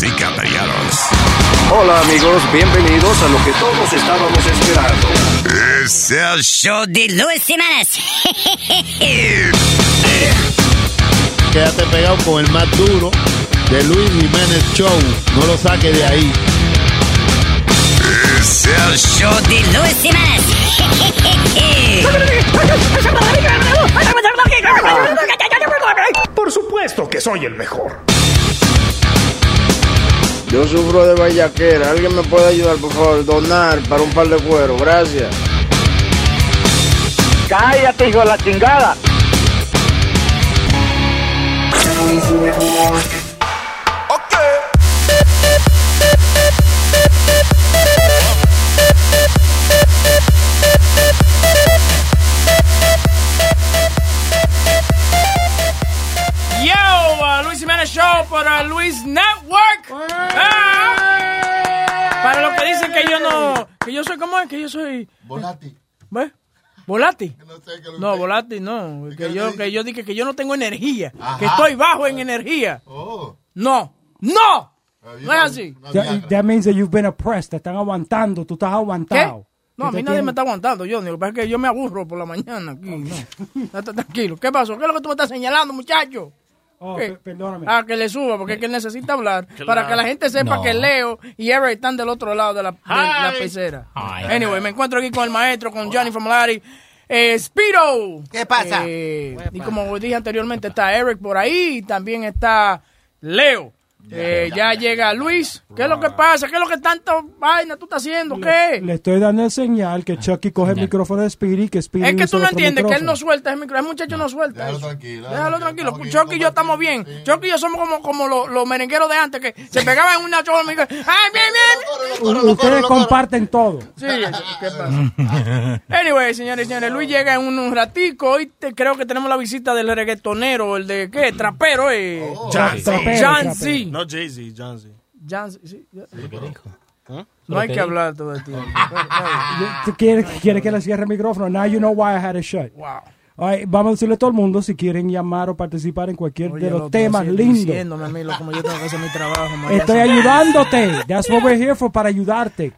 Y caballeros, Hola amigos, bienvenidos a lo que todos estábamos esperando. es el show de Luis Jiménez. Quédate pegado con el más duro de Luis Jiménez Show. No lo saque de ahí. Es el show de Luis Jiménez. Por supuesto que soy el mejor. Yo sufro de vallaquera. ¿Alguien me puede ayudar, por favor? Donar para un par de cuero. Gracias. Cállate, hijo de la chingada. Uh, Luis Network. Ah. Para los que dicen que yo no, que yo soy como es, que yo soy Volati. ¿Ves? Volati. No sé No, que- volati no. qué Que le yo, dije? que yo dije que yo no tengo energía. Ajá. Que estoy bajo en energía. Oh. No. ¡No! Había No es así. That, that means that you've been oppressed. Te están aguantando. Tú estás ¿Qué? aguantado. No, a mí nadie me está aguantando, yo. Lo que pasa es que yo me aburro por la mañana aquí. No. Tranquilo. ¿Qué pasó? ¿Qué es lo que tú me estás señalando, muchacho? Oh, perdóname. Ah, que le suba, porque es que él necesita hablar para que la gente sepa que Leo y Eric están del otro lado de la, de la pecera. Anyway, me encuentro aquí con el maestro, con Johnny Famolari. Eh, Spiro. ¿Qué pasa? Eh, y como dije anteriormente, está Eric por ahí y también está Leo. Eh, ya llega Luis. ¿Qué es lo que pasa? ¿Qué es lo que tanto vaina tú estás haciendo? ¿Qué? Le estoy dando el señal que Chucky coge el micrófono de Speedy, que Speedy Es que tú no entiendes que él no suelta ese micrófono. El muchacho no suelta. Déjalo eso. tranquilo. Déjalo tranquilo. Chucky y yo estamos bien. sí. Chucky y yo somos como, como los, los merengueros de antes que se pegaban en una chola. ¡Ay, bien, bien! Ustedes comparten todo. Sí, ¿qué pasa? Anyway, señores y señores, Luis llega en un, un ratico. Hoy te- creo que tenemos la visita del reggaetonero, el de, ¿qué? Trapero, eh. Trapero, John trapero. Z. No Jay-Z, John Z. John Z, sí. No hay que hablar todo el tiempo. ¿Tú quieres, quieres que le cierre el micrófono? Now you know why I had it shut. Wow. Right, vamos a decirle a todo el mundo si quieren llamar o participar en cualquier Oye, de los loco, temas lindos. Estoy ayudándote. That's what we're here for, para ayudarte.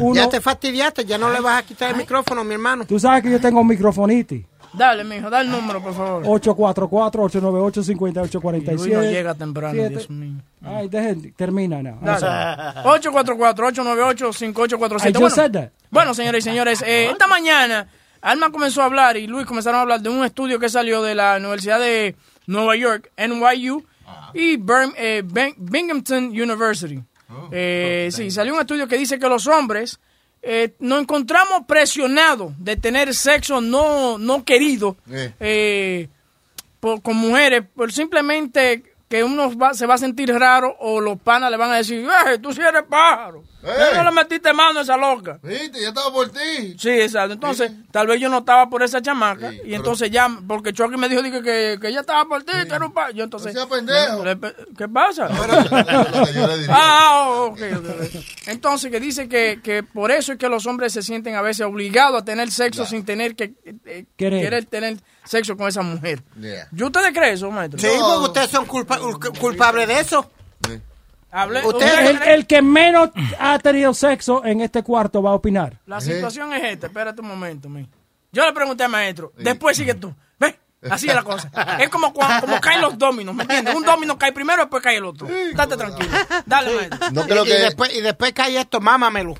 Uno, Ya te fastidiaste, ya no le vas a quitar el micrófono, mi hermano. Tú sabes que yo tengo microfonitis. Dale, mijo, da el número, por favor. 844-898-5847. Luis no llega temprano, Siete- Dios mío. Ay, dejen, termina. Dale. 844-898-5847. I just Bueno, bueno, señores y señores, eh, esta mañana Alma comenzó a hablar y Luis comenzaron a hablar de un estudio que salió de la Universidad de Nueva York, NYU, y Birm- eh, Ben- Binghamton University. Eh, sí, salió un estudio que dice que los hombres eh, nos encontramos presionados de tener sexo no, no querido Eh. eh, por- con mujeres por simplemente que uno va- se va a sentir raro o los panas le van a decir, "Eh, tú sí eres pájaro. Eh. ¿Por qué no le metiste mano a esa loca? Viste, ya estaba por ti. Sí, exacto. Entonces, tal vez yo no estaba por esa chamaca. Sí, y pero- entonces ya, porque Chucky me dijo dije, que, que ella estaba por ti, que era un pa- Yo entonces. No sea pendejo. le- le- ¿Qué pasa? Lo que yo le diría. Ah, oh, ok. Entonces, que dice que, que por eso es que los hombres se sienten a veces obligados a tener sexo sin tener que eh, Querer. querer tener sexo con esa mujer. Yeah. ¿Y ustedes creen eso, maestro? Sí, porque ustedes son culpa- culpables de eso. Usted- ¿ustedes El, el que menos ha tenido sexo en este cuarto va a opinar. La situación es esta, espérate un momento, mi. Yo le pregunté al maestro, después sigue tú. Ve, así es la cosa. Es como cuando como caen los dominos, ¿me entiendes? Un domino cae primero, después cae el otro. Date tranquilo. Dale, maestro. No creo y, que. después, y después cae esto, mámamelo.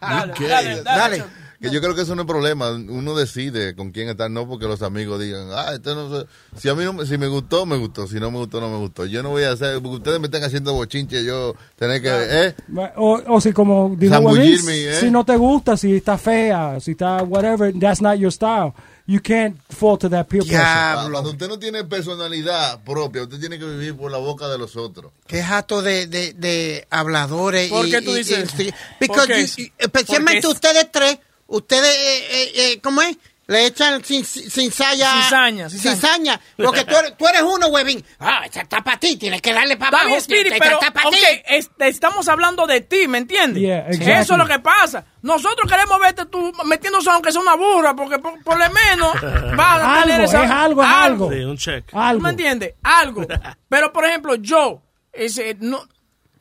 Dale, ¿Qué? dale, dale. Dale. Que yo creo que eso no es problema. Uno decide con quién estar, no porque los amigos digan, ah, este no sé. Si a mí no, me- si me gustó, me gustó. Si no me gustó, no me gustó. Yo no voy a hacer, porque ustedes me están haciendo bochinche, yo tener que, eh. O, o si como dijo ¿eh? si no te gusta, si está fea, si está whatever, that's not your style. You can't fall to that peer pressure. Diablo. Cuando usted no tiene personalidad propia, usted tiene que vivir por la boca de los otros. Qué jato de, de, de habladores. ¿Por y- qué tú dices? y- Porque you- especialmente porque ustedes tres, ustedes, eh, eh, eh, ¿cómo es? Le echan sin, sin saya. Cizaña, cizaña. Cizaña. Porque tú eres, tú eres uno, huevín. Ah, esa está para ti, tienes que darle para abajo. Spirit, pero está pa' ok, ti. este, estamos hablando de ti, ¿me entiendes? Yeah, exactly. Eso es lo que pasa. Nosotros queremos verte tú metiéndose aunque sea una burra, porque por, por lo menos vas a tener Algo, esa... es algo, es algo. Sí, un check. ¿Tú Algo. me entiendes? Algo. Pero, por ejemplo, yo, es, eh, no,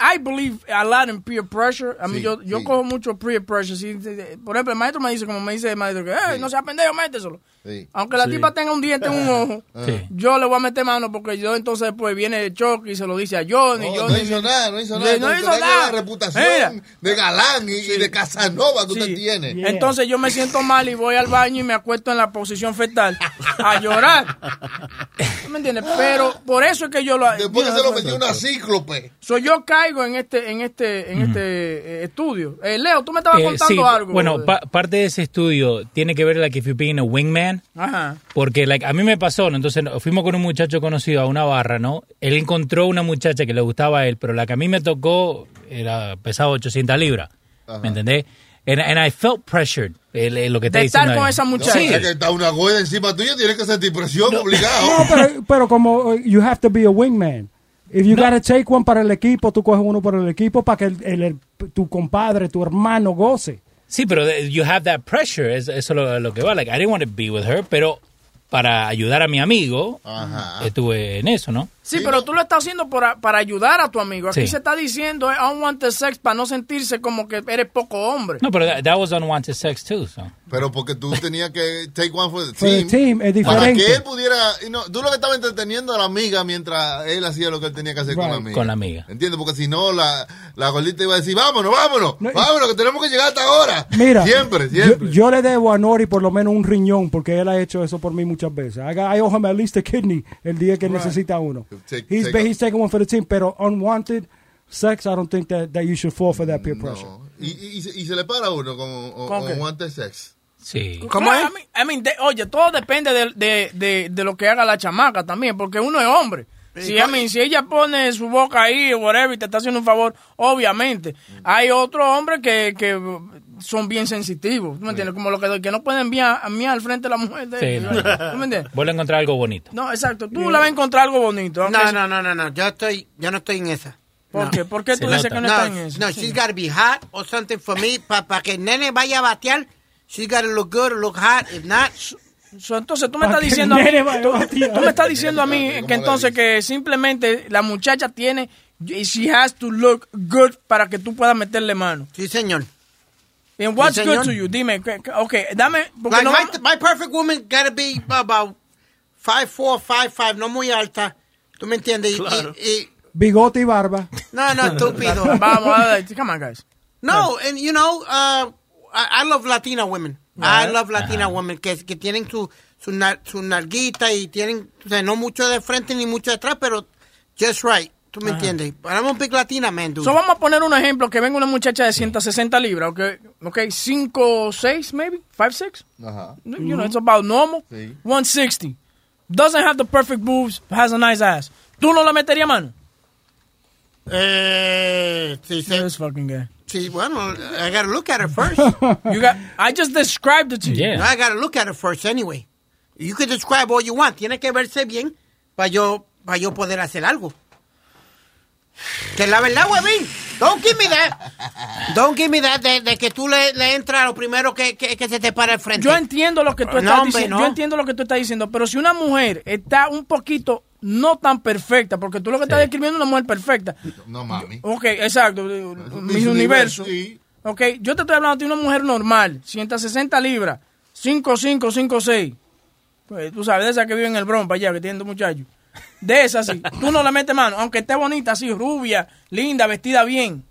I believe a lot in peer pressure. A mí Sí, yo, yo sí. cojo mucho peer pressure. Si, por ejemplo, el maestro me dice, como me dice el maestro, que "Eh, no seas pendejo, méteselo. Sí. Aunque la Sí. tipa tenga un diente en un ojo, Sí. yo le voy a meter mano porque yo entonces después viene el choque y se lo dice a Johnny. No, Johnny no hizo nada, no hizo nada. no hizo nada. la reputación Mira. de galán y, y de Casanova que usted tiene. Yeah. Entonces yo me siento mal y voy al baño y me acuesto en la posición fetal a llorar. ¿Tú ¿Me entiendes? Pero por eso es que yo lo Después que yo- se lo metió una cíclope. So, yo caigo en este en este en este eh, estudio. Eh, Leo, tú me estabas Eh, contando sí, algo. Bueno, pa- parte de ese estudio tiene que ver like if you're being a wingman, Ajá. porque like a mí me pasó, ¿no? entonces no, fuimos con un muchacho conocido a una barra, ¿no? Él encontró una muchacha que le gustaba a él, pero la que a mí me tocó era pesaba 800 libras, ¿me entendés? And, and I felt pressured, el- el- lo que De estar con esa No, muchacha. sea, que está una goya encima tuya, tienes que sentir presión obligado. No, pero, pero como uh, you have to be a wingman. If you gotta take one para el equipo, tú coges uno para el equipo para que el, el- el- tu compadre, tu hermano goce. Sí, pero you have that pressure, es- eso es lo, lo que va. Like, I didn't want to be with her, pero para ayudar a mi amigo, Ajá. estuve en eso, ¿no? Sí, pero tú lo estás haciendo para, para ayudar a tu amigo. Aquí Sí. se está diciendo eh, unwanted sex para no sentirse como que eres poco hombre. No, pero that, that was unwanted sex too, so. Pero porque tú tenías que take one for the For the team. team, es Para diferente. que él pudiera. y no, tú lo que estabas entreteniendo a la amiga mientras él hacía lo que él tenía que hacer con la amiga. Con la amiga. ¿Entiendes? Porque si no, la, la gordita iba a decir: vámonos, vámonos, No, y- vámonos, que tenemos que llegar hasta ahora. Mira, Siempre, siempre. yo le debo a Nori por lo menos un riñón porque él ha hecho eso por mí muchas veces. I, got- I owe him at least a kidney el día que necesita uno. Take- he's, take he's taking one for the team, pero unwanted sex, I don't think that, that you should fall for that peer pressure. No. Y, y, y se- le para a uno con, guante sex. Sí. ¿Cómo es? I mean, I mean, de- oye, todo depende de, de, de, de lo que haga la chamaca también, porque uno es hombre. Si, I mean, si ella pone su boca ahí o whatever y te está haciendo un favor, obviamente. Hay otros hombres que, que son bien sensitivos, ¿tú me entiendes? Como los que, que no pueden miar, miar al frente de la mujer de Sí, ellos, no. ¿Tú me entiendes? Vuelve a encontrar algo bonito. No, exacto. Tú la vas a encontrar algo bonito. No, no, no, no, no. Yo estoy, yo no estoy en esa. ¿Por No. qué? ¿Por qué tú dices que no, No, está en eso? no, she's got to be hot or something for me. Para que el nene vaya a batear, she's got to look good or look hot. If not, So, entonces tú me estás diciendo a mí, a tú, me estás diciendo a mí ¿Cómo que entonces que simplemente la muchacha tiene she has to look good para que tú puedas meterle mano. sí, señor. And what's good to you? Dime, okay, dame Like no my, my perfect woman got to be about 5'4", 5'5", no muy alta. ¿Tú me entiendes? Claro. y- y- Bigote y barba. no, no, estúpido. vamos a ver, come on guys. No, and you know, uh, I, I love Latina women. I love Latina women que, que tienen su su, nar- su narguita y tienen, o sea, no mucho de frente ni mucho de atrás, pero just right. ¿Tú me entiendes? But I'm a big Latina man, dude. So vamos a poner un ejemplo que venga una muchacha de 160 libras, okay, okay, 5 6 maybe, 5 6. Ajá. You know, it's about normal. Sí. 160. Doesn't have the perfect boobs, has a nice ass. ¿Tú no la meterías mano? Eh, sí, sí, This fucking guy. sí, bueno, I gotta look at her first. You got, I just described it to you. Yeah. I gotta look at her first anyway. You can describe all you want. Tiene que verse bien para yo, para yo poder hacer algo. Que la verdad, huevín, don't give me that. Don't give me that de, de que tú le, le entras a lo primero que, que, que se te para el frente. Yo entiendo lo que tú No, estás hombre, diciendo. no. Yo entiendo lo que tú estás diciendo, pero si una mujer está un poquito no tan perfecta, porque tú lo que estás describiendo es una mujer perfecta. No, mami. Ok, exacto. Mis universo. Sí. Ok, yo te estoy hablando de una mujer normal, 160 libras, 5'5", 5'6". Pues tú sabes, de esa que vive en el Bronx, para allá, que tiene dos muchachos. De esa sí. Tú no le metes mano, aunque esté bonita, así, rubia, linda, vestida bien.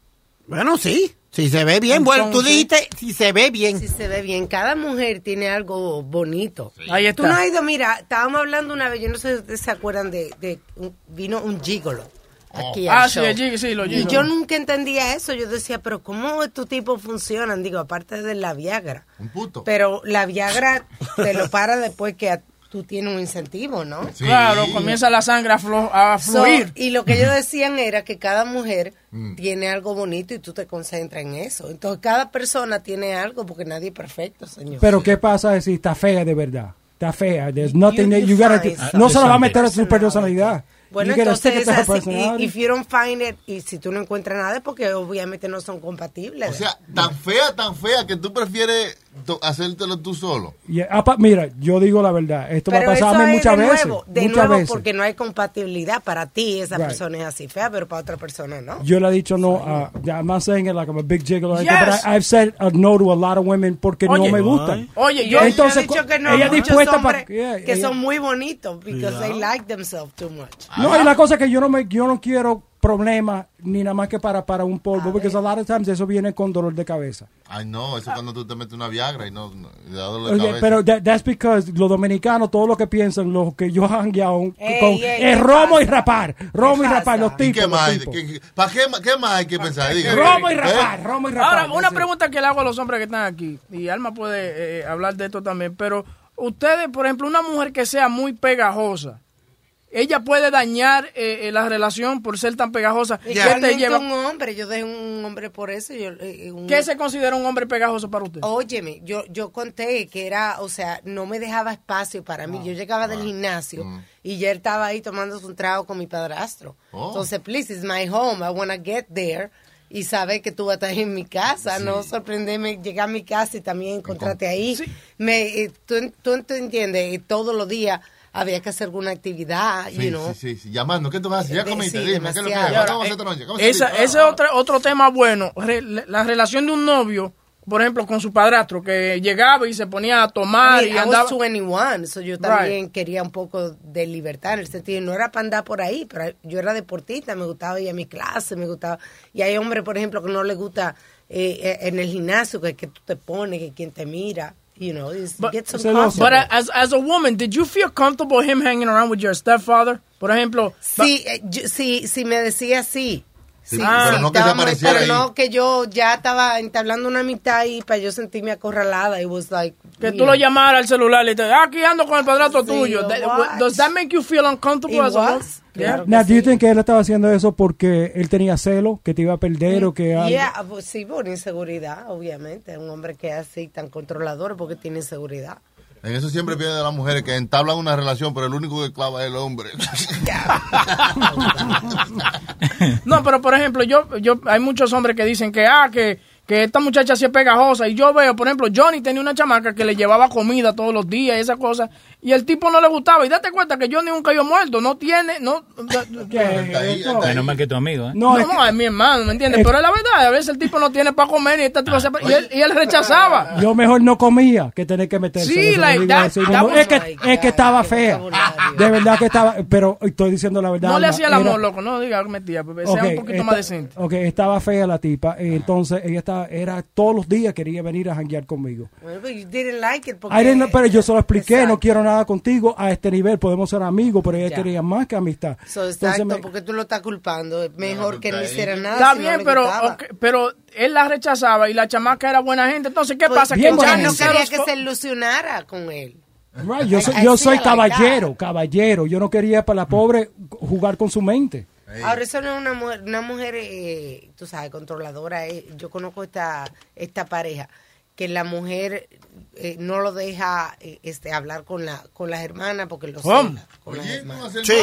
Bueno, sí. Si se ve bien, bueno, tú dijiste si se ve bien. Si se ve bien, cada mujer tiene algo bonito. Ahí Tú no está. has ido, mira, estábamos hablando una vez, yo no sé si ustedes se acuerdan de, de un- vino un gigolo aquí al Ah, sí, show. el gig- sí, los Y yo nunca entendía eso, yo decía, pero ¿cómo estos tipos funcionan? Digo, aparte de la Viagra. Un puto. Pero la Viagra te lo para después que a- tú tienes un incentivo, ¿no? Sí. Claro, comienza la sangre a, flo- a So, fluir. y lo que ellos decían era que cada mujer Mm. tiene algo bonito y tú te concentras en eso. Entonces, cada persona tiene algo porque nadie es perfecto, señor. Pero ¿qué pasa si está fea de verdad? Está fea. There's nothing You- that you you gotta find do. something. No se lo va a meter a su personalidad. Bueno, entonces así, y if you don't find it, y si tú no encuentras nada es porque obviamente no son compatibles. O sea, tan fea, tan fea que tú prefieres hacértelo tú solo. Y, ah, pa- mira, yo digo la verdad. Esto me ha Pero pasado a mí muchas de veces. nuevo, de muchas nuevo veces. porque no hay compatibilidad. Para ti esa Right. persona es así fea, pero para otra persona no. Yo le he dicho no a. I'm not saying it like I'm a big gigolo, like that, Yes. but I, I've said a no to a lot of women porque no Oye, me gustan. Oye, yo, Entonces, yo he dicho que no. ella muchos dispuesta para. yeah, que ella- son muy bonitos because they Cuidado. like themselves too much. No, y la cosa es que yo no me, yo no quiero problemas ni nada más que para, para un polvo, porque a lot of times eso viene con dolor de cabeza. Ay, no, eso es cuando tú te metes una Viagra y no, no y da dolor de Oye, cabeza. pero that- that's because los dominicanos, todo lo que piensan, lo que yo han guiado Ey, con, ey, es ¿qué romo y pasa? rapar, romo y rapar, los ¿Y tipos. qué los más? tipos. ¿Qué- qué- ¿Para qué, qué más hay que pensar? Diga. Romo y ¿Eh? rapar, romo y rapar. Ahora, una pregunta que le hago a los hombres que están aquí, y Alma puede eh, hablar de esto también, pero ustedes, por ejemplo, una mujer que sea muy pegajosa, ella puede dañar eh, eh, la relación por ser tan pegajosa. ¿Qué te lleva? un hombre, yo dejé un hombre por eso. Yo, eh, un- ¿Qué se considera un hombre pegajoso para usted? Óyeme, yo, yo conté que era, o sea, no me dejaba espacio para mí. Yo llegaba del gimnasio y ya él estaba ahí tomándose un trago con mi padrastro. Oh. Entonces, please, it's my home. I want to get there. Y saber que tú vas a estar en mi casa, no sorprenderme, llegar a mi casa y también encontrarte ahí. Me, eh, tú, tú entiendes, eh, todos los días había que hacer alguna actividad, Sí, you know. sí, sí, sí, llamando. ¿Qué tú vas a hacer? Ya De- comiste, sí, dime. ¿Qué es lo que? Y ahora, Vamos a hacer noche. ¿Cómo se esa- ese es otro, otro tema bueno. Re- la relación de un novio, por ejemplo, con su padrastro, que llegaba y se ponía a tomar I y mean, I andaba. was 21, so yo también quería un poco de libertad en el sentido, no era para andar por ahí, pero yo era deportista, me gustaba ir a mi clase, me gustaba. Y hay hombres, por ejemplo, que no les gusta eh, eh, en el gimnasio, que, que tú te pones, que quien te mira, you know, it's- get some But as, as a woman, did you feel comfortable him hanging around with your stepfather? Por ejemplo, Sí, eh, yo- sí, sí me decía sí. Sí, pero no que se estábamos- apareciera pero ahí. no que yo ya estaba entablando una amistad y para yo sentirme acorralada. It was like, que you tú lo llamaras al celular y te ah, aquí ando con el padrastro Sí, tuyo. That- does that make you feel uncomfortable It as a. Yeah. Now, do you think que él estaba haciendo eso porque él tenía celo, que te iba a perder o que algo? Yeah, pues sí, por inseguridad, obviamente. Un hombre que es así tan controlador porque tiene inseguridad. En eso siempre pierde las mujeres que entablan una relación, pero el único que clava es el hombre. No, pero por ejemplo, yo, yo, hay muchos hombres que dicen que, ah, que, que esta muchacha sí es pegajosa. Y yo veo, por ejemplo, Johnny tenía una chamaca que le llevaba comida todos los días y esas cosas. Y el tipo no le gustaba. Y date cuenta que Johnny es un cayó muerto. No tiene, no. Menos mal que tu amigo, ¿eh? No, no, es mi hermano, ¿me entiendes? Pero es la verdad, a veces el tipo no tiene para comer y, esta tipa se- y, él, y él rechazaba. Yo mejor no comía que tener que meterse. Sí, like digo that- así. that No, was es que, like, es que estaba fea. De verdad que estaba, pero estoy diciendo la verdad. No le hacía el amor, loco, no diga que metía, pues, sea un poquito esta- más decente. Ok, estaba fea la tipa, y entonces ella estaba, era todos los días quería venir a janguear conmigo. Well, but you didn't like it porque... I didn't know, pero yo se lo expliqué, no quiero nada contigo a este nivel, podemos ser amigos, pero ella Ya. quería más que amistad. So, Entonces exacto, me- porque tú lo estás culpando. Es mejor que no hiciera nada. Está si bien, pero, pero él la rechazaba y la chamaca era buena gente. Entonces, ¿qué Pues, pasa? bien que ya no quería que se ilusionara con él. Right, yo soy, yo caballero, caballero. Yo no quería para la pobre jugar con su mente. Ahora, eso no es una mujer, una mujer eh, tú sabes, controladora. eh. Yo conozco esta, esta pareja que la mujer eh, no lo deja eh, este, hablar con, la, con las hermanas porque lo ¿Cómo? cela, con las hermanas. Sí.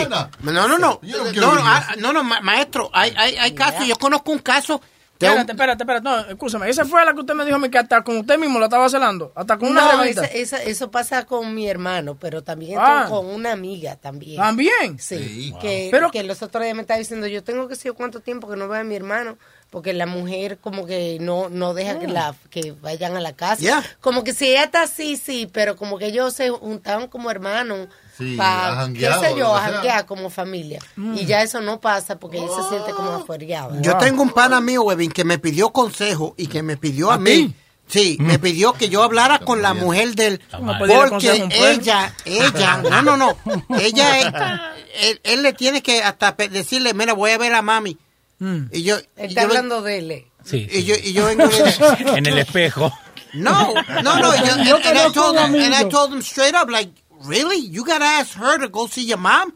No, no, no. Yo no No, quiero no, ah, no, no, ma- maestro, hay, hay, hay casos. Yo conozco un caso Espérate, espérate, espérate. No, escúchame. Esa fue la que usted me dijo a mí que hasta con usted mismo la estaba celando. Hasta con una No, revista. esa- esa- eso pasa con mi hermano, pero también Ah. con, una amiga también. ¿También? Sí. Wow. Que, Pero- que los otros días me estaba diciendo, yo tengo que sé yo cuánto tiempo que no veo a mi hermano, porque la mujer como que no, no deja que, Mm. la, que vayan a la casa. Yeah. Como que si ella está así, sí, pero como que ellos se juntaban como hermanos. Sí, para, janguear qué sé yo, a janguear como familia. Y ya eso no pasa porque ella se siente como afuereada. Yo tengo un pana mío, Webin, que me pidió consejo y que me pidió a, ¿A mí. Sí, me pidió que yo hablara con la mujer del... ¿Cómo pedirle consejo a Porque ella, ella, no, no, no. Ella, él, él le tiene que hasta decirle, mira, voy a ver a mami. Y yo... Él y está yo hablando de él. Sí. Y yo, y yo vengo digo, En el espejo. No, no, no. Yo, Yo and, and I told him, and I told him straight up, like, really? You gotta ask her to go see your mom?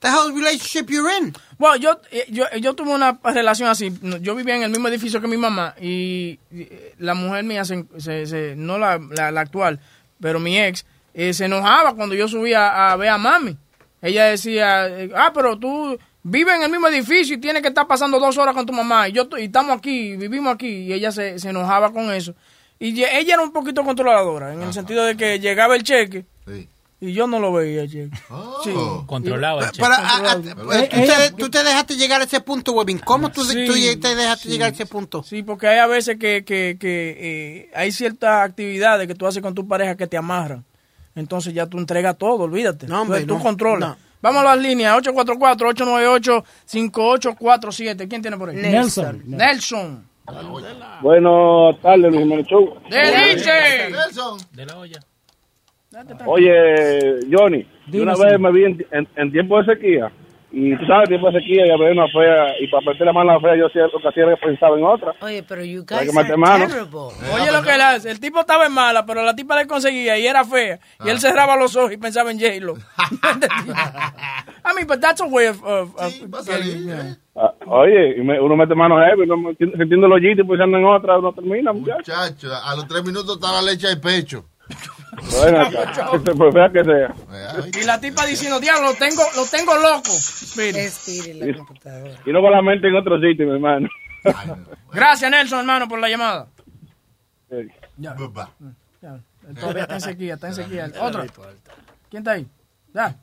The hell relationship you're in? Bueno, yo, eh, yo, yo tuve una relación así. Yo vivía en el mismo edificio que mi mamá y eh, la mujer mía, se, se- se- no la, la- la actual, pero mi ex, eh, se enojaba cuando yo subía a ver a mami. Ella decía, eh, ah, pero tú vives en el mismo edificio y tienes que estar pasando dos horas con tu mamá. Y yo y estamos aquí, vivimos aquí. Y ella se, se enojaba con eso. Y ye- ella era un poquito controladora, en el sentido de que llegaba el cheque y yo no lo veía el cheque. Sí. Controlaba el cheque. Pero, ah, ah, Controlaba. eh, tú, te, tú te dejaste llegar a ese punto, Webin. ¿Cómo tú, Sí, tú te dejaste sí. llegar a ese punto? Sí, porque hay a veces que, que, que eh, hay ciertas actividades que tú haces con tu pareja que te amarran. Entonces ya tú entregas todo, olvídate. No, hombre, tú no, controlas. no. Vamos a las líneas, 844-898-5847. ¿Quién tiene por ahí? Nelson. Nelson. Buenas tardes, Luis Show. ¡De DJ! De la olla. Oye, Johnny, Dime, una sí. vez me vi en, en- en tiempo de sequía. Y tú sabes, tiempo de sequía, ya veía una fea. Y para meter la mano a la fea, yo hacía- lo que hacía era que pensaba en otra. Oye, pero you Hay guys que meter are mano. terrible. Oye lo que él hace, el tipo estaba en mala, pero la tipa le conseguía y era fea. Y él cerraba los ojos y pensaba en J-Lo. I mean, but that's a way of... of- of getting- yeah. Ah, oye, y me- uno mete mano heavy, no, me- sintiendo los y pensando en otra, uno termina, muchacho. Muchacho, a los tres minutos está la leche al pecho. Bueno, pues fea que sea. Y la tipa diciendo, diablo, lo tengo, lo tengo loco. Spirit, la computadora. Y no con la mente en otro sitio, mi hermano. Gracias, Nelson, hermano, por la llamada. Sí. Ya. Ya. Todavía está en sequía, está en sequía. Otro. ¿Quién está ahí? Ya.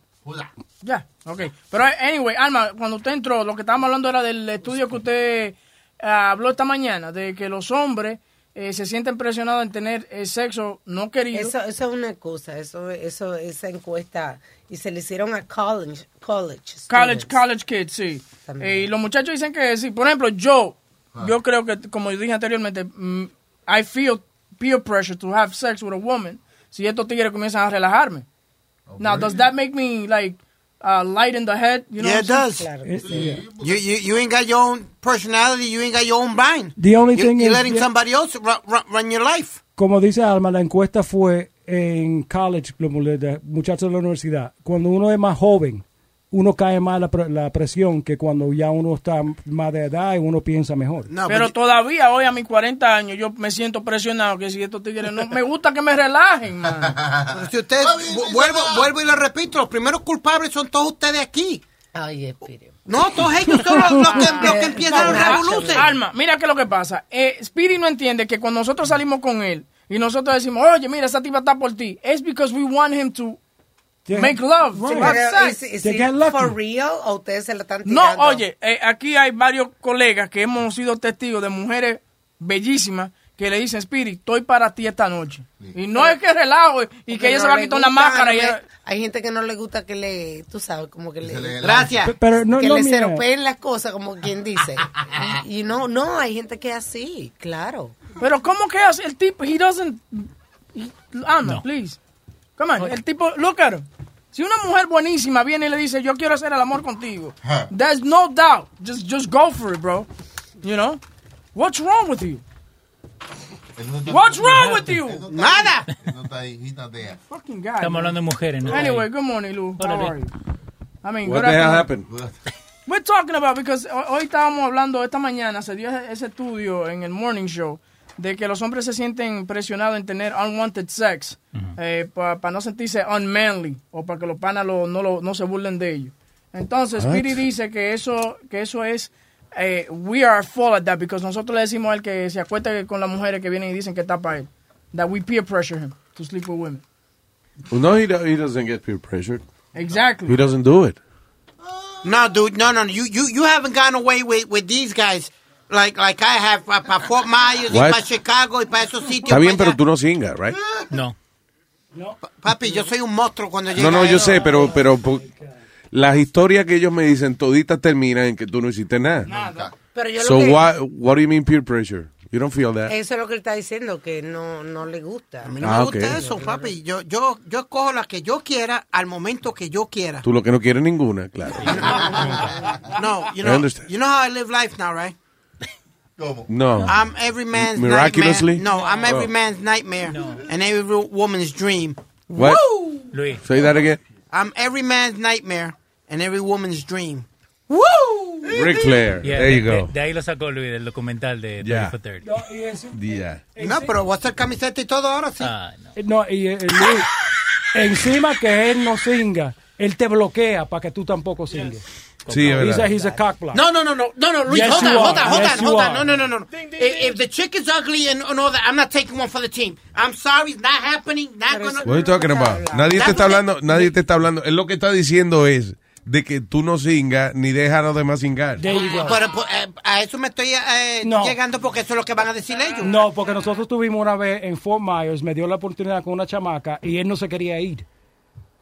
Ya, ok. Pero anyway, Alma, cuando usted entró, lo que estábamos hablando era del estudio que usted ah, habló esta mañana, de que los hombres eh, se sienten presionados en tener eh, sexo no querido. Eso, eso es una cosa, eso, eso, esa encuesta, y se le hicieron a college, college, College, college kids, sí. Eh, y los muchachos dicen que sí. Por ejemplo, yo, yo creo que, como dije anteriormente, mm, I feel peer pressure to have sex with a woman si estos tigres comienzan a relajarme. Now, does that make me, like, uh, light in the head? You know yeah, it does. saying? You, you, you ain't got your own personality. You ain't got your own mind. The only you, thing you're is- letting yeah. somebody else run, run, run your life. Como dice Alma, la encuesta fue en college, muchachos de la universidad. Cuando uno es más joven, uno cae más la, pre- la presión que cuando ya uno está más de edad y uno piensa mejor. Pero todavía hoy a mis 40 años yo me siento presionado que si estos tigres no... Me gusta que me relajen, man. Pero si usted, vu- vuelvo, vuelvo y le repito, los primeros culpables son todos ustedes aquí. Ay, Spirit. No, todos ellos son los, los que, los que empiezan los revoluciones. Alma, mira qué es lo que pasa. Eh, Speedy no entiende que cuando nosotros salimos con él y nosotros decimos, oye, mira, esa tipa está por ti, es because we want him to make love. to have Pero, sex. ¿is- is it for real o ustedes se la están No, tirando? oye, eh, aquí hay varios colegas que hemos sido testigos de mujeres bellísimas que le dicen, Spirit, estoy para ti esta noche. Y no es que relajo y que Porque ella no se va a quitar una gusta, máscara. No ella- Hay gente que no le gusta que le, tú sabes, como que le... Gracias. Pe- pero no- que no, le seropeen las cosas, como quien dice. y, y no, no, hay gente que es así, claro. Pero ¿cómo que hace el tipo? He doesn't... he- please. Come on, el tipo, look at him. Si una mujer buenísima viene y le dice, yo quiero hacer el amor contigo, there's no doubt. Just, just go for it, bro. You know? What's wrong with you? What's wrong with you? Nada. No está ahí, he's not there. Fucking guy. Estamos hablando de mujeres, ¿no? Anyway, good morning, Lou. How are you? I mean, What the hell happened? We're talking about because ho- hoy estábamos hablando esta mañana se dio ese estudio en el morning show de que los hombres se sienten presionados en tener unwanted sex para no sentirse unmanly o para que los panas lo- no, lo- no se burlen de ellos. Entonces, What? Speedy dice que eso que eso es eh, we are full at that because nosotros le decimos a él que se acuesta con las mujeres que vienen y dicen que está para él. That we peer pressure him to sleep with women. Well, no, he, do- he doesn't get peer pressured. Exactly. He doesn't do it. No, dude, no, no, you, you, you haven't gone away with, with these guys like, like I have para Fort Myers y What? para Chicago y para esos sitios. Está bien, pa' pero tú no singas, right? No. Papi, yo soy un monstruo cuando llega No, no, yo sé, pero, pero po- las historias que ellos me dicen toditas terminan en que tú no hiciste nada. Pero yo So lo que, what, what do you mean peer pressure? You don't feel that? eso es lo que él está diciendo, que no, no le gusta. A mí no Ah, me gusta ok. eso, papi. Yo, yo, yo escojo la que yo quiera al momento que yo quiera. Tú lo que no quieres ninguna, claro. No, you I know, understand. you know how I live life now, right? No. I'm every man's Miraculously? nightmare. No, I'm every Oh. man's nightmare and every woman's dream. What? Woo! Luis. Say that again. I'm every man's nightmare and every woman's dream. Woo! Ric Flair. Yeah, There de, you go. de- de ahí lo sacó Luis, del documental de Ya. 30 for 30. Yeah. No, pero voy a hacer camiseta y todo ahora sí. Ah, no. Eh, No, y eh, Luis, encima que él no singa, él te bloquea para que tú tampoco singas. Sí, es He's a, verdad. he's a cock block. No, no, no, no, no, no, Luis, Yes, hold on, hold on, hold Yes, on, hold on. No, no, no, no. If, if the chick is ugly and, and all that, I'm not taking one for the team. I'm sorry, it's not happening, not gonna... What are you talking about? Nadie te está hablando, nadie te está hablando. Él lo que está diciendo es de que tú no singas ni dejas a los demás singar. There you go. Pero pues, eh, a eso me estoy eh, No. llegando porque eso es lo que van a decir ellos. No, porque nosotros tuvimos una vez en Fort Myers, me dio la oportunidad con una chamaca y él no se quería ir.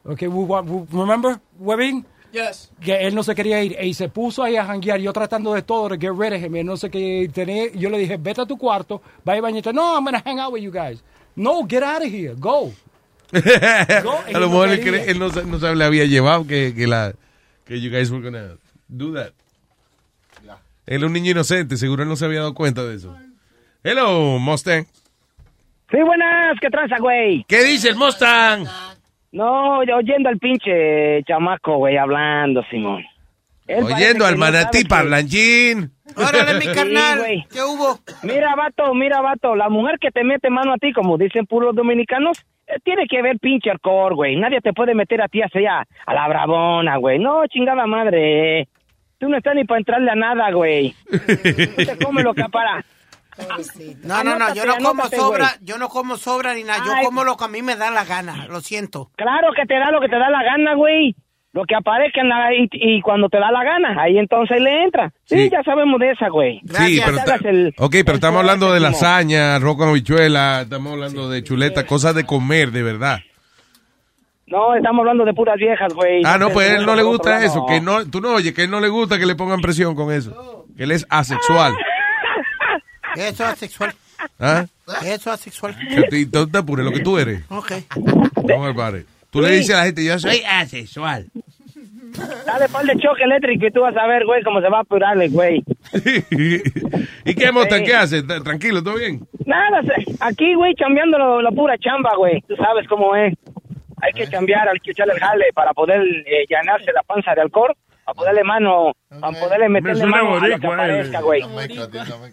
Okay, we, we- remember, Webin? Yes. Que él no se quería ir y se puso ahí a janguear, yo tratando de todo, de get rid of him, él no se quería ir. Tenía- yo le dije, vete a tu cuarto, vaya y bañate. No, I'm gonna hang out with you guys. No, get out of here, go. a lo mejor él, cree- él no, no sabe, le había llevado que, que la que you guys were gonna do that. Él es un niño inocente, seguro él no se había dado cuenta de eso. Hello, Mustang. Sí, buenas, ¿qué tranza, güey? ¿Qué dice el Mustang? No, yo oyendo al pinche chamaco, güey, hablando, Simón. Él Oyendo al no manatí que- parlanchín. Órale, mi Sí, carnal, güey. ¿qué hubo? Mira, vato, mira, vato, la mujer que te mete mano a ti, como dicen puros dominicanos, eh, tiene que ver pinche alcohol, güey. Nadie te puede meter a ti así a, a la bravona, güey. No, chingada madre. Tú no estás ni para entrarle a nada, güey. Tú te comes lo que para. No, no, no, yo no como sobra, yo no como sobra ni nada, yo Ay. como lo que a mí me da la gana, lo siento. Claro que te da lo que te da la gana, güey. Lo que aparezca en la- y, y cuando te da la gana, ahí entonces le entra. Sí, Sí. ya sabemos de esa, güey. Sí, pero, está- el- ok, pero el estamos hablando de fuerte, lasaña, arroz con habichuela, estamos hablando de chuleta, cosas de comer, de verdad. No, estamos hablando de puras viejas, güey. Ah, no, pues a él no le gusta eso, que no, tú no oyes, que a él no le gusta que le pongan presión con eso, que él es asexual. Eso es asexual. ¿Ah? Eso es asexual. Y tú te apures lo que tú eres. Ok. No me pares. Tú le dices a la gente, yo soy asexual. Dale par de choque eléctrico y tú vas a ver, güey, cómo se va a apurarle, güey. ¿Y qué, Mostan? Sí. ¿Qué hace? Tranquilo, ¿todo bien? Nada, aquí, güey, chambeando la pura chamba, güey. Tú sabes cómo es. Hay que chambear, hay que echarle el jale para poder eh, llenarse la panza de alcohol, para poderle mano, para poderle meterle suena mano a lo que boricua, aparezca, eh. güey.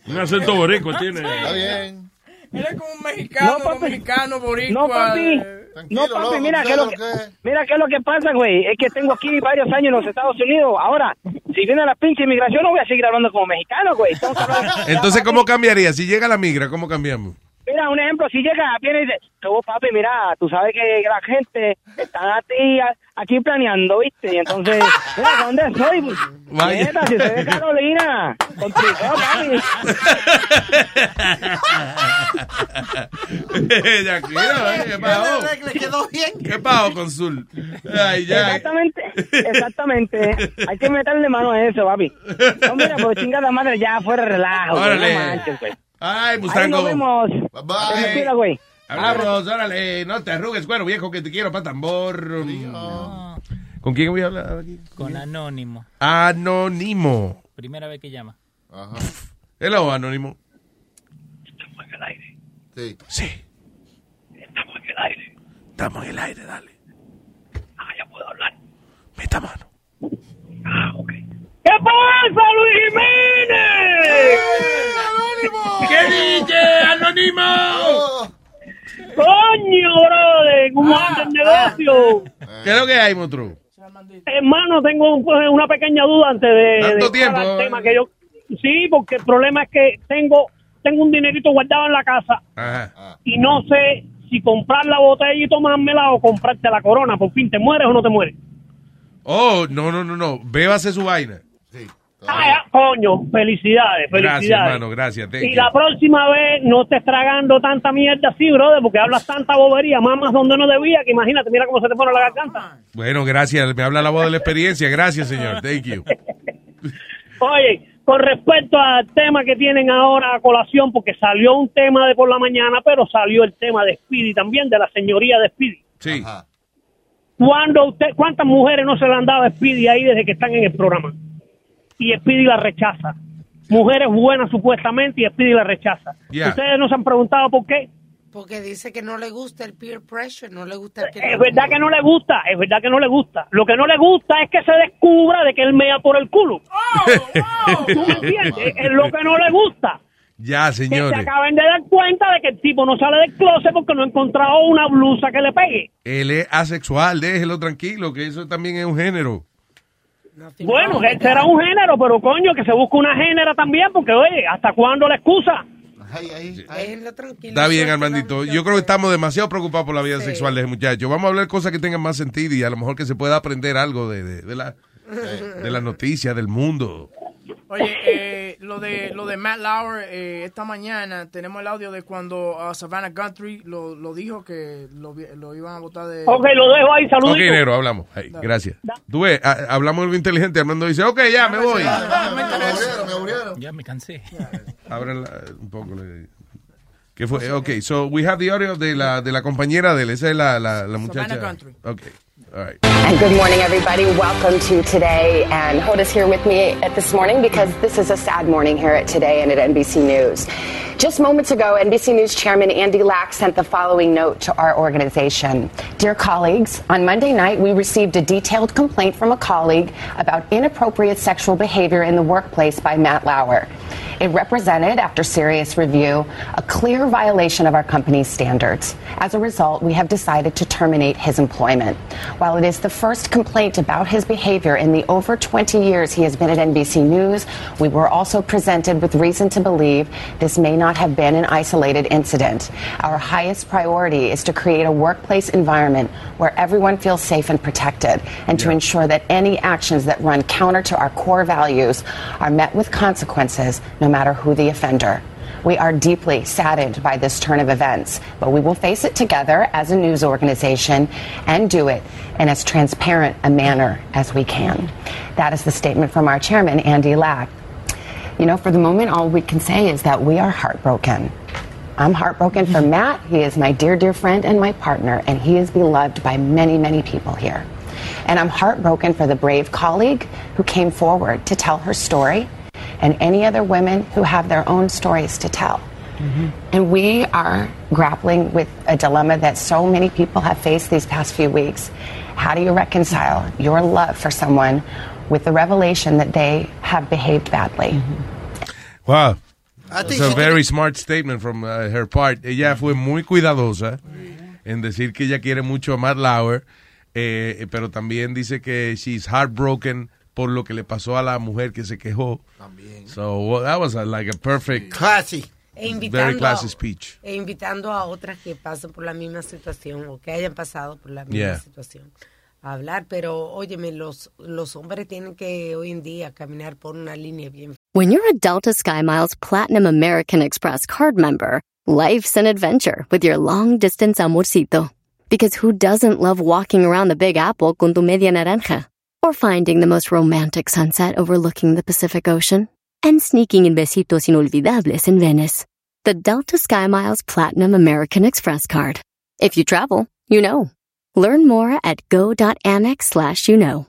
Un acento boricua tiene. Está bien. Él es como un mexicano, No, papi. dominicano, boricua. No, papi. eh, No, loco, papi, mira ¿tú qué es lo sabes que, que es? mira qué es lo que pasa, güey. Es que tengo aquí varios años en los Estados Unidos. Ahora, si viene la pinche inmigración, no voy a seguir hablando como mexicano, güey. Entonces, ¿cómo cambiaría? Si llega la migra, ¿cómo cambiamos? Mira, un ejemplo, si llega, viene y dice, tú, papi, mira, tú sabes que la gente está a ti, a- aquí planeando, ¿viste? Y entonces, mira, ¿dónde soy? Vaya. Neta, si soy de Carolina, complicado, papi. ¿eh? ¿qué pasó? Le quedó bien. ¿Qué pasó, Consul? Ay, ya. Exactamente, exactamente. Hay que meterle mano a eso, papi. No, mira, pues chingada madre, ya fuera relajo, Órale. no manches, güey. Ay, Ahí Mustango. nos vemos. Bye. Cuida, güey. Hablamos, órale, no te arrugues, cuero viejo, que te quiero para tambor. ¿Con quién voy a hablar aquí? Con Anónimo. Anónimo. Primera vez que llama. Ajá. Hello, Anónimo. Sí. Sí. Estamos en el aire. Estamos en el aire, dale. Ah, ya puedo hablar. Meta mano. ¿Qué pasa, Luis Jiménez? ¿Qué dice, Anónimo? Coño, brother, ¿cómo anda el negocio? ¿Qué es lo que hay, monstruo? Hermano, tengo pues, una pequeña duda antes de, ¿Tanto de tiempo? tema que yo sí, porque el problema es que tengo tengo un dinerito guardado en la casa Ajá. y no sé si comprar la botella y tomármela o comprarte la corona. Por fin, ¿te mueres o no te mueres? Oh, no, no, no, no. Bébase su vaina. Ah, coño, felicidades, felicidades. Gracias, hermano, gracias. thank Y you. la próxima vez no estés tragando tanta mierda así, brother, porque hablas tanta bobería, mamas donde no debía, que imagínate, mira cómo se te pone la garganta. Bueno, gracias. Me habla la voz de la experiencia. Gracias, señor. Thank you. Oye, con respecto al tema que tienen ahora a colación, porque salió un tema de por la mañana, pero salió el tema de Speedy también, de la señoría de Speedy. Sí. Cuando usted, ¿Cuántas mujeres no se le han dado a Speedy ahí desde que están en el programa? Y Speedy la rechaza. Mujeres buenas supuestamente y Speedy la rechaza. Ya. Ustedes no se han preguntado por qué. Porque dice que no le gusta el peer pressure, no le gusta el que Es verdad que no le gusta, es verdad que no le gusta. Lo que no le gusta es que se descubra de que él mea por el culo. ¿Tú me entiendes? Es lo que no le gusta. Ya, Que se señores. acaben de dar cuenta de que el tipo no sale del closet porque no ha encontrado una blusa que le pegue. Él es asexual. Déjelo tranquilo, que eso también es un género. Bueno, que será un género, pero coño, que se busque una génera también, porque oye, ¿hasta cuándo la excusa? Está bien, Armandito. Yo creo que estamos demasiado preocupados por la vida sexual de ese muchacho. Vamos a hablar de cosas que tengan más sentido y a lo mejor que se pueda aprender algo de, de, de la, de la noticia, del mundo. Oye, eh, lo de lo de Matt Lauer, eh, esta mañana tenemos el audio de cuando uh, Savannah Guthrie lo, lo dijo que lo, lo iban a votar de... Ok, lo dejo ahí, saludos. Ok, negro, hablamos. Hey, gracias. Tú ves, a- hablamos de lo inteligente. Armando dice, ok, ya, me voy. Ya me cansé. Abran la- un poco. le- ¿Qué fue? Ok, so we have the audio de la, de la compañera de él. Esa es la, la, la muchacha. Savannah Guthrie. Ok, all right. And good morning, everybody. Welcome to Today. And Hoda's here with me at this morning because this is a sad morning here at Today and at NBC News. Just moments ago, NBC News Chairman Andy Lack sent the following note to our organization. Dear colleagues, on Monday night, we received a detailed complaint from a colleague about inappropriate sexual behavior in the workplace by Matt Lauer. It represented, after serious review, a clear violation of our company's standards. As a result, we have decided to terminate his employment. While it is the first complaint about his behavior in the over 20 years he has been at NBC News, we were also presented with reason to believe this may not have been an isolated incident. Our highest priority is to create a workplace environment where everyone feels safe and protected, and to ensure that any actions that run counter to our core values are met with consequences, no matter who the offender. We are deeply saddened by this turn of events, but we will face it together as a news organization and do it in as transparent a manner as we can. That is the statement from our chairman, Andy Lack. You know, for the moment, all we can say is that we are heartbroken. I'm heartbroken for Matt. He is my dear, dear friend and my partner, and he is beloved by many, many people here. And I'm heartbroken for the brave colleague who came forward to tell her story and any other women who have their own stories to tell. And we are grappling with a dilemma that so many people have faced these past few weeks. How do you reconcile your love for someone with the revelation that they have behaved badly? Wow. I It's think a she very smart statement from uh, her part. Ella fue muy cuidadosa en decir que ella quiere mucho a Matt Lauer, eh, pero también dice que she's heartbroken por lo que le pasó a la mujer que se quejó. También. So well, that was a, like a perfect, classy, E very invitando, classy a, speech. e invitando a otras que pasen por la misma situación o que hayan pasado por la misma Yeah. situación a hablar. Pero, óyeme, los, los hombres tienen que hoy en día caminar por una línea bien When you're a Delta SkyMiles Platinum American Express card member, life's an adventure with your long distance amorcito. Because who doesn't love walking around the Big Apple con tu media naranja? Or finding the most romantic sunset overlooking the Pacific Ocean? And sneaking in besitos inolvidables in Venice. The Delta SkyMiles Platinum American Express card. If you travel, you know. Learn more at go.amex slash you know.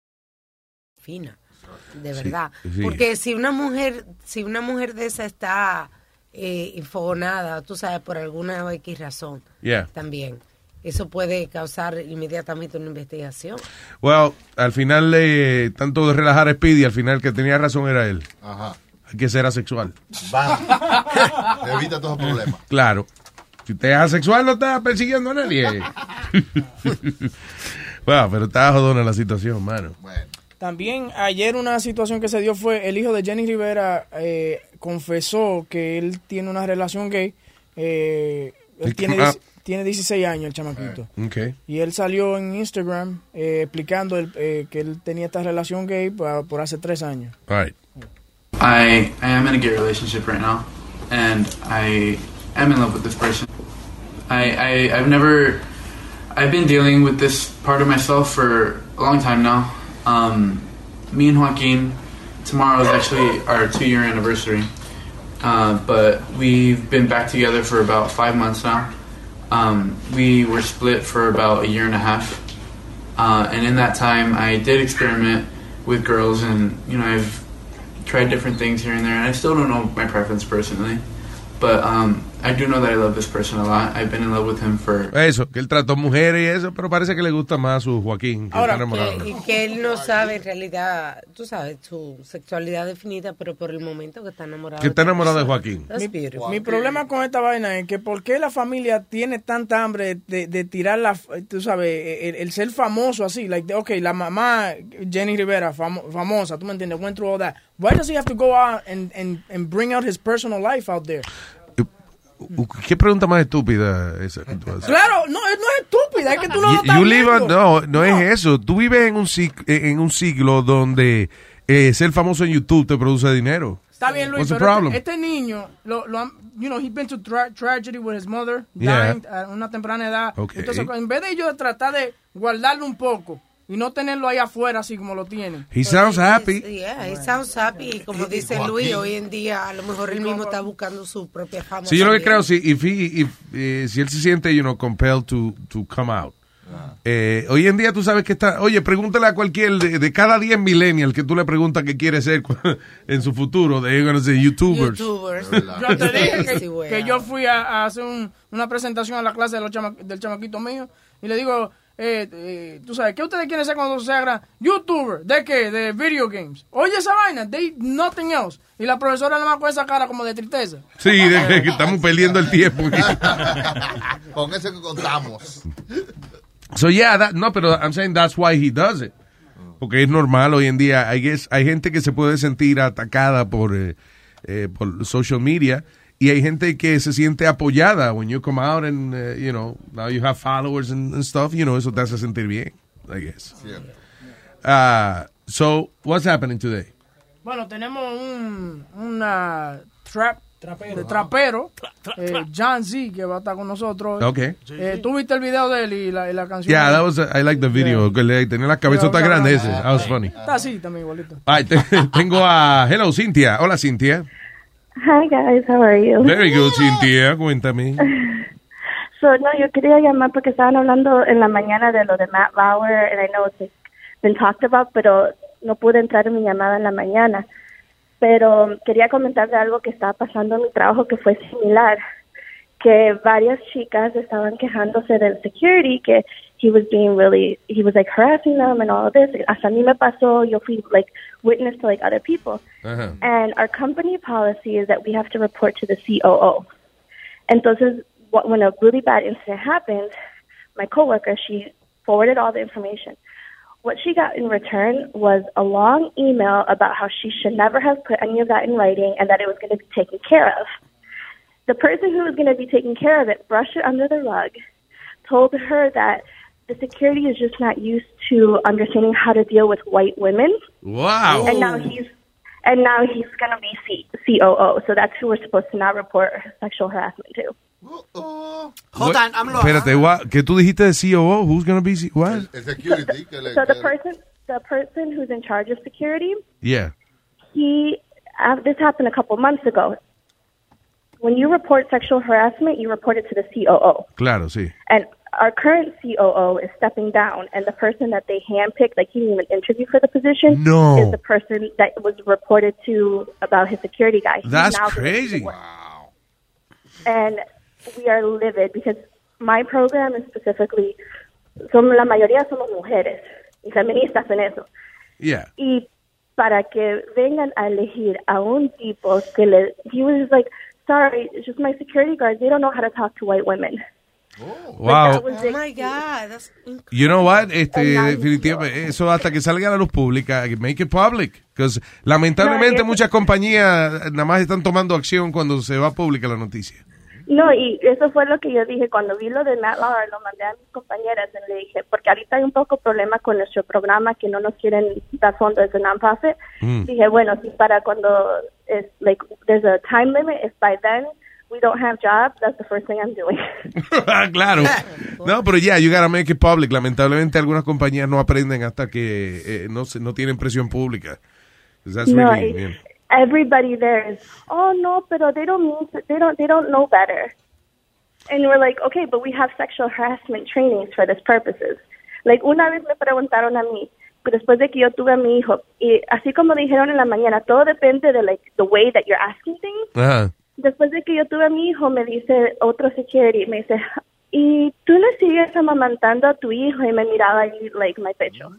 Fina, de verdad. sí. Porque si una mujer, si una mujer de esa está eh, infogonada, tú sabes, por alguna X razón, Yeah. también, eso puede causar inmediatamente una investigación. Well, al final, eh, tanto de relajar a Speedy, al final que tenía razón era él. Ajá. Hay que ser asexual. Vamos. Evita todos los problemas. Claro. Si usted es asexual, no está persiguiendo a nadie. bueno, pero está jodona la situación, mano. También ayer una situación que se dio fue el hijo de Jenny Rivera eh, confesó que él tiene una relación gay. Eh, él tiene, Ah. tiene 16 años el chamaquito. Ok. Y él salió en Instagram eh, explicando el- eh, que él tenía esta relación gay por, por hace tres años. All right. I, I am in a gay relationship right now, and I am in love with this person. I, I I've never I've been dealing with this part of myself for a long time now. Um, me and Joaquin, tomorrow is actually our two year anniversary, uh, but we've been back together for about five months now. Um, we were split for about a year and a half, Uh, and in that time, I did experiment with girls, and you know, I've tried different things here and there, and I still don't know my preference personally. But um, I do know that I love this person a lot. I've been in love with him for Eso, que él trató mujeres y eso, pero parece que le gusta más su Joaquín. Que Ahora, está enamorado. que, y que él no sabe en realidad, tú sabes, su sexualidad definida, pero por el momento que está enamorado. Que está enamorado de Joaquín. That's beautiful. Mi problema con esta vaina es que por qué la familia tiene tanta hambre de, de tirar la, tú sabes, el, el ser famoso así, like, ok, la mamá Jenny Rivera, famo- famosa, tú me entiendes, went through all that. Why does he have to go out and, and, and bring out his personal life out there? ¿Qué pregunta más estúpida esa que tú haces? Claro, no, no es estúpida, es que tú no lo You- estás you live on- no, no, es eso. Tú vives en un, en un siglo donde eh, ser famoso en YouTube te produce dinero. Está bien, Luis, pero este, este niño, lo, lo you know, he's been to tra- tragedy with his mother, Yeah. dying a una temprana edad. Okay. Entonces, en vez de yo tratar de guardarlo un poco y no tenerlo ahí afuera así como lo tienen. He sounds happy. Yeah, he sounds happy. Y como dice Luis, hoy en día a lo mejor él mismo está buscando su propia fama. Sí, yo lo que creo, si, if he- if, eh, si él se siente, you know, compelled to, to come out. Eh, hoy en día tú sabes que está, oye, pregúntale a cualquier de, de cada 10 millennials que tú le preguntas qué quiere ser en su futuro, de gonna say YouTubers. Yo te dije que, Sí, güey. que yo fui a, a hacer un- una presentación a la clase de los chama- del chamaquito mío y le digo, eh, eh, tú sabes, ¿qué ustedes quieren ser cuando se hagan YouTuber? ¿De qué? De video games. Oye esa vaina, they nothing else. Y la profesora nada más con esa cara como de tristeza. Sí, de que, estamos perdiendo el tiempo. Con eso que contamos. So yeah, that- no, pero I'm saying that's why he does it. Porque es normal hoy en día. I guess, hay gente que se puede sentir atacada por, eh, eh, por social media y hay gente que se siente apoyada when you come out and, eh, you know, now you have followers and, and stuff, you know, eso te hace sentir bien, I guess. Uh, so, what's happening today? Bueno, tenemos un una trap de trapero, eh, John Z, que va a estar con nosotros. Ok. Eh, ¿Tú viste el video de él y la, y la canción? Yeah, that was, I like the video. Que le tenía la cabezota Yeah, grande yeah. ese. That was funny. Está así también, igualito. Ay, te- tengo a, hello, Cynthia. Hola, Cynthia. Hi guys, how are you? Very good, Cynthia. Cuéntame. So, no, yo quería llamar porque estaban hablando en la mañana de lo de Matt Lauer, and I know it's like, been talked about, pero no pude entrar en mi llamada en la mañana. Pero quería comentar de algo que estaba pasando en mi trabajo que fue similar, que varias chicas estaban quejándose del security, que he was being really, he was like harassing them and all of this. Hasta a mí me pasó, yo fui like witness to like other people. Ajá. And our company policy is that we have to report to the COO. Entonces, what when a really bad incident happened, my coworker, she forwarded all the information. What she got in return was a long email about how she should never have put any of that in writing and that it was going to be taken care of. The person who was going to be taking care of it brushed it under the rug, told her that the security is just not used to understanding how to deal with white women. Wow. And now he's and now he's going to be C- COO. So that's who we're supposed to now report sexual harassment to. Hold on, I'm lost. Espérate, what? ¿qué tú dijiste de COO? Who's gonna be C what? El security. Que le, So the que- person the person who's in charge of security, Yeah. he uh, this happened a couple months ago. When you report sexual harassment, you report it to the COO. Claro, sí. And our current COO is stepping down, and the person that they handpicked, like he didn't even interview for the position, No. is the person that was reported to about his security guy. He's That's now gonna do the crazy. work. And we are livid because my program is specifically, son, la mayoría somos mujeres y feministas en eso. Yeah. Y para que vengan a elegir a un tipo que le, he was like, sorry, it's just my security guards, they don't know how to talk to white women. Wow. Oh my God, that's You know what? Este, definitivamente, eso hasta que salga a la luz pública, make it public. Because lamentablemente No, muchas compañías nada más están tomando acción cuando se va pública la noticia. No, y eso fue lo que yo dije cuando vi lo de Matt Lauer, lo mandé a mis compañeras y le dije, porque ahorita hay un poco problema con nuestro programa que no nos quieren dar fondos de non-profit. Mm. Dije, bueno, si para cuando es like there's a time limit, if by then we don't have jobs, that's the first thing I'm doing. Ah, claro. No, pero ya, you gotta make it public. Lamentablemente algunas compañías no aprenden hasta que eh, no, tienen presión pública. That's no, really, yeah. everybody there is, oh no, pero they don't mean they don't they don't know better. And we're like, okay, but we have sexual harassment trainings for this purposes. Like, una vez me preguntaron a mí, después de que yo tuve a mi hijo, y así como dijeron en la mañana, todo depende de, like, the way that you're asking things. Después de que yo tuve a mi hijo, me dice otro security, me dice, ¿y tú le sigues amamantando a tu hijo? Y me miraba ahí, like, my pecho.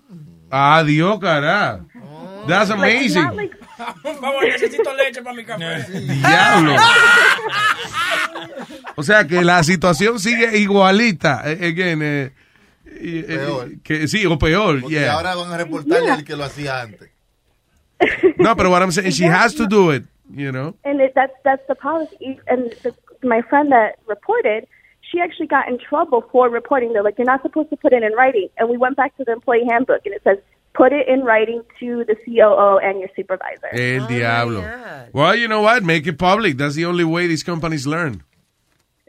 Adiós, cara. That's Like, amazing. like- Por favor, necesito leche para mi café. Diablo. O sea que la situación sigue igualita. Eh, again, eh, eh, Peor. que, sí, o peor. Porque yeah. ahora van a reportarle al que lo hacía antes. No, pero what I'm saying, she has to do it, you know. And it, that's that's the policy. And the, my friend that reported, she actually got in trouble for reporting. They're like, you're not supposed to put it in writing. And we went back to the employee handbook, and it says, put it in writing to the COO and your supervisor. El oh, diablo. Well, you know what? Make it public. That's the only way these companies learn.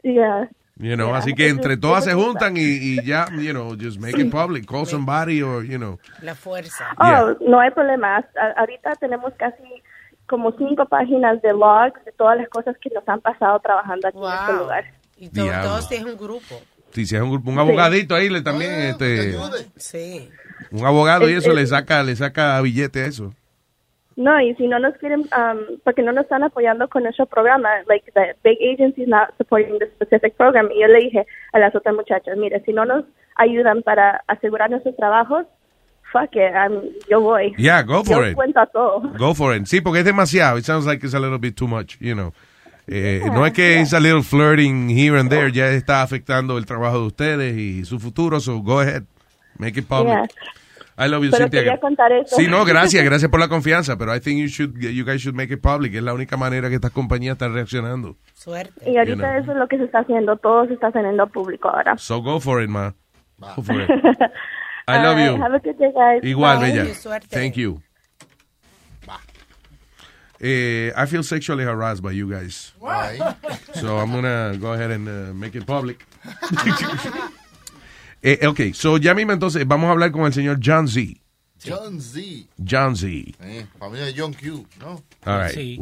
Yeah. You know, Yeah, así que it entre is- todas it se is juntan y, y ya, you know, just make it public. Call somebody or, you know. La fuerza. Oh, no hay problema. Ahorita tenemos casi como cinco páginas de logs de todas las cosas que nos han pasado trabajando aquí en este lugar. Y to- Diablo. todos tienen un grupo. Si si es un, grupo- un abogadito ahí, le también, este, Sí. un abogado y Es- eso es- le saca, le saca billete a eso. No, y si no nos quieren, um, porque no nos están apoyando con nuestro programa, like the big agencies not supporting the specific program. Y yo le dije a las otras muchachas, mire, si no nos ayudan para asegurar nuestros trabajos, fuck it, um, yo voy. Yeah, go for yo it. cuento todo. Go for it. Sí, porque es demasiado. It sounds like it's a little bit too much, you know. Eh, no es que it's a little flirting here and there, ya está afectando el trabajo de ustedes y su futuro, so go ahead. Make it public. Yeah. I love you, Pero Cynthia. quería contar eso. Sí, no, gracias, gracias por la confianza, pero I think you should, you guys should make it public. Es la única manera que estas compañías están reaccionando. Suerte. Y ahorita You know. eso es lo que se está haciendo, todo se está haciendo público ahora. So go for it, ma. Go for it. I love you. Have a good day, guys. Igual, Bye. Bella. Thank you. Eh, I feel sexually harassed by you guys. So I'm gonna go ahead and uh, make it public. eh, ok, so ya mismo entonces vamos a hablar con el señor John Z. John Z. John Z. Eh, familia de John Q, ¿no? All right.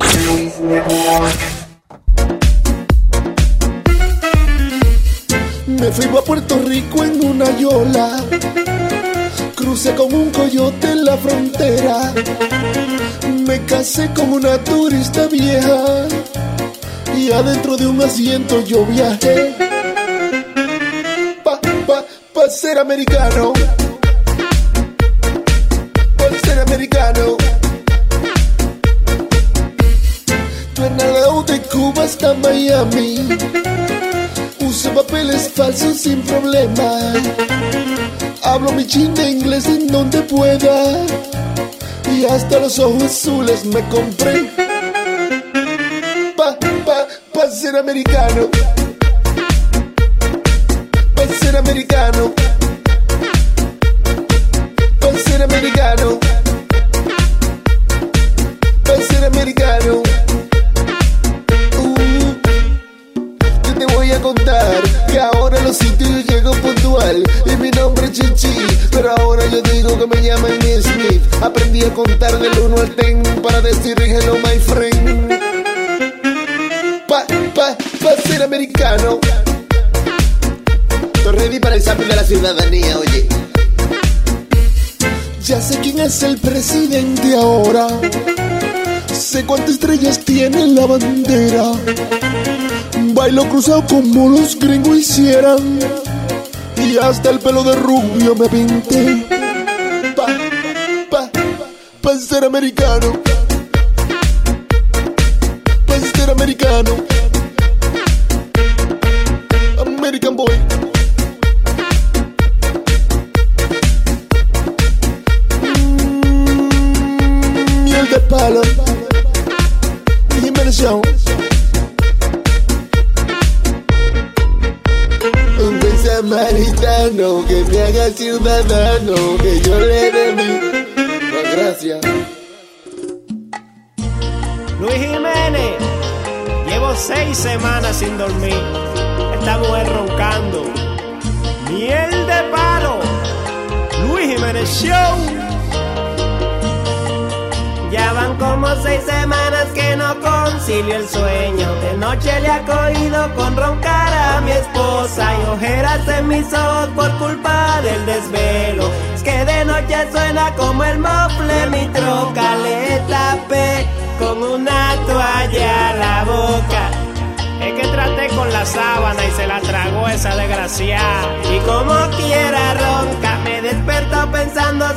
Me fui a Puerto Rico en una yola. Crucé con un coyote en la frontera. Me casé con una turista vieja. Y adentro de un asiento yo viajé. Pa, pa, pa ser americano. Pa ser americano. De Cuba hasta Miami. Uso papeles falsos sin problema. Hablo mi chin de inglés en donde pueda. Y hasta los ojos azules me compré. Pa, pa, pa ser americano. Pa ser americano. Pa ser americano. Pa ser americano. Contar que ahora los sitios yo llego puntual y mi nombre es Chichi, pero ahora yo digo que me llaman mi Smith. Aprendí a contar del 1 al 10 para decir hello my friend. Pa, pa, pa ser americano. Estoy ready para el examen de la ciudadanía, oye. Ya sé quién es el presidente ahora. Sé cuántas estrellas tiene la bandera. Bailo cruzado como los gringos hicieran. Y hasta el pelo de rubio me pinté. Pa, pa, pa ser americano. Pa ser americano. American boy. Mm, Miel de palo. Jiménez samaritano que me haga ciudadano, que yo le dé mi gracias. Luis Jiménez, llevo seis semanas sin dormir. Esta mujer roncando. Miel de palo. Luis Jiménez Show. Ya van como seis semanas que no concilio el sueño. De noche le ha cogido con roncar a mi esposa y ojeras en mis ojos por culpa del desvelo. Es que de noche suena como el mofle mi troca. Le tapé con una toalla la boca. Es que traté con la sábana y se la tragó esa desgraciada. Y como quiera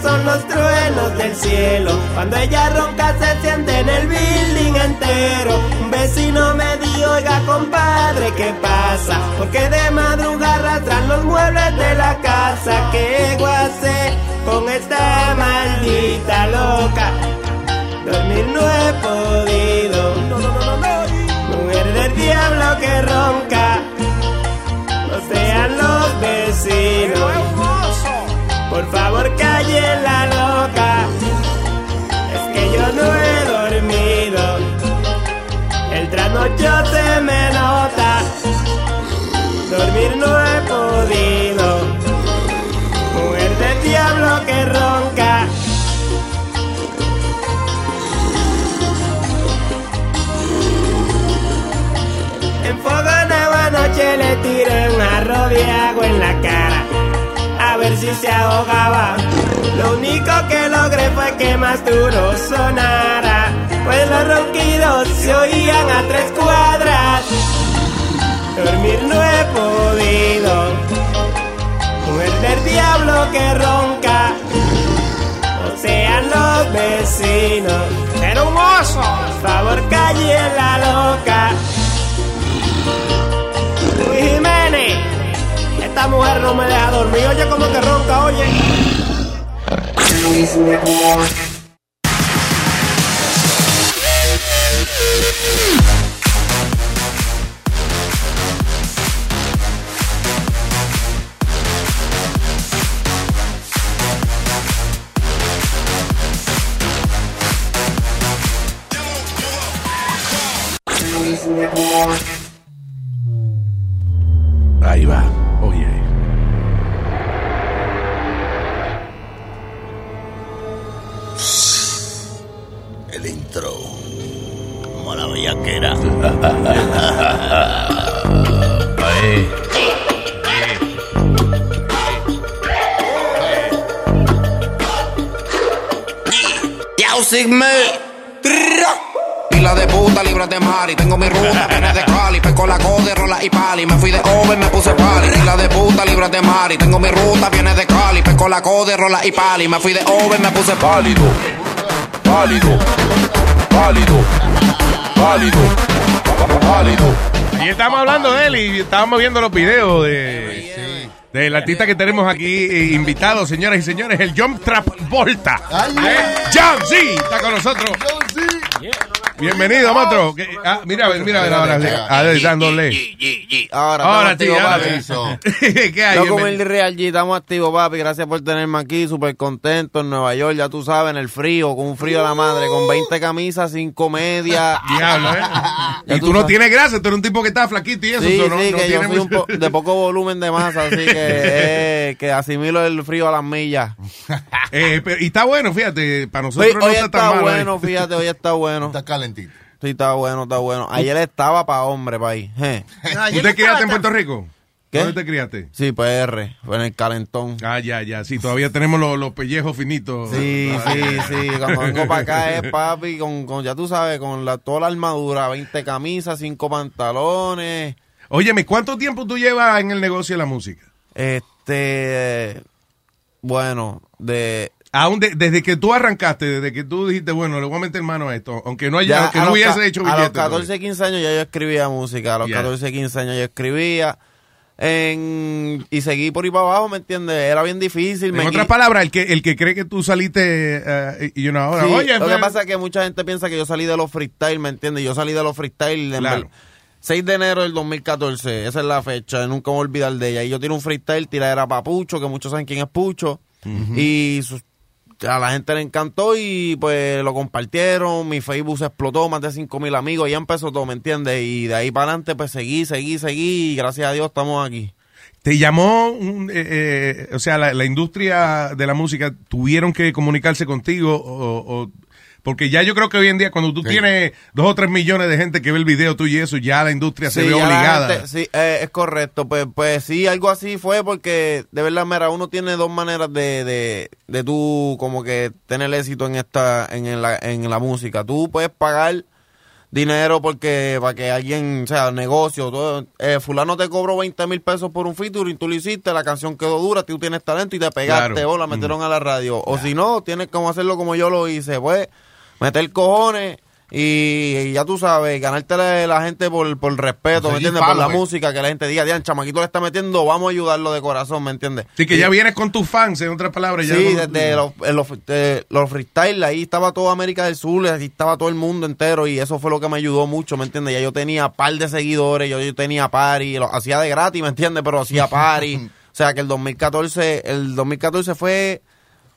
son los truenos del cielo. Cuando ella ronca se siente en el building entero. Un vecino me dijo, oiga compadre, ¿qué pasa? Porque de madrugada arrastran los muebles de la casa. ¿Qué guase con esta maldita loca? Dormir no he podido. Mujer del diablo que ronca. No sean los vecinos. Por favor, calle la loca. Es que yo no he dormido. El trasnocho se me nota. Dormir no he podido. Mujer del diablo que ronca. En Fogonagua anoche le tiré un arroz de agua en la cara A si se ahogaba. Lo único que logré fue que más duro sonara Pues los ronquidos se oían a tres cuadras. Dormir no he podido Mujer del diablo que ronca. O sean los vecinos Era un oso Por favor calle la loca esta mujer no me deja dormir. Oye, como que ronca, oye. De mari. Tengo mi ruta, viene de Cali. Pesco la code, rola y pali. Me fui de over, me puse pálido. Pálido. Pálido. Pálido. Pálido. Y estamos hablando de él y estábamos viendo los videos de, del artista que tenemos aquí eh, invitado, señoras y señores, el John Travolta. ¿Eh? John C. está con nosotros. Bienvenido. Que- ah, mira, a ver, mira, a ver, ahora, a ver, dándole. Ahora, Ahora, tío. ¿Qué hay? Loco Bienvenido. Mil Real G, estamos activos, papi. Gracias por tenerme aquí, súper contento en Nueva York, ya tú sabes, en el frío, con un frío de la madre, con 20 camisas, 5 medias. Diablo, ¿eh? Y tú tú no tienes grasa, tú eres un tipo que está flaquito y eso. Sí, no, sí, no que yo soy un mucho- po- de poco volumen de masa, así que, eh, que asimilo el frío a las millas. Eh, pero- y está bueno, fíjate, para Hoy, nosotros no hoy está, está, tan mal. bueno, ¿eh? fíjate, hoy está bueno. Está Sí, está bueno, está bueno. Ayer estaba para hombre, país. ¿Tú te criaste en Puerto Rico? ¿Qué? ¿Dónde te criaste? Sí, PR, fue en el calentón. Ah, ya, ya, sí, todavía tenemos los, los pellejos finitos. Sí, sí, sí. Cuando vengo para acá es papi, con, con, ya tú sabes, con la, toda la armadura, 20 camisas, 5 pantalones. Óyeme, ¿cuánto tiempo tú llevas en el negocio de la música? Este, bueno, de... Aún de- desde que tú arrancaste, desde que tú dijiste, bueno, le voy a meter mano a esto, aunque no haya, Ya aunque no hubiese hecho A los 14, 15 años ya yo escribía música. A los Yeah. 14, 15 años yo escribía. En, y seguí por ahí para abajo, ¿me entiendes? Era bien difícil. En me otras palabras, el que, el que cree que tú saliste, eh, y you know, ahora, Sí, oye, lo que pasa es que mucha gente piensa que yo salí de los freestyle, ¿me entiendes? Yo salí de los freestyle Claro. ver- 6 de enero del 2014, esa es la fecha, nunca me voy a olvidar de ella. Y yo tiré un freestyle, tiradera para Pucho, que muchos saben quién es Pucho. Y su- a la gente le encantó y pues lo compartieron, mi Facebook se explotó, más de 5 mil amigos, ya empezó todo, ¿me entiendes? Y de ahí para adelante pues seguí, seguí, seguí y gracias a Dios estamos aquí. te llamó, eh, eh, o sea, la, la industria de la música, tuvieron que comunicarse contigo o, o- Porque ya yo creo que hoy en día, cuando tú tienes dos o tres millones de gente que ve el video tuyo y eso, ya la industria se ve obligada. gente- sí, eh, es correcto. Pues, pues sí, algo así fue porque de verdad, mira, uno tiene dos maneras de, de, de tú como que tener éxito en esta, en la, en la música. Tú puedes pagar dinero porque para que alguien, o sea, negocio, todo, eh, fulano te cobró 20 mil pesos por un featuring, tú lo hiciste, la canción quedó dura, tú tienes talento y te pegaste, Claro. o la metieron a la radio. O si no, tienes como hacerlo como yo lo hice, pues, meter cojones y, y ya tú sabes, ganarte la, la gente por, por respeto, ¿me entiendes? Por la música, que la gente diga, dian, chamaquito le está metiendo, vamos a ayudarlo de corazón, ¿me entiendes? Así que ya vienes con tus fans, en otras palabras. ya Sí, desde los, los, de los freestyle, ahí estaba toda América del Sur, ahí estaba todo el mundo entero y eso fue lo que me ayudó mucho, ¿me entiendes? Ya yo tenía par de seguidores, yo, yo tenía party, lo hacía de gratis, ¿me entiendes? Pero hacía party. o sea que el 2014, el 2014 fue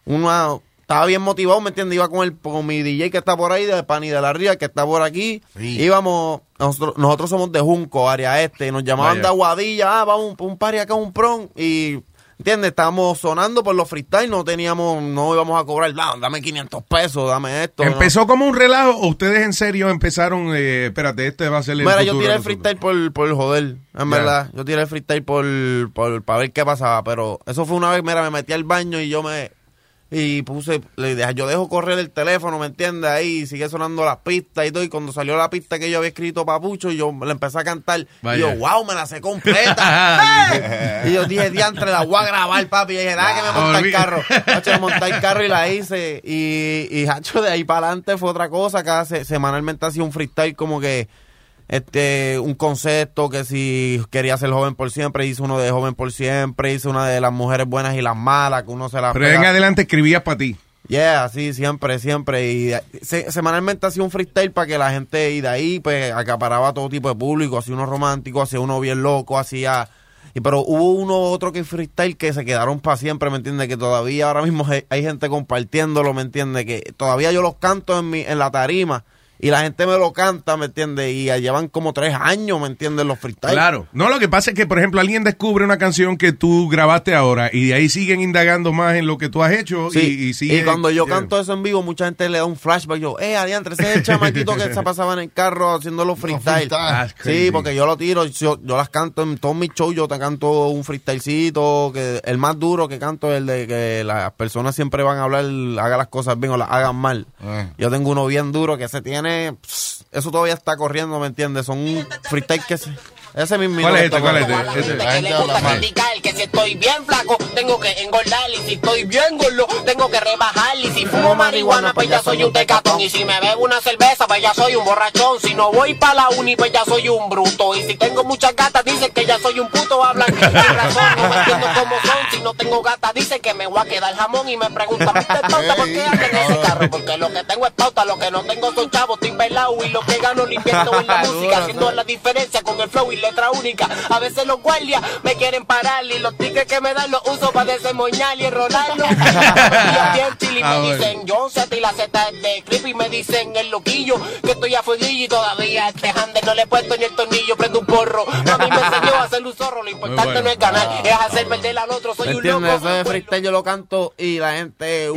una... Estaba bien motivado, ¿me entiendes? Iba con, el, con mi DJ que está por ahí, de Pani de la Ría, que está por aquí. Íbamos, nosotros, nosotros somos de Junco, área este, y nos llamaban Vaya. de Aguadilla, ah, vamos, un, un party acá, un prom, y ¿Entiendes? Estábamos sonando por los freestyle, no teníamos, no íbamos a cobrar, "Ah, dame 500 pesos, dame esto. ¿no? ¿Empezó como un relajo o ustedes en serio empezaron, eh, espérate, este va a ser el Mira, yo tiré el freestyle por, por joder, en verdad. Yo tiré el freestyle por, por, para ver qué pasaba, pero eso fue una vez, mira, me metí al baño y yo me... Y puse, le yo dejo correr el teléfono, ¿me entiendes? Ahí sigue sonando las pistas y todo. Y cuando salió la pista que yo había escrito Papucho, yo le empecé a cantar. Vaya. Y yo, wow, me la sé completa. y yo dije, diantre, la voy a grabar, papi. Y dije, nada, que me monta el carro. Hacho, me monté el carro y la hice. Y, y hacho, de ahí para adelante fue otra cosa. Cada se- semanalmente hacía un freestyle como que este un concepto que si quería ser joven por siempre, hice uno de joven por siempre, hice una de las mujeres buenas y las malas, que uno se las Pero pega. en adelante escribías para ti. Yeah, sí, siempre, siempre. Y se- semanalmente hacía un freestyle para que la gente, y de ahí, pues, acaparaba todo tipo de público. Hacía uno romántico, hacía uno bien loco, hacía... Y, pero hubo uno otro que freestyle que se quedaron para siempre, ¿me entiendes? Que todavía ahora mismo hay, hay gente compartiéndolo, ¿me entiendes? Que todavía yo los canto en, mi, en la tarima y la gente me lo canta, ¿me entiendes? Y llevan como tres años, ¿me entiendes? Los freestyles. Claro. No, lo que pasa es que, por ejemplo, alguien descubre una canción que tú grabaste ahora y de ahí siguen indagando más en lo que tú has hecho Sí, y, y sigue- y cuando yo yeah. canto eso en vivo, mucha gente le da un flashback. Yo, eh, adiantre, ese es el chamaquito que se pasaba en el carro haciendo los freestyle. That's crazy. Sí, porque yo lo tiro, yo, yo las canto en todos mis shows, yo te canto un freestylecito, que el más duro que canto es el de que las personas siempre van a hablar, hagan las cosas bien o las hagan mal. Ah. Yo tengo uno bien duro que se tiene, eso todavía está corriendo, ¿me entiendes? Son un freestyle que se, ese mismo. ¿Cuál es este? ¿Cuál es este? Este. La gente habla mal. que si estoy bien flaco, tengo que engordar. Y si estoy bien gordo, tengo que rebajar. Y si fumo marihuana, pues ya soy un tecatón. Y si me bebo una cerveza, pues ya soy un borrachón. Si no voy para la uni, pues ya soy un bruto. Y si tengo muchas gatas, dicen que ya soy un puto. Hablan sin razón, no me entiendo cómo son. Si no tengo gatas, dicen que me voy a quedar jamón. Y me preguntan, ¿viste tonta por qué andas en ese carro? Porque lo que tengo es pauta, lo que no tengo son chavos. Estoy pelado y lo que gano limpiando en la música. Haciendo la diferencia con el flow y letra única. A veces los guardias me quieren parar y los tickets que me dan los uso para desemboñar y enrolarlo. y yo bien chili Ah, me bueno. dicen John Z y la Z es de Creepy me dicen el loquillo que estoy a fueguillo y todavía este handle no le he puesto ni el tornillo, prendo un porro. A mí me enseñó a hacer un zorro, lo importante bueno. no es ganar, es hacer perder al otro, soy ¿Me un loco. Ese freestyle yo lo canto y la gente...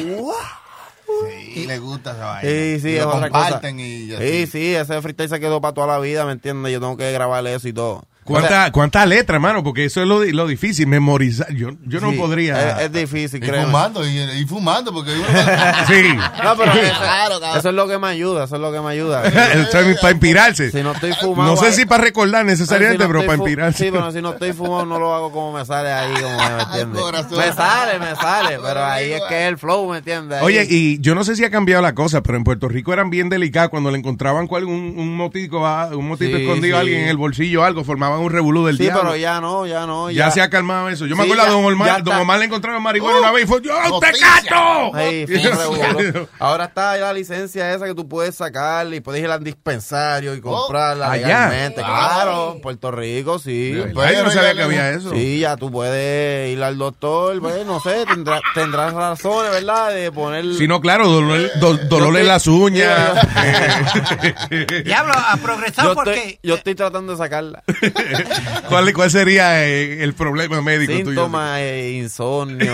Y le gusta esa vaina. Sí, sí, Y es lo otra comparten cosa. y sí, sí, ese freestyle se quedó para toda la vida, ¿me entiendes? Yo tengo que grabarle eso y todo. ¿Cuánta, ¿Cuántas letras, hermano? Porque eso es lo, lo difícil, memorizar. Yo, yo no podría. Es, es difícil, Y fumando, y, y fumando, porque uno Sí. No, pero eso, Claro, claro. eso es lo que me ayuda, eso es lo que me ayuda. para inspirarse. Si no estoy fumado. No sé si ahí- para recordar necesariamente, si no pero para inspirarse. Sí, pero si no estoy fumado no lo hago como me sale ahí, como me entiendes. Me sale, me sale, pero ahí es que es el flow, ¿me entiendes? Ahí- Oye, y yo no sé si ha cambiado la cosa, pero en Puerto Rico eran bien delicados cuando le encontraban cual- un, un motico, un motito Sí, escondido a alguien en el bolsillo o algo, formaban un revolú del Sí, diablo. pero ya no, ya no. ya, se ha calmado eso. Yo me Sí, acuerdo ya- a Don Omar, Don. Omar le encontraron marihuana Uh, una vez y fue, ¡Yo, te cato! Revolú. Ahora está la licencia esa que tú puedes sacar y puedes ir al dispensario y comprarla allá. legalmente. Claro. Claro, Puerto Rico, sí. Ay, yo no sabía que había eso. Sí, ya tú puedes ir al doctor, pues, no sé, tendrá- tendrás razones, ¿verdad? De poner... Si no, claro, dolor, do- dolor en las uñas. Diablo, ha progresado Yo porque estoy, yo estoy tratando de sacarla. ¿Cuál, ¿Cuál sería eh, el problema médico tuyo? Síntomas, eh, insomnio.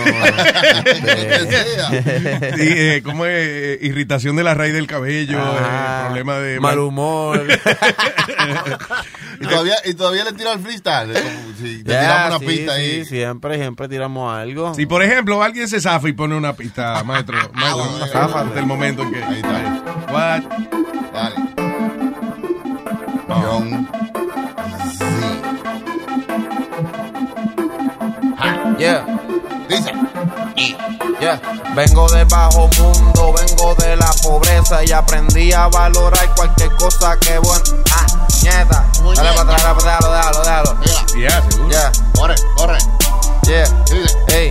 Sí, eh, ¿Cómo es? Eh, Irritación de la raíz del cabello, Ajá. eh, problema de... Mal humor. y, todavía, y todavía le tira el freestyle. como si te Ya, tiramos una sí, pista sí, ahí. siempre, siempre tiramos algo. Si, por ejemplo, alguien se zafa y pone una pista, maestro, záfate del momento en que... Ahí está. What? Dale. John Yeah. Dice. Yeah. Vengo del bajo mundo, vengo de la pobreza y aprendí a valorar cualquier cosa que bueno. Ah, nieta. Dale para atrás, dale, déjalo, déjalo, déjalo. Yeah, seguro. Yeah. Corre, corre. Yeah. Hey.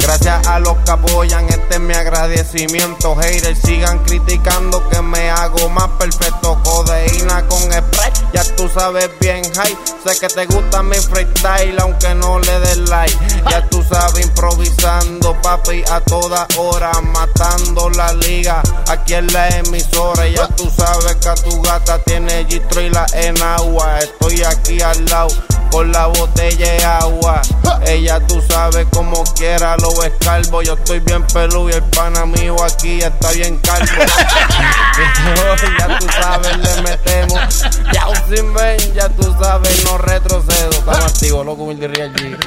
Gracias a los que apoyan, este es mi agradecimiento. Haters sigan criticando que me hago más perfecto. Codeína con spray, ya tú sabes bien, high. Sé que te gusta mi freestyle, aunque no le des like. Ya tú sabes, improvisando, papi, a toda hora, matando la liga. Aquí en la emisora, ya tú sabes que a tu gata tiene gistro y la en agua. Estoy aquí al lado con la botella de agua. Ella tú sabes como quiera lo escalvo. Yo estoy bien peludo y el pana mío aquí está bien calvo. ya tú sabes, le metemos. Ya sin ven, ya tú sabes, no retrocedo. Estamos activos, loco, Willy Real G.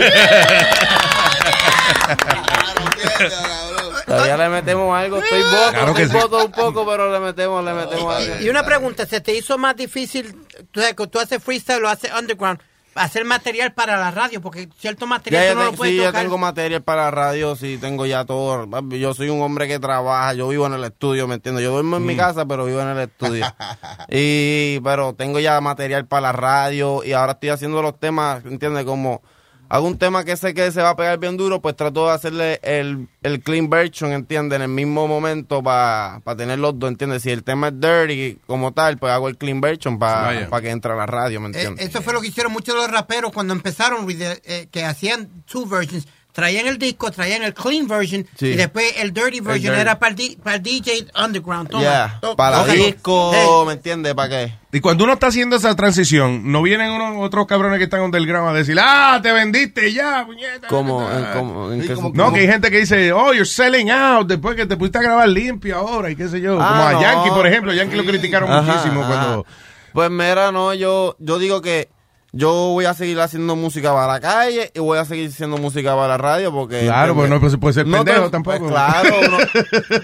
Todavía le metemos algo, estoy voto, Claro que estoy sí. voto un poco, pero le metemos, le metemos algo. Y una pregunta, ¿se te hizo más difícil, tú, tú haces freestyle o haces underground, hacer material para la radio? Porque cierto material Ya, tú no te- lo puedes sí, tocar. tengo material para radio, sí, tengo ya todo. Yo soy un hombre que trabaja, yo vivo en el estudio, ¿me entiendes? Yo duermo en mi Mm. casa, pero vivo en el estudio. y, pero tengo ya material para la radio y ahora estoy haciendo los temas, ¿entiendes? Como hago un tema que sé que se va a pegar bien duro, pues trato de hacerle el, el clean version, ¿entiendes? En el mismo momento para tener los dos, ¿entiendes? Si el tema es dirty como tal, pues hago el clean version para Vaya. que entre a la radio, ¿me Eh, entiendes? eso fue lo que hicieron muchos de los raperos cuando empezaron, the- eh, que hacían two versions. Traían el disco, traían el clean version Sí. y después el dirty version dirty. era para el, el DJ underground. Toma, to- para tócalo. disco, Hey. ¿me entiendes? ¿Para qué? Y cuando uno está haciendo esa transición, ¿no vienen unos otros cabrones que están underground a decir, ah, te vendiste ya, puñeta? ¿Cómo? ¿En, cómo- en qué No, que hay gente que dice, oh, you're selling out después que te pusiste a grabar limpio ahora y qué sé yo. Ah, Como a no. Yankee, por ejemplo. Yankee lo criticaron Ajá, muchísimo ajá. cuando... Pues mira, no, yo, yo digo que yo voy a seguir haciendo música para la calle y voy a seguir haciendo música para la radio porque... Claro, pues no pues, puede ser No pendejo te- tampoco. pues claro, uno-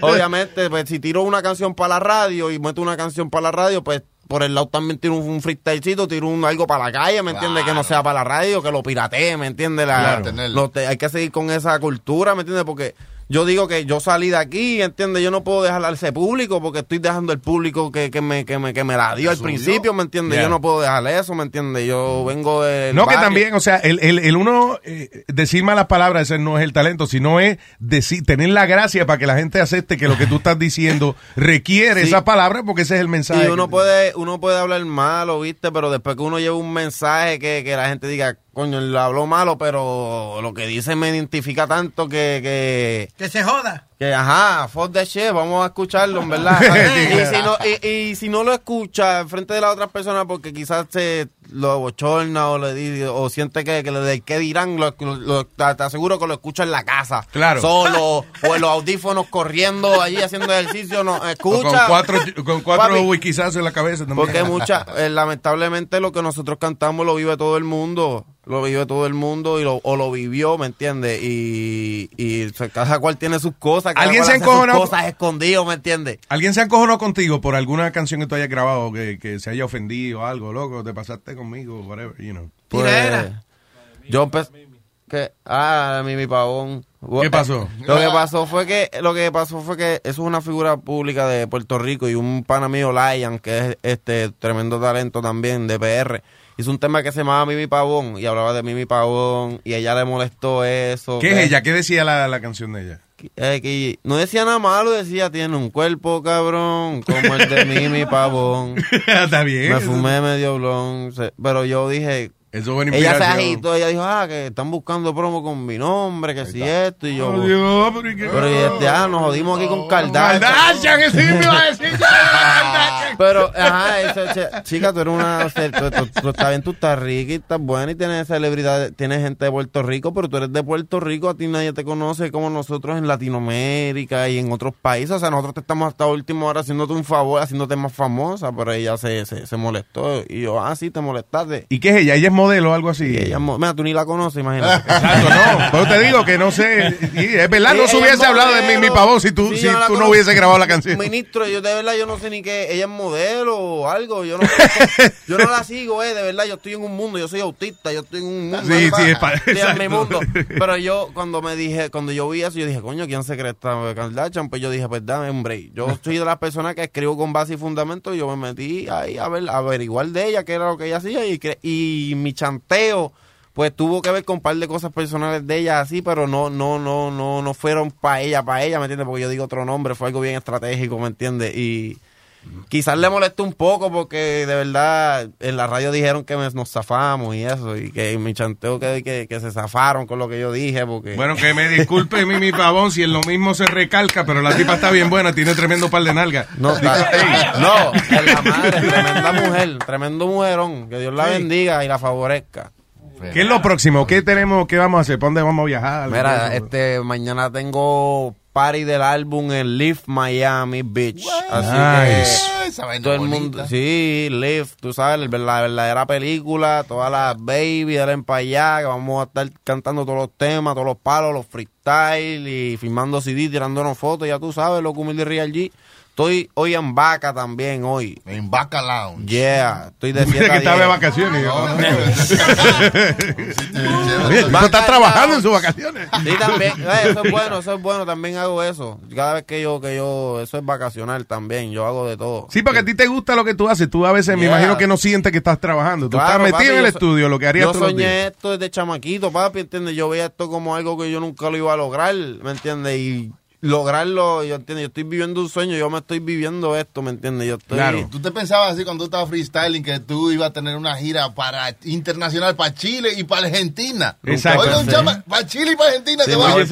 obviamente, pues si tiro una canción para la radio y meto una canción para la radio, pues por el lado también tiro un, un freestylecito, tiro un, algo para la calle, ¿me entiendes? Que no sea para la radio, que lo piratee, ¿me entiendes? La- Claro, hay que seguir con esa cultura, ¿me entiendes? Porque yo digo que yo salí de aquí, ¿entiendes? Yo no puedo dejar ese público porque estoy dejando el público que, que, me, que, me, que me la dio al principio, ¿me entiendes? Yo no puedo dejarle eso, ¿me entiendes? Yo vengo de... No, que también, o sea, el, el, el uno eh, decir malas palabras, ese no es el talento, sino es decir, tener la gracia para que la gente acepte que lo que tú estás diciendo requiere Sí. esa palabra porque ese es el mensaje. Y uno puede, uno puede hablar malo, ¿viste? Pero después que uno lleva un mensaje que, que la gente diga, coño, él habló malo, pero lo que dice me identifica tanto que, que, Que se joda. Que ajá, fuck the shit, vamos a escucharlo, en verdad. y, si no, y, y si no lo escucha enfrente de la otra persona porque quizás se lo bochorna o le o siente que, que le de qué dirán, lo, lo- lo- te aseguro que lo escucha en la casa. Claro. Solo, o en los audífonos corriendo allí haciendo ejercicio, no, O escucha. con cuatro, con cuatro wikisazos en la cabeza también. porque mucha, eh, lamentablemente lo que nosotros cantamos lo vive todo el mundo, lo vive todo el mundo y lo, o lo vivió, ¿me entiendes? Y, cada cual tiene sus cosas, ¿Alguien se sus encojonó? cosas escondido, ¿me entiendes? ¿Alguien se encojonó contigo por alguna canción que tú hayas grabado que, que se haya ofendido o algo, loco? Te pasaste conmigo, whatever, you know. Pues, yo empecé, que, ah, Mimi Pavón. ¿Qué pasó? Lo que pasó fue que, lo que pasó fue que eso es una figura pública de Puerto Rico y un pana mío, Lion, que es este tremendo talento también de PR, hizo un tema que se llamaba Mimi Pavón y hablaba de Mimi Pavón y ella le molestó eso. ¿Qué que- es ella? ¿Qué decía la, la canción de ella? Eh, no decía nada malo, decía tiene un cuerpo cabrón como el de Mimi Pavón. Está bien. Me fumé medio blon, pero yo dije, Eso buena Ella se agitó, ella dijo, ah, que están buscando promo con mi nombre, que si esto, y yo... Oh, Dios, pero ¿y qué? Pero y este, ah, nos jodimos aquí con Kardashian. Kardashian, que sí me iba a decir. Pero, ajá, eso, chica, tú eres una. Tú, tú- tú estás bien, tú estás rica y estás buena y tienes celebridad, tienes gente de Puerto Rico, pero tú eres de Puerto Rico, a ti nadie te conoce como nosotros en Latinoamérica y en otros países. O sea, nosotros te estamos hasta última hora haciéndote un favor, haciéndote más famosa, pero ella se, se, se molestó. Y yo, ah, sí, te molestaste. ¿Y qué es ella? ¿Ella es modelo o algo así? Ella, mira, tú ni la conoces, imagínate. Exacto, no. Pero te digo que no sé. y es verdad, no se hubiese es hablado de mi, mi pavón si tú, Sí, si la tú no hubiese grabado la canción. Ministro, yo de verdad yo no sé ni qué, ella es modelo o algo, yo no yo no la sigo, eh, de verdad, yo estoy en un mundo, yo soy autista, yo estoy en un mundo. Sí, sí, es pa- Estoy en mi exacto. mundo. Pero yo cuando me dije, cuando yo vi eso, yo dije, coño, ¿quién se cree esta Kardashian? Pues yo dije, pues dame un break. Yo soy de las personas que escribo con base y fundamento y yo me metí ahí a ver, a averiguar de ella qué era lo que ella hacía y, y mi chanteo pues tuvo que ver con un par de cosas personales de ella así, pero no, no, no, no, no fueron para ella, para ella, ¿me entiendes? Porque yo digo otro nombre, fue algo bien estratégico, ¿me entiendes? Y quizás le molestó un poco porque de verdad en la radio dijeron que me- nos zafamos y eso, y que mi chanteo que, que, que se zafaron con lo que yo dije, porque... Bueno, que me disculpe mi, mi pavón si en lo mismo se recalca, pero la tipa está bien buena, tiene tremendo par de nalgas. No, está- no, es la madre, tremenda mujer, tremendo mujerón, que Dios la bendiga y la favorezca. ¿Qué es lo próximo? ¿Qué tenemos? ¿Qué vamos a hacer? ¿Para dónde vamos a viajar? Mira, este, mañana tengo party del álbum en Live Miami Beach. Así Nice. que vaina todo el bonita. mundo, sí, Live, tú sabes, la la verdadera película, todas las baby, dalen para allá, que vamos a estar cantando todos los temas, todos los palos, los freestyle y filmando CD, tirándonos fotos, ya tú sabes, lo que humilde Real G. Estoy hoy en Vaca también, hoy. En Vaca Lounge. Yeah, estoy de Dice fiesta que estaba de vacaciones. No, Oye, tipo está trabajando en sus vacaciones. Sí, también. Eh, eso es bueno, eso es bueno. También hago eso. Cada vez que yo, que yo, eso es vacacional también. Yo hago de todo. Sí, porque a ti te gusta lo que tú haces. Tú a veces me imagino que no sientes que estás trabajando. Tú Claro, estás metido papi, en el estudio, lo que harías Yo soñé días. esto desde chamaquito, papi, ¿entiendes? Yo veía esto como algo que yo nunca lo iba a lograr, ¿me entiendes? Y lograrlo, yo entiendo, yo estoy viviendo un sueño, yo me estoy viviendo esto, ¿me entiendes? Yo estoy... ¿Tú te pensabas así cuando tú estabas freestyling que tú ibas a tener una gira para internacional para Chile y para Argentina? Exacto. Un chama, para Chile y para Argentina Sí, te vas. voy-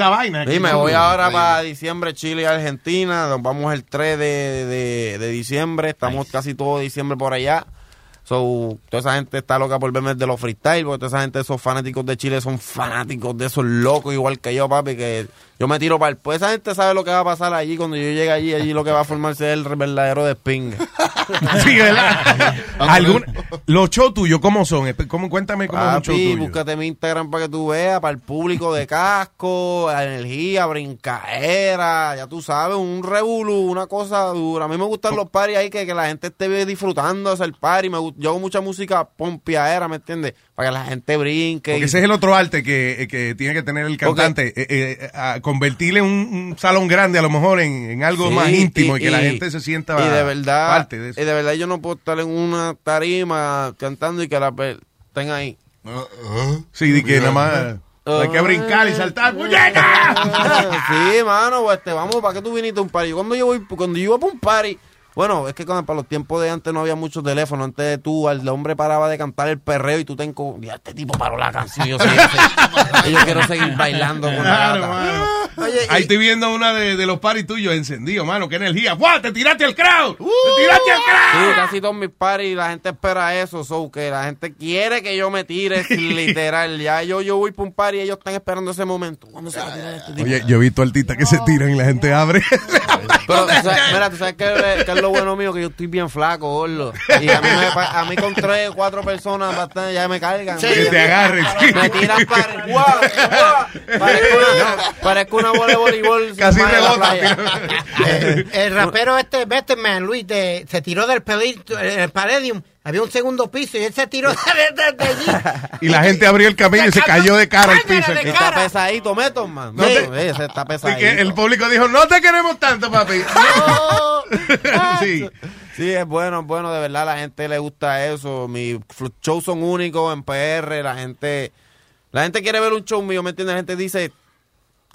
Sí, me voy ahora para diciembre, Chile y Argentina. Nos vamos el 3 de, de- de diciembre. Estamos casi todo diciembre por allá. So, toda esa gente está loca por verme de los freestyle, porque toda esa gente, esos fanáticos de Chile son fanáticos de esos locos, igual que yo, papi, que yo me tiro para el... Pues esa gente sabe lo que va a pasar allí, cuando yo llegue allí, allí lo que va a formarse es el verdadero despingue. Sí, ¿verdad? Algún- los shows tuyos, ¿cómo son? ¿Cómo, cuéntame cómo es un show Papi, tuyo. búscate mi Instagram para que tú veas, para el público de casco, la energía, brincaera, ya tú sabes, un revolú, una cosa dura. A mí me gustan los paris ahí que, que la gente esté disfrutando de hacer party. Me, yo hago mucha música pompiaera, ¿me entiendes? Para que la gente brinque. Porque y- ese es el otro arte que, eh, que tiene que tener el cantante. eh, eh, a convertirle un, un salón grande a lo mejor en, en algo Sí, más íntimo y, y- que la gente se sienta y de verdad, parte de eso. Y de verdad yo no puedo estar en una tarima cantando y que la estén ahí. Sí, de que nada más hay que brincar y saltar. ¡Muñeca! sí, mano, pues este, vamos, ¿para qué tú viniste a un party? Cuando yo voy, cuando yo iba para un party, bueno, es que cuando, para los tiempos de antes no había muchos teléfonos, antes de tú, el hombre paraba de cantar el perreo y tú te enco... Ya, este tipo paró la canción, yo, quiero seguir bailando con la Claro, mano. Oye, Ahí y- estoy viendo una de, de los paris tuyos encendido, mano. ¡Qué energía! ¡Buah! ¡Te tiraste al crowd! ¡Te tiraste al crowd! Sí, casi todos mis parties la gente espera eso, so que la gente quiere que yo me tire, literal. Ya yo, yo voy para un party y ellos están esperando ese momento. ¿Cuándo se va a tirar este tipo? Oye, yo he visto artistas que se tiran y la gente abre. Pero, mira, tú sabes que, que es lo bueno mío, que yo estoy bien flaco, gordo. Y a mí, me, a mí con tres, cuatro personas bastante ya me cargan. Que te agarren. sí. Me tiran para guau, guau. Parezco una, parezco una bola de voleibol. Casi rebota, playa. Eh, el rapero este, Betterman, Luis, de- se tiró del pelito, en el Palladium. Había un segundo piso y él se tiró desde de allí. Y la gente abrió el camino y se cayó de cara al piso. Y Está pesadito, meto, man. No te- Sí, ese está pesadito. que el público dijo, no te queremos tanto, papi. sí. Sí, es bueno, es bueno, de verdad, la gente le gusta eso. Mis shows son únicos en PR, la gente la gente quiere ver un show mío, ¿me entiendes? La gente dice,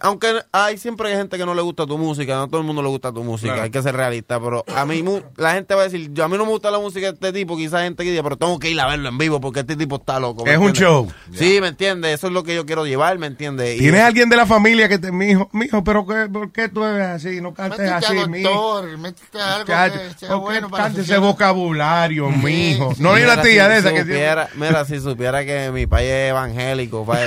aunque hay siempre hay gente que no le gusta tu música, no a todo el mundo le gusta tu música, Claro. hay que ser realista, pero a mí mu- la gente va a decir, yo a mí no me gusta la música de este tipo, quizás hay gente que diga, pero tengo que ir a verlo en vivo porque este tipo está loco. ¿me Es un show. Sí, ¿me entiendes? Eso es lo que yo quiero llevar, ¿me entiendes? Y- ¿Tienes alguien de la familia que te, mijo, mijo, pero qué, ¿por qué tú eres así? No cantes Métete así, a mijo. doctor, métete a algo Cállate. que sea ¿Por qué bueno para cante ese vocabulario, mijo? No hay una tía si de esa que supiera, Mira, si supiera que mi país es evangélico, papi.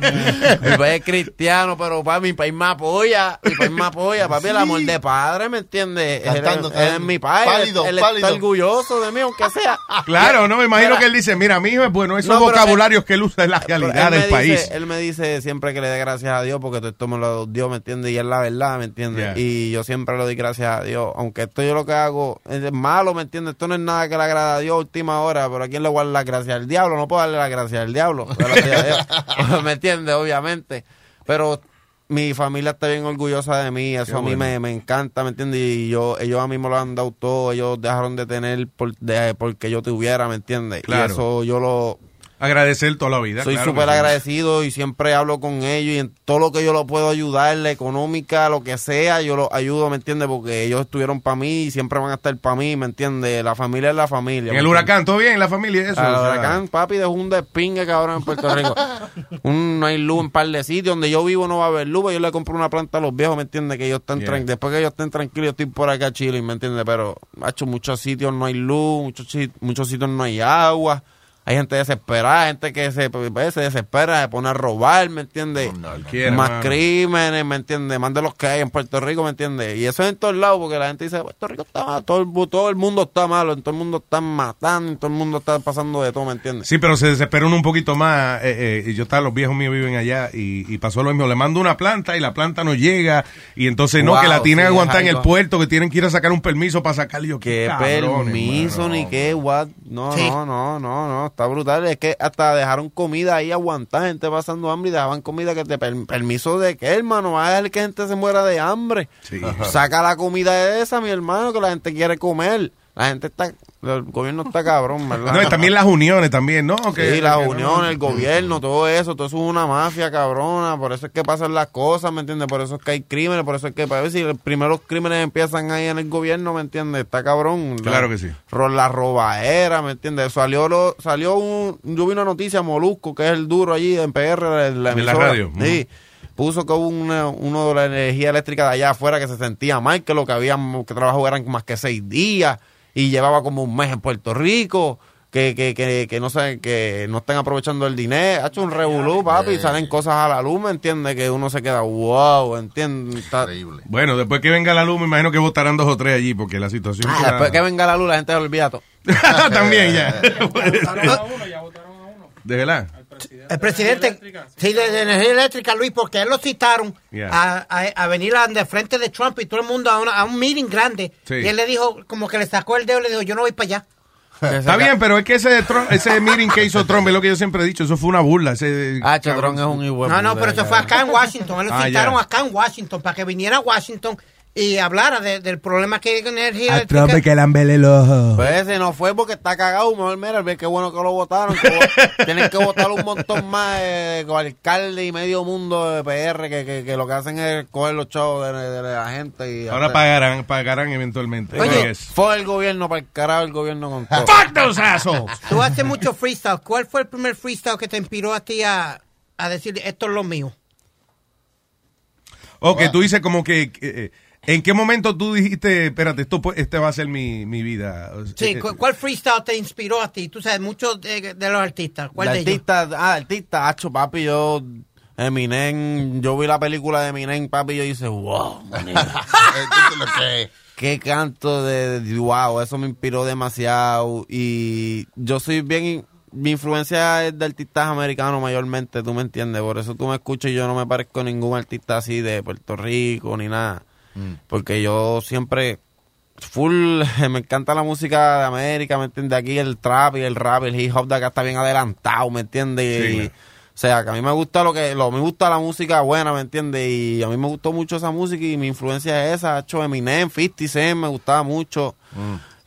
Mi país es cristiano, pero papi, mi país me apoya. Mi país me apoya, papi, el amor de padre, ¿me entiendes? Él, Cantando, él es mi país, pálido, él, él pálido. está orgulloso de mí, aunque sea. Claro, no, me imagino Mira, que él dice, mira, mijo es bueno, esos No, vocabularios que él usa es la realidad del país. él me dice siempre que le dé gracias a Dios porque todo esto me lo dio, ¿me entiendes? Y es la verdad, ¿me entiendes? Yeah. Y yo siempre le doy gracias a Dios. Aunque esto yo lo que hago es malo, ¿me entiendes? Esto no es nada que le agrada a Dios a última hora, pero ¿a quién le voy a dar la gracia? Al diablo, no puedo darle la gracia al diablo. A Dios. ¿Me entiendes? Obviamente. Pero mi familia está bien orgullosa de mí, eso Qué a mí bueno. me, me encanta, ¿me entiendes? Y yo, ellos a mí me lo han dado todo, ellos dejaron de tener por, de, porque yo tuviera, ¿me entiendes? Claro. Y eso yo lo, Agradecer toda la vida. soy claro súper sí. agradecido y siempre hablo con ellos y en todo lo que yo lo puedo ayudar, la económica, lo que sea, yo los ayudo, ¿me entiendes? Porque ellos estuvieron para mí y siempre van a estar para mí, ¿me entiendes? La familia es la familia. En ¿me el huracán, ¿todo bien? ¿La familia eso? O sea, huracán, papi, dejó un despingue, cabrón, en Puerto Rico. Un- no hay luz en par de sitios. Donde yo vivo no va a haber luz. pues Yo le compro una planta a los viejos, ¿me entiendes? Que ellos están Yeah. Después que ellos estén tranquilos, yo estoy por acá chilling, ¿me entiendes? Pero, macho, muchos sitios no hay luz, muchos, muchos sitios no hay agua. Hay gente desesperada, gente que se, pues, se desespera, se pone a robar, ¿me entiendes? Más mano. crímenes, ¿me entiendes? Más de los que hay en Puerto Rico, ¿me entiendes? Y eso es en todos lados, porque la gente dice, Puerto Rico está mal, todo el, todo el mundo está malo, en todo el mundo están matando, en todo el mundo está pasando de todo, ¿me entiendes? Sí, pero se desespera uno un poquito más. eh, eh, y yo estaba, los viejos míos viven allá y, y pasó lo mismo. Le mando una planta y la planta no llega. Y entonces no, que la tienen sí, que aguantar es en el puerto, que tienen que ir a sacar un permiso para sacarle. Yo, Qué cabrones, permiso, mano. ni qué, what. No, Sí. no, no, no, no, está brutal. Es que hasta dejaron comida ahí aguantar, gente pasando hambre y dejaban comida que te per- permiso de qué, hermano, va a dejar que gente se muera de hambre. Saca la comida esa, mi hermano, que la gente quiere comer. La gente está, el gobierno está cabrón, ¿verdad? No, y también las uniones también, ¿no? Que- sí, las no- uniones, el gobierno, todo eso, todo eso es una mafia cabrona, por eso es que pasan las cosas, ¿me entiendes? Por eso es que hay crímenes, por eso es que, para ver si los primeros crímenes empiezan ahí en el gobierno, ¿me entiendes? Está cabrón. Claro La- que sí. La robaera, ¿me entiendes? Salió lo, salió un, yo vi una noticia, Molusco, que es el duro allí en PR, en la, En la radio. Sí. Puso que hubo una- uno de la energía eléctrica de allá afuera que se sentía mal, que lo que había, que trabajó eran más que seis días y llevaba como un mes en Puerto Rico. Que, que, que, que no sé, que no estén aprovechando el dinero. Ha hecho un revolú, papi, y salen cosas a la luz, ¿me entiendes? Que uno se queda, wow, ¿entiendes? Está- Bueno, después que venga la luz, me imagino que votarán dos o tres allí, porque la situación. Ah, está- después que venga la luz, la gente se olvida todo. También ya. ¿De verdad? El presidente sí, de, de energía eléctrica, Luis, porque él lo citaron Yeah. a, a- a venir a, de frente de Trump y todo el mundo a, una- a un meeting grande. Sí. Y él le dijo, como que le sacó el dedo y le dijo, yo no voy para allá. Está bien, pero es que ese, Trump- ese meeting que hizo Trump es lo que yo siempre he dicho, eso fue una burla. Ese, Ah, Trump es un igual. No, no, pero eso fue acá en Washington. Él lo Ah, citaron acá en Washington para que viniera a Washington y hablara de- del problema que hay con energía A eléctrica. Trump hay que lamberle el ojo. Pues ese no fue porque está cagado. Mejor, mira, qué bueno que lo votaron. que tienen que votar un montón más eh, con alcalde y medio mundo de PR que, que, que lo que hacen es coger los chavos de, de la gente. y Ahora hacer- pagarán, pagarán eventualmente. Oye, Yes. Fue el gobierno para el carajo, el gobierno con todo. Fuck those assholes. Tú haces mucho freestyle. ¿Cuál fue el primer freestyle que te inspiró a ti a, a decir esto es lo mío? Ok, tú dices como que... eh, ¿En qué momento tú dijiste, espérate, esto este va a ser mi, mi vida? Sí, eh, ¿cu- ¿cuál freestyle te inspiró a ti? Tú sabes, muchos de, de los artistas. ¿Cuál de ellos? artista, ah, artista, hacho, papi, yo, Eminem, yo vi la película de Eminem, papi, y yo hice, wow, qué canto de, de- wow, eso me inspiró demasiado, y yo soy bien, mi influencia es de artistas americanos mayormente, tú me entiendes, por eso tú me escuchas y yo no me parezco a ningún artista así de Puerto Rico, ni nada, porque yo siempre full, me encanta la música de América, ¿me entiendes? Aquí el trap y el rap, el hip hop de acá está bien adelantado, ¿me entiendes? Sí, o sea, que a mí me gusta lo que, lo, me gusta la música buena, ¿me entiendes? Y a mí me gustó mucho esa música y mi influencia es esa, hecho Eminem, 50 Cent, me gustaba mucho.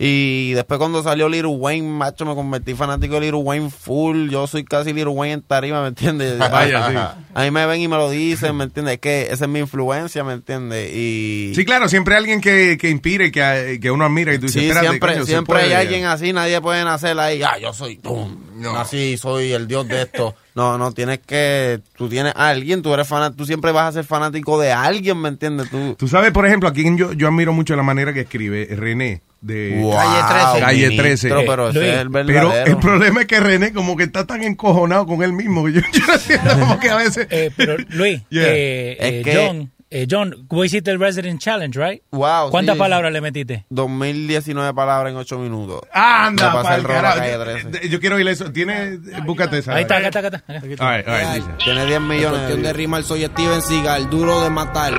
Y después cuando salió Little Wayne, macho, me convertí fanático de Little Wayne full. Yo soy casi Little Wayne en tarima, ¿me entiendes? Vaya, sí. A mí me ven y me lo dicen, ¿me entiendes? Es que esa es mi influencia, ¿me entiendes? Y... Sí, claro, siempre hay alguien que, que inspire, que, que uno admira y tú dices, Sí, espérate, siempre, coño, siempre hay alguien así, nadie puede nacer ahí, ah, yo soy, pum, así, soy el dios de esto. No, no, tienes que, tú tienes a alguien, tú eres fanático, tú siempre vas a ser fanático de alguien, ¿me entiendes? Tú, Tú sabes, por ejemplo, a quien yo, yo admiro mucho la manera que escribe René de Wow, Calle 13. Calle ministro, 13. pero ese Luis, es el pero verdadero. el problema es que René como que está tan encojonado con él mismo que yo, yo no siento como que a veces... Eh, pero Luis, Yeah. eh, Es eh, que- John, eh, John, vos hiciste el Resident Challenge, right? wow. ¿Cuántas sí. palabras le metiste? 2019 palabras en 8 minutos. Anda, el carajo. Yo, 13. yo quiero oír eso. Tiene, búscate esa. Ahí está, acá está, acá está. acá. All right, all right, dice. Tiene 10 millones. cuestión de rimar, soy Steven Seagal, duro de matar.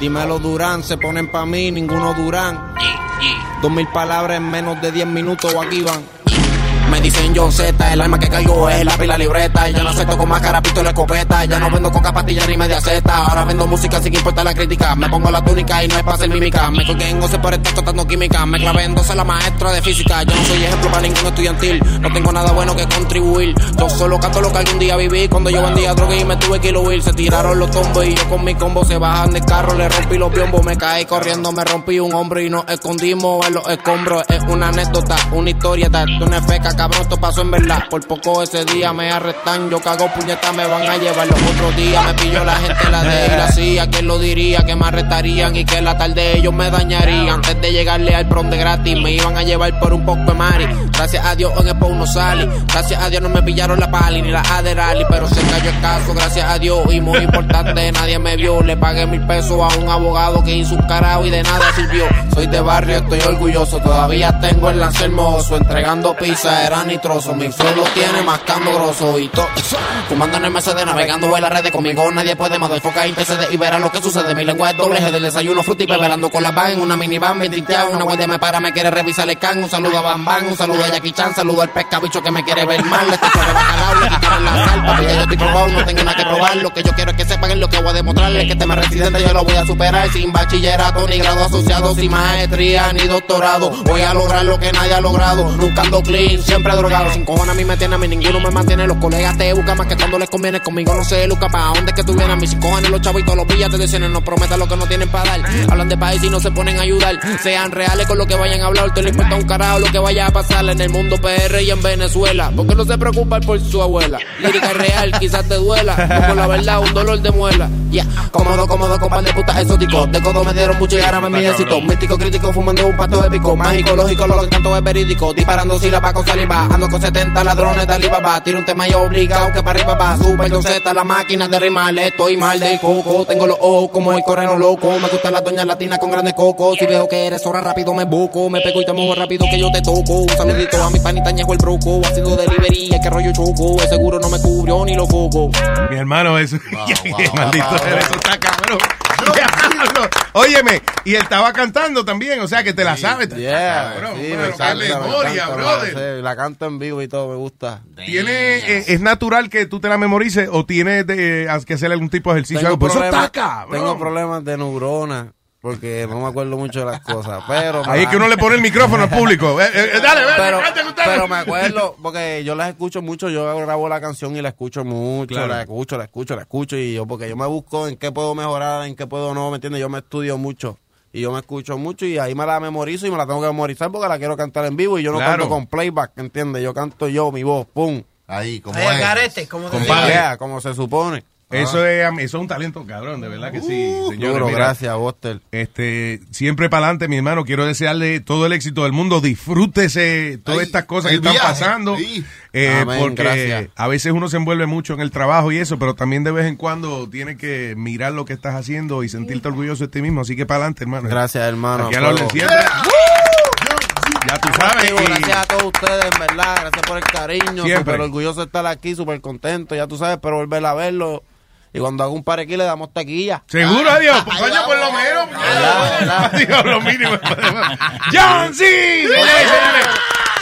Dímelo Durán, se ponen pa' mí, ninguno Durán. Dos mil palabras en menos de 10 minutos, o aquí van. Me dicen John Z, el alma que cayó es la pila libreta. Ya no acepto con máscara, pistola, escopeta. Ya no vendo coca, pastilla ni media zeta. Ahora vendo música sin importar la crítica. Me pongo la túnica y no es para hacer mímica. Me colgué en 11 por estar tratando química. Me clavé en 12 la maestra de física. Yo no soy ejemplo para ningún estudiantil. No tengo nada bueno que contribuir. Yo solo canto lo que algún día viví. Cuando yo vendía droga y me tuve que huir. Se tiraron los tombos y yo con mi combo se bajan del carro. Le rompí los biombos. Me caí corriendo, me rompí un hombro y nos escondimos en los escombros. Es una anécdota, una historia. Esto no es feca, cabrón. En verdad. Por poco ese día me arrestan. Yo cago puñeta, me van a llevar los otros días. Me pilló la gente la de ir así. ¿A quién lo diría? Que me arrestarían y que la tarde ellos me dañarían. Antes de llegarle al prom gratis, me iban a llevar por un poco de mari. Gracias a Dios en el no salí. Gracias a Dios no me pillaron la pali ni la Aderali. Pero se cayó el caso, gracias a Dios. Y muy importante, nadie me vio. Le pagué mil pesos a un abogado que hizo un carajo y de nada sirvió. Soy de barrio, estoy orgulloso. Todavía tengo el lance hermoso. Entregando pizza, nitroso. Mi flow lo tiene mascando grosso. Y todo. Fumando en el Mercedes, navegando en las redes. Conmigo nadie puede más enfocar interceder y verá lo que sucede. Mi lengua es doble del desayuno, fruta y beberando con la van una minivan. Me tintea, una guardia me para, me quiere revisar el can. Un saludo a Bam Bam, un saludo a Jackie Chan, saludo al pescabicho que me quiere ver mal. Este chorro bacalao, le quitaron la sal. Papi, ya yo estoy probado, no tengo nada que probar. Lo que yo quiero es que sepan en lo que voy a demostrarles. Que tema residente yo lo voy a superar. Sin bachillerato, ni grado asociado, sin maestría, ni doctorado. Voy a lograr lo que nadie ha logrado. Nunca ando clean, siempre drogado. Sin cojones a mí me tiene, a mí ninguno me mantiene. Los colegas te buscan más que cuando les conviene. Conmigo no se lucra, pa' dónde es que tú vienes. A mis cojones los chavos y todos los pillas te dicen, no prometan lo que no tienen para dar. Hablan de país y no se ponen a ayudar. Sean reales con lo que vayan a hablar. Te le importa un carajo lo que vaya a pasar en el mundo PR y en Venezuela. Porque no se preocupan por su abuela. Lírica real, quizás te duela. Como la verdad, un dolor de muela. Ya, cómodo, cómodo, con pan de puta exótico. De codo me dieron mucho y ahora me. Místico, crítico, fumando un pato épico. Mágico, lógico, lo que canto es verídico. Disparando sílabas con saliva. Ando con 70 ladrones de Alibaba. Tiro un tema y obligado que para arriba va. Super con Z, la máquina de rimar. Estoy mal del coco. Tengo los ojos como el correno loco. Me gustan las doñas latinas con grandes cocos. Si veo que eres zorra rápido me busco. Me pego y te muevo rápido que yo te toco. Un saludito a mi panita ñejo el broco. Ha sido delivery, que rollo choco. El seguro no me cubrió ni lo coco. Mi hermano, eso. Maldito, eso está cabrón. Diablo. Óyeme, y él estaba cantando también, o sea que te la sabes. Yeah, Cabrón, sí, pero me qué me memoria, me brother. la canto en vivo y todo, me gusta. ¿Tiene, eh, ¿Es natural que tú te la memorices o tienes de, haz que hacer algún tipo de ejercicio? Tengo Pues eso problemas- está cabrón. Tengo problemas de neuronas porque no me acuerdo mucho de las cosas, pero... Ahí es que uno le pone el micrófono al público. Eh, eh, dale, ven, pero, pero me acuerdo, porque yo las escucho mucho, yo grabo la canción y la escucho mucho, Claro. la escucho, la escucho, la escucho, y yo, porque yo me busco en qué puedo mejorar, en qué puedo no, ¿me entiendes? Yo me estudio mucho, y yo me escucho mucho, y ahí me la memorizo y me la tengo que memorizar porque la quiero cantar en vivo, y yo no Claro. canto con playback, ¿entiendes? Yo canto yo, mi voz, pum. Ahí, como Ahí al garete, como como se supone. Eso es, eso es un talento cabrón, de verdad que sí. señores, Duro, mira. gracias, Buster. Este, siempre para adelante, mi hermano. Quiero desearle todo el éxito del mundo. Disfrútese todas Ay, estas cosas que están pasando. sí. Eh, Amén, porque gracias. a veces uno se envuelve mucho en el trabajo y eso, pero también de vez en cuando tiene que mirar lo que estás haciendo y sentirte orgulloso de ti mismo. Así que para adelante, hermano. Gracias, hermano. Aquí a siempre. Ya tú sabes. Amigo, gracias a todos ustedes, en verdad. Gracias por el cariño. Siempre. Súper orgulloso de estar aquí, súper contento. Ya tú sabes, pero volver a verlo. Y cuando haga un par aquí le damos taquilla. Seguro, adiós. Pues, coño, por lo menos. Adiós, lo mínimo. John C.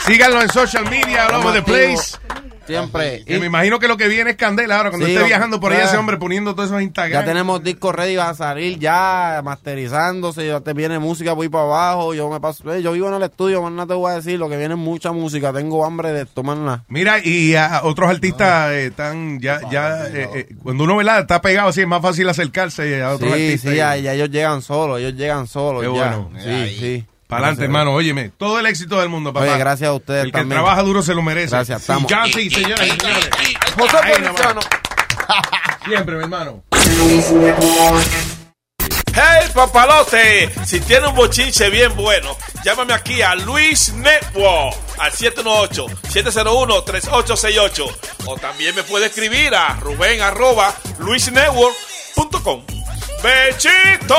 Síganlo en social media, all over the place. Siempre. Que me imagino que lo que viene es candela ahora, cuando Sí, esté viajando por ahí ese hombre poniendo todos esos Instagram. Ya tenemos discos ready a salir ya, masterizándose, ya te viene música voy para abajo, yo me paso, eh, yo vivo en el estudio, más no te voy a decir, lo que viene es mucha música, tengo hambre de tomar nada. Mira, y a otros artistas eh, están ya, ya eh, eh, cuando uno ¿verdad? está pegado así, es más fácil acercarse a otros Sí, artistas. sí, ya, ya ellos llegan solos, ellos llegan solos. Qué ya. bueno. Sí, sí. Para adelante, hermano. Óyeme, todo el éxito del mundo, papá. Oye, gracias a ustedes El que también. trabaja duro se lo merece. Gracias, estamos. ya sí, señoras y señores. José. Feliciano. Siempre, mi hermano. ¡Hey, papalote! Si tiene un bochinche bien bueno, llámame aquí a Luis Network al 718-701-3868. O también me puede escribir a ruben arroba luisnetwork.com. ¡Bechito!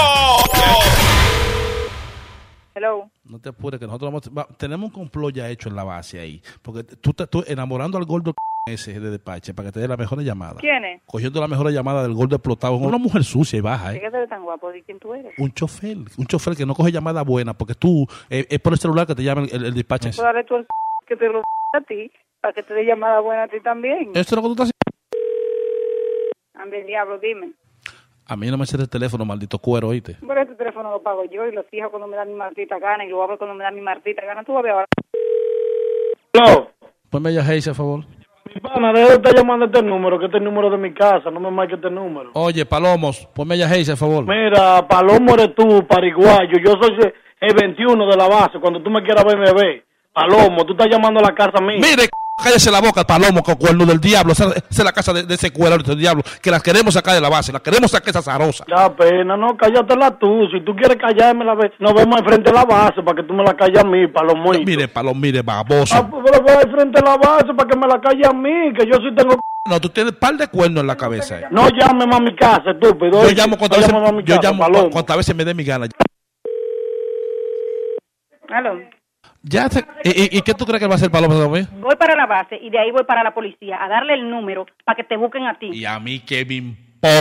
Hello. No te apures, que nosotros vamos, va- tenemos un complot ya hecho en la base ahí. Porque tú estás enamorando al gordo ese de despache para que te dé la mejor llamada. ¿Quién es? Cogiendo la mejor llamada del gordo explotado. Una mujer sucia y baja, ¿Por ¿eh? qué eres tan guapo? ¿De quién tú eres? Un chofer, un chofer que no coge llamada buena porque tú, eh, es por el celular que te llama el, el despache. Puedo darle tú el que te lo a ti para que te dé llamada buena a ti también. Esto es lo que tú estás Ande, diablo, dime. A mí no me sirve el teléfono, maldito cuero, oíste. Pero este teléfono lo pago yo y lo fijo cuando me da mi martita gana y lo abro cuando me da mi martita gana. Tú vas a ver ahora. No. Ponme ya Hayes, a favor. Pana, deja de estar llamando a este número, que este es el número de mi casa, no me marque este número. Oye, Palomos, ponme ya Hayes, a favor. Mira, Palomo eres tú, pariguayo, yo soy el 21 de la base, cuando tú me quieras ver, me ve. Palomo, tú estás llamando a la casa mía. Mire, cállese la boca, Palomo, con cuerno del diablo. Esa, esa es la casa de, de ese cuero del diablo, que las queremos sacar de la base, las queremos sacar esa zarosa. Da pena, no, cállatela tú. Si tú quieres callarme, la ve- nos vemos enfrente de la base para que tú me la calles a mí, Palomo. Mire, Palomo, mire, baboso. Ah, pero voy al frente de la base para que me la calle a mí, que yo sí tengo... No, tú tienes par de cuernos en la cabeza. eh. No llames más a mi casa, estúpido. Yo llamo cuantas veces, yo llamo cuantas veces me dé mi gana. Aló. Ya te- y, y- qué tú crees que va a hacer Palomo también? Voy para la base y de ahí voy para la policía a darle el número para que te busquen a ti. Y a mí que me importa.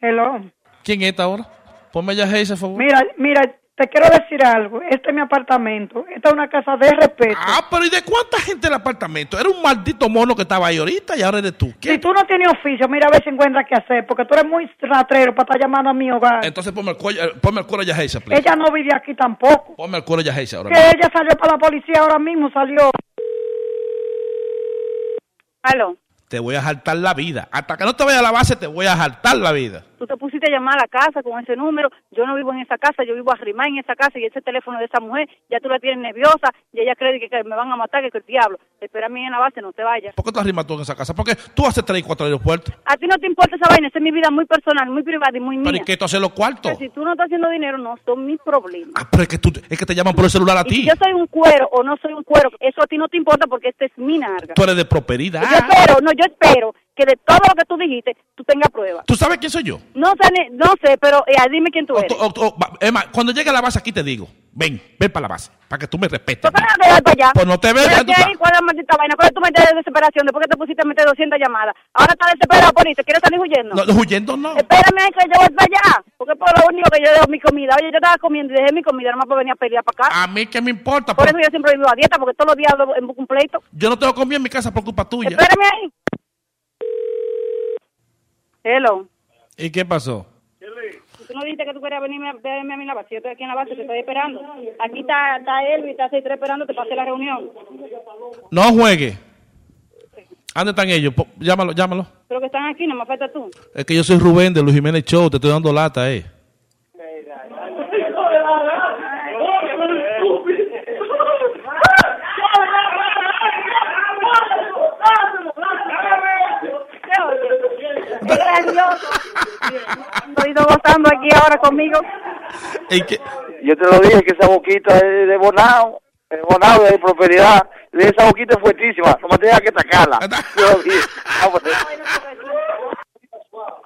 Hello. ¿Quién es esta ahora? Ponme ya Hayes, por favor. Mira, mira, te quiero decir algo. Este es mi apartamento. Esta es una casa de respeto. Ah, pero ¿y de cuánta gente el apartamento? Era un maldito mono que estaba ahí ahorita y ahora eres tú. Si tú no tienes oficio, mira a ver si encuentras qué hacer, porque tú eres muy ratrero para estar llamando a mi hogar. Entonces ponme el, cuello, eh, ponme el cuero ya Hayes, please. Ella no vive aquí tampoco. Ponme el cuero ya Hayes ahora. Que ella salió para la policía ahora mismo, salió. Aló. Te voy a jaltar la vida. Hasta que no te vaya a la base, te voy a jaltar la vida. Tú te pusiste a llamar a la casa con ese número. Yo no vivo en esa casa, yo vivo arrimada en esa casa y ese teléfono de esa mujer ya tú la tienes nerviosa y ella cree que, que me van a matar, que, que el diablo. Espera a mí en la base, no te vayas. ¿Por qué tú arrimas tú en esa casa? Porque tú haces tres y cuatro aeropuertos. A ti no te importa esa vaina, esa es mi vida muy personal, muy privada y muy Pero mía. ¿y qué tú haces los cuartos? Si tú no estás haciendo dinero, no son mis problemas. Ah, pero es que, tú, es que te llaman por el celular a Y si ti. yo soy un cuero o no soy un cuero, eso a ti no te importa porque esta es mi narga. Tú eres de prosperidad. Yo espero, no, yo espero que de todo lo que tú dijiste, tú tengas pruebas. ¿Tú sabes quién soy yo? No sé, no sé, pero eh, dime quién tú eres. O- o- Emma, cuando llegue a la base aquí te digo, ven, ven para la base, para que tú me respetes. ¿Para qué vas para allá? Pues no te ahí, ¿Cuál es la maldita vaina? ¿Cuál es tu mente de desesperación? Después que te pusiste a meter 200 llamadas. Ahora estás desesperado por irte. ¿Quieres salir huyendo? No, huyendo no. Espérame ahí que yo voy para allá. Porque por lo único que yo dejo mi comida. Oye, yo estaba comiendo y dejé mi comida nomás para venir a pelear para acá. A mí que me importa. Por eso yo siempre vivo a dieta, porque todos los días hablo en un pleito. Yo no tengo comida en mi casa por culpa tuya. Espérame ahí. Hello. ¿Y qué pasó? Tú no dijiste que tú querías venirme a verme a mí en la base. Yo estoy aquí en la base, te estoy esperando. Aquí está, está y está Seitre esperando, te pasé la reunión. No juegue. ¿Dónde están ellos? Llámalo, llámalo. Pero que están aquí, no me falta tú. Es que yo soy Rubén de Luis Jiménez Show, te estoy dando lata, eh. Qué grandioso. Estoy gozando aquí ahora conmigo. Yo te lo dije que esa boquita es de Bonao, de Bonao, de prosperidad. Esa boquita es fuertísima, no me tengas que atacarla. Ah, pues,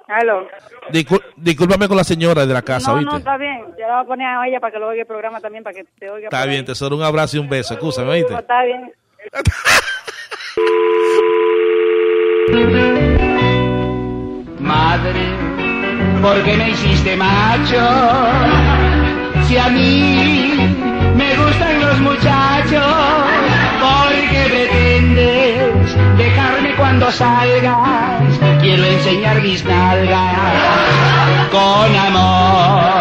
Aló. Discul- discúlpame con la señora de la casa, no, ¿viste? no, está bien. Yo la voy a poner a ella para que lo oiga el programa también, para que te oiga. Está bien, ahí. tesoro, un abrazo y un beso. Escúchame, ¿viste? No, está bien. Madre, ¿por qué me hiciste macho? Si a mí me gustan los muchachos, porque cuando salgas quiero enseñar mis nalgas con amor.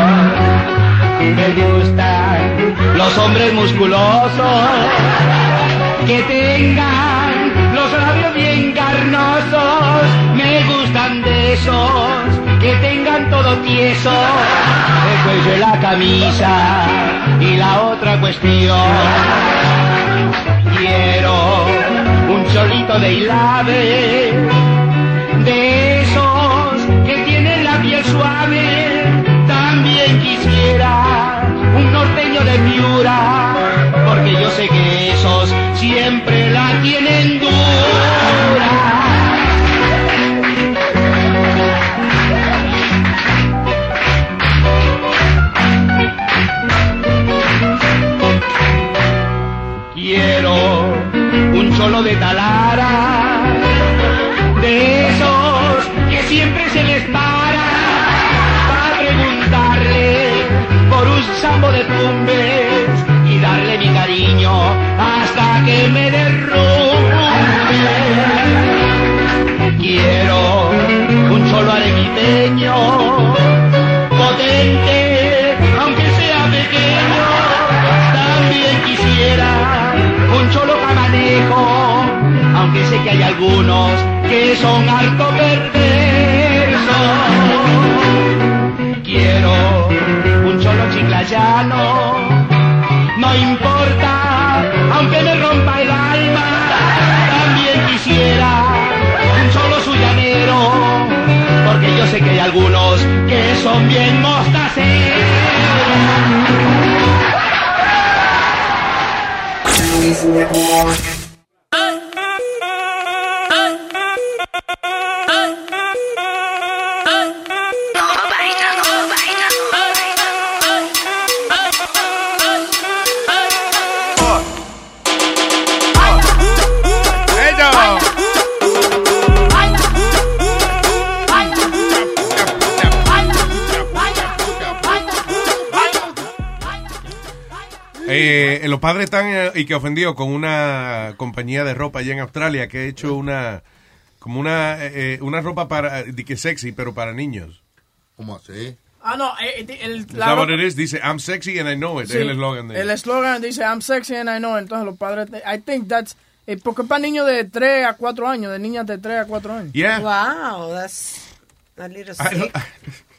Me gustan los hombres musculosos que tengan los labios bien carnosos. De esos que tengan todo tieso, el cuello y la camisa y la otra cuestión. Quiero un cholito de hilave, de esos que tienen la piel suave. También quisiera un norteño de Piura, porque yo sé que esos siempre la tienen dura. De talara, de esos que siempre se les para, para preguntarle por un sambo de tumbes y darle mi cariño hasta que me derrumbe. Aunque sé que hay algunos que son harto perversos. Quiero un cholo chiclayano, no importa, aunque me rompa el alma, también quisiera un cholo suyanero, porque yo sé que hay algunos que son bien mostaceros. Padres están eh, y que ofendidos con una compañía de ropa allá en Australia que ha hecho una como una eh, eh, una ropa para de que sexy pero para niños. ¿Cómo así? Ah, no, eh, eh, el, ¿Sabes la what ropa- is? Dice I'm sexy and I know it. Sí, es el eslogan de El eslogan dice I'm sexy and I know. Entonces los padres, I think that's, eh, porque es para niños de 3 a 4 años, de niñas de 3 a 4 años. Yeah. Wow, that's a little I don't- sick.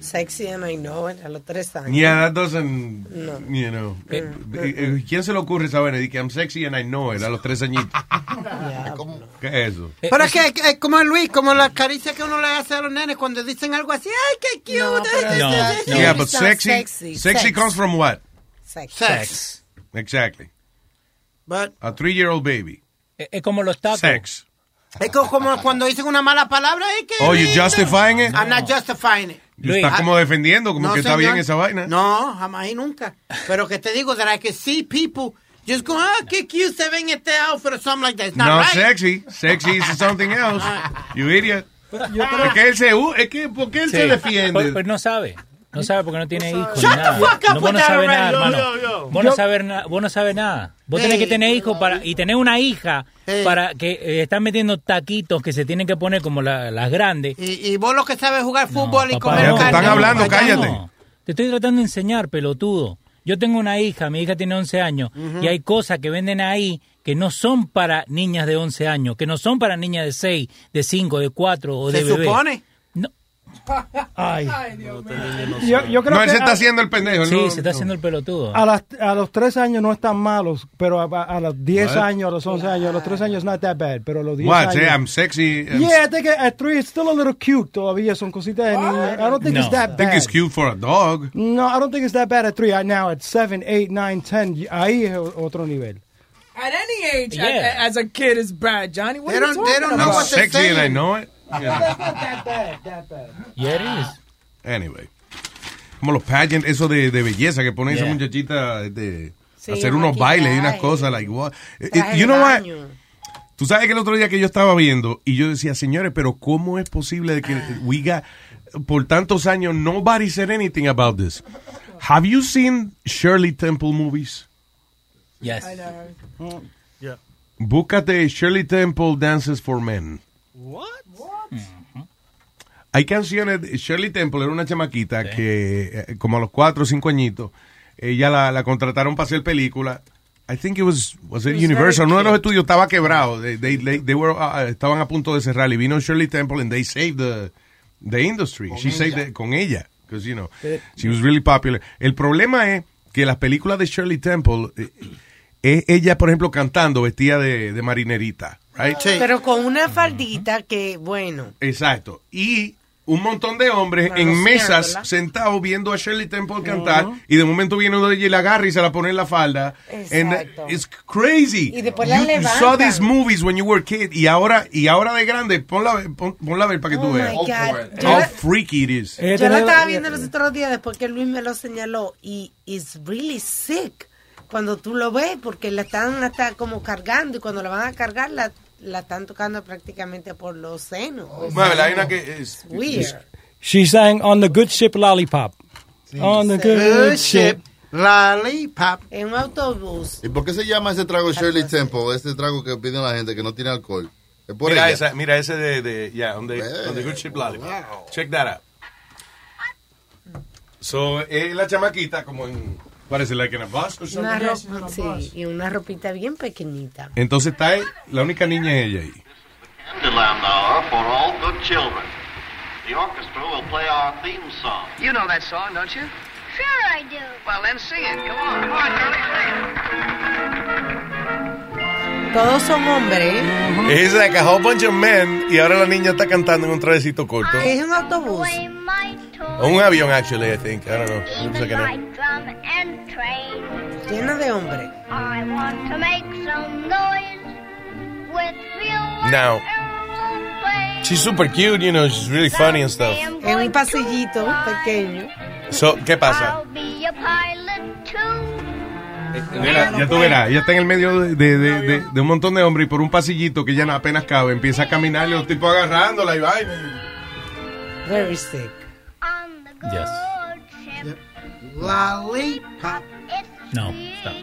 Sexy and I know it, a los tres años. Yeah, that doesn't, No. you know. Mm, Eh, eh, eh, ¿Quién se le ocurre esa vaina? Dice que I'm sexy and I know it a los tres añitos. ¿Qué es eso? Pero es que, que- como Luis, como la caricia que uno le hace a los nenes cuando dicen algo así, ¡ay, qué cute! No, yeah, but sexy, sexy, comes from what? Sex. Sex. Exactly. But, A three-year-old baby. Es como los tacos. Sex. es co- como cuando dicen una mala palabra, es que... Oh, you justifying it? I'm not justifying it. You estás como defendiendo, como No, que está señor. bien esa vaina. No, jamás y nunca. Pero que te digo, that I can see people just go, ah, qué cute se ven este outfit or something like that. It's not No right. sexy. Sexy is something else. You idiot. Es que él se... Es que, ¿por qué él Sí. se defiende? Pues, pues no sabe. No sabe porque no tiene hijos. Shut ni the nada. fuck up no, vos no sabes nada, hermano. Yo, yo, yo. Vos, Yo- no sabes na- vos no sabes nada. Vos tenés que tener hijos para y tener una hija Hey. para que eh, están metiendo taquitos que se tienen que poner como la- las grandes. Y, y vos lo que sabes jugar fútbol y Papá, comer no. carne. Allá no. Te estoy tratando de enseñar, pelotudo. Yo tengo una hija, mi hija tiene 11 años, y hay cosas que venden ahí que no son para niñas de 11 años, que no son para niñas de 6, de 5, de 4 o de Se bebé. supone. No. Ay. Dios Yo, yo creo no, él que se está a- haciendo el pendejo. Sí, no- se está haciendo el pelotudo. A, las, a los 3 años no están malos, pero a, a los 10 What? años, a los 11 años, a los 3 años not that bad, pero a los 10 What? años... Say I'm sexy. I'm Yeah, I think at 3 it's still a little cute todavía, son cositas de niña. I don't think no. it's that I think bad. it's cute for a dog. No, I don't think it's that bad at 3. Now at 7, 8, 9, 10, ahí es otro nivel. At any age, Yeah. as a kid, is bad, Johnny. What They are you don't- they talking don't know about? what they're Sexy and I know it. Yeah. That's not that bad, that bad. Yeah, it is. Anyway. Como los pageants, eso de, de belleza que ponen esa Yeah. muchachita de Sí, hacer unos bailes y unas cosas, like what? Eh, Traje you know what? Tú sabes que el otro día que yo estaba viendo y yo decía, señores, pero ¿cómo es posible de que we got, por tantos años, nobody said anything about this? Have you seen Shirley Temple movies? Yes. Yeah. Búscate Shirley Temple Dances for Men. Hay canciones, de- Shirley Temple era una chamaquita que eh, como a los cuatro o cinco añitos, ella la, la contrataron para hacer película. I think it was, was it It was Universal. Uno de los estudios estaba quebrado. They, they, they- they were, uh, estaban a punto de cerrar y vino Shirley Temple and they saved the, the industry. She saved the- con ella. Because, you know, she was really popular. El problema es que las películas de Shirley Temple, eh, es ella, por ejemplo, cantando vestida de, de marinerita. Right? Pero con una faldita que, bueno. Exacto. Y un montón de hombres Bueno, en sí, mesas ¿verdad? sentados viendo a Shirley Temple cantar y de momento viene uno de ellos y la agarra y se la pone en la falda. And Exacto. it's crazy. Y después la you, you saw these movies when you were a kid y ahora, y ahora de grande, ponla, a ver- pon- ponla a ver para que Oh tú veas. How freaky it is. Yo la estaba viendo los otros días después que Luis me lo señaló y it's really sick cuando tú lo ves porque la están hasta como cargando y cuando la van a cargar la, la están tocando prácticamente por los senos. Bueno, la vaina que es- Weird. She sang on the good ship lollipop. On the good, ship. Lollipop. En un autobús. ¿Y por qué se llama ese trago Shirley Temple? Ese trago que pide la gente que no tiene alcohol. Es por Mira, ella. esa, mira ese de, de yeah, on the, on the good ship lollipop. Check that out. So, es la chamaquita como en, parece like in a bus or something. Una ropa, sí, y una ropita bien pequeñita. Entonces está ahí, la única niña es ella ahí. Candyland Hour for all good children. The orchestra will play our theme song. You know that song, don't you? Sure I do. Well, then sing it. Come on. Come on, Charlie, sing it. Todos son hombres. Es like a whole bunch of men y ahora la niña está cantando en un travesito corto. Es un autobús. O un avión, actually, I think. I don't know. Looks like an avión. Drum and train. Llena de hombres. I want to make some noise with real Now, she's super cute, you know, she's really funny and stuff. En un pasillito pequeño. So, ¿qué pasa? I'll be a pilot too. Mira, ya tú verás, ella está en el medio de, de- de- de- de un montón de hombres y por un pasillito que ya no- apenas cabe, empieza a caminar y los tipos agarrándola y vaina. Very sick. Yes. Lollipop. No, stop.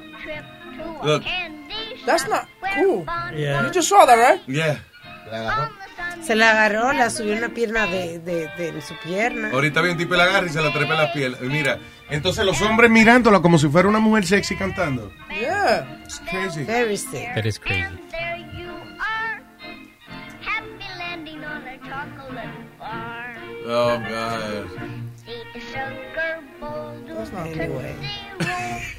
Look. That's not cool. Yeah. You just saw that, right? Yeah. Se la agarró, la subió una pierna de, de, de su pierna. Ahorita viene un tipo y la agarra y se la trepa en las piernas. Mira, entonces los hombres mirándola como si fuera una mujer sexy cantando. Yeah. It's crazy. Very sick. That is crazy. There you are. Happy landing on a chocolate bar. Oh, God. Sugar bowl. Anyway.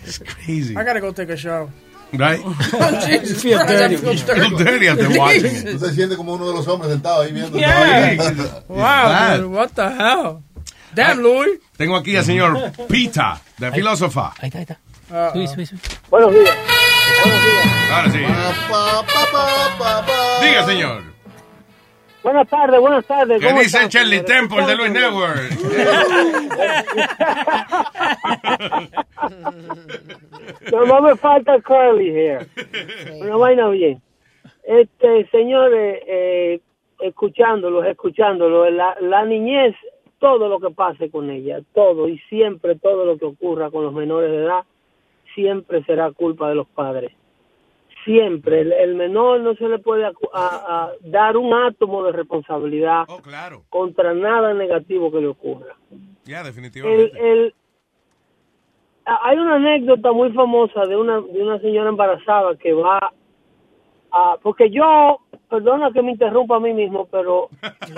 It's crazy. I gotta go take a shower. Right? Jesus Feel dirty. feel dirty after watching it. Tú sientes como uno de los hombres sentado ahí viendo. Yeah. Wow, what the hell? Damn, Louis. Tengo aquí al señor Pita, de filósofa. Ahí está, ahí está. Subí, subí. Buenos días. Ahora sí. Diga, señor. Buenas tardes, buenas tardes. ¿Qué ¿Cómo dice están, Charlie? Temple de Luis Network? No, no me falta Curly here. Una vaina bien. Este, señores, eh, escuchándolos, escuchándolos, la, la niñez, todo lo que pase con ella, todo y siempre todo lo que ocurra con los menores de edad, siempre será culpa de los padres. Siempre. El, el menor no se le puede acu- a- a dar un átomo de responsabilidad Oh, claro. contra nada negativo que le ocurra. Ya, definitivamente. el- hay una anécdota muy famosa de una de una señora embarazada que va a porque yo perdona que me interrumpa a mí mismo pero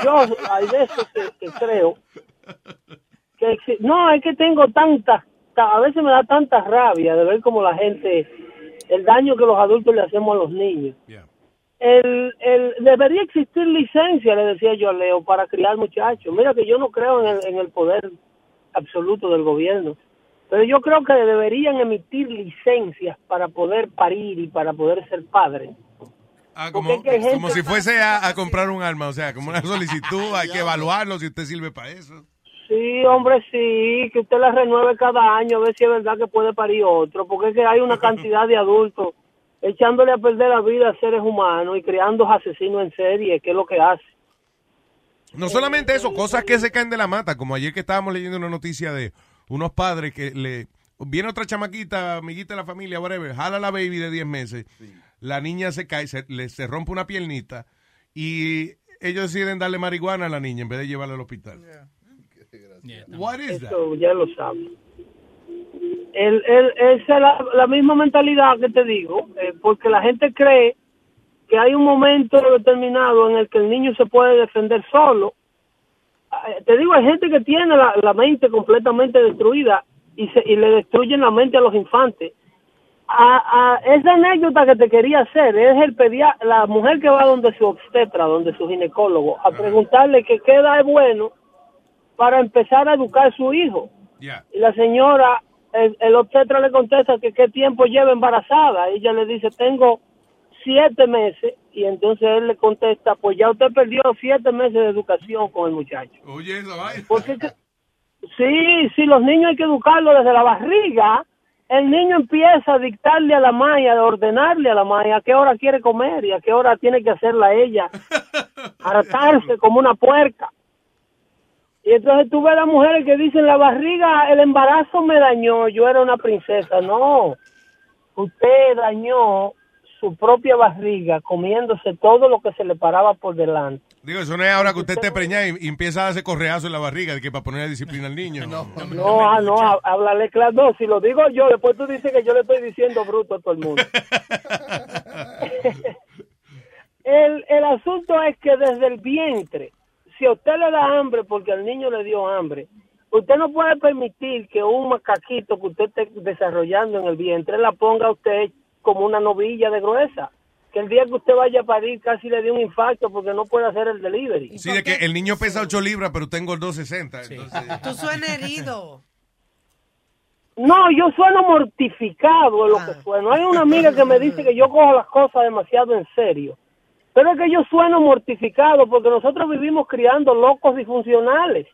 yo hay veces que, que creo que no es que tengo tanta ta- a veces me da tanta rabia de ver como la gente el daño que los adultos le hacemos a los niños el, el, debería existir licencia, le decía yo a Leo, para criar muchachos. Mira que yo no creo en el, en el poder absoluto del gobierno, pero yo creo que deberían emitir licencias para poder parir y para poder ser padres. Ah, como, como si fuese a, a comprar un arma, o sea, como una solicitud, hay que evaluarlo si usted sirve para eso. Sí, hombre, sí, que usted la renueve cada año, a ver si es verdad que puede parir otro, porque es que hay una cantidad de adultos echándole a perder la vida a seres humanos y creando asesinos en serie, que es lo que hace. No solamente eso, cosas que se caen de la mata, como ayer que estábamos leyendo una noticia de unos padres que le... Viene otra chamaquita, amiguita de la familia, whatever, jala la baby de 10 meses, la niña se cae, se, le, se rompe una piernita y ellos deciden darle marihuana a la niña en vez de llevarla al hospital. What is that? Eso ya lo sabes. El, el, esa es la, la misma mentalidad que te digo, eh, porque la gente cree que hay un momento determinado en el que el niño se puede defender solo. Eh, Te digo, hay gente que tiene la, la mente completamente destruida y, se, y le destruyen la mente a los infantes. A, a esa anécdota que te quería hacer es el pedia la mujer que va donde su obstetra, donde su ginecólogo, a preguntarle que qué edad es bueno para empezar a educar a su hijo. Y la señora, el, el obstetra le contesta que qué tiempo lleva embarazada. Ella le dice, tengo siete meses. Y entonces él le contesta, pues ya usted perdió siete meses de educación con el muchacho. Oye, esa vaina. Porque que- sí, sí, los niños hay que educarlos desde la barriga. El niño empieza a dictarle a la maya, a ordenarle a la maya a qué hora quiere comer y a qué hora tiene que hacerla ella. Hartarse como una puerca. Y entonces tú ves a las mujeres que dicen, la barriga, el embarazo me dañó, yo era una princesa. No, usted dañó su propia barriga comiéndose todo lo que se le paraba por delante. Digo, eso no es ahora que usted esté preñada y, y empieza a hacer correazo en la barriga de que para poner disciplina al niño. No, No, ah, no, há- háblale claro. No, si lo digo yo, después tú dices que yo le estoy diciendo bruto a todo el mundo. el, el asunto es que desde el vientre, si a usted le da hambre porque al niño le dio hambre, usted no puede permitir que un macaquito que usted esté desarrollando en el vientre la ponga a usted como una novilla de gruesa. Que el día que usted vaya a parir casi le dé un infarto porque no puede hacer el delivery. Sí, de que el niño pesa 8 libras, pero tengo el 260. Entonces, Tú suenas herido. No, yo sueno mortificado en lo que sueno. Hay una amiga que me dice que yo cojo las cosas demasiado en serio. Pero es que yo sueno mortificado porque nosotros vivimos criando locos disfuncionales.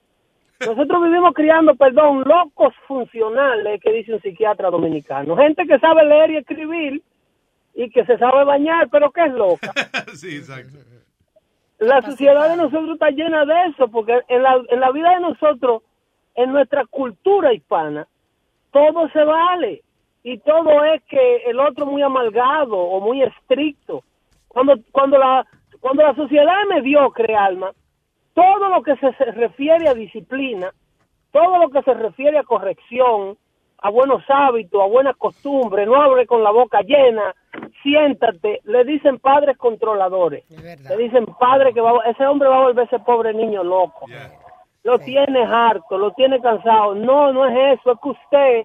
Nosotros vivimos criando, perdón, locos funcionales, que dice un psiquiatra dominicano. Gente que sabe leer y escribir y que se sabe bañar, pero que es loca. sí, exacto. La sociedad de nosotros está llena de eso, porque en la, en la vida de nosotros, en nuestra cultura hispana, todo se vale y todo es que el otro muy amalgado o muy estricto. Cuando cuando la cuando la sociedad es mediocre, alma, todo lo que se, se refiere a disciplina, todo lo que se refiere a corrección, a buenos hábitos, a buenas costumbres, no hable con la boca llena, siéntate, le dicen padres controladores, le dicen padre que va, ese hombre va a volverse pobre niño loco, lo tiene harto, lo tiene cansado, no, no es eso, es que usted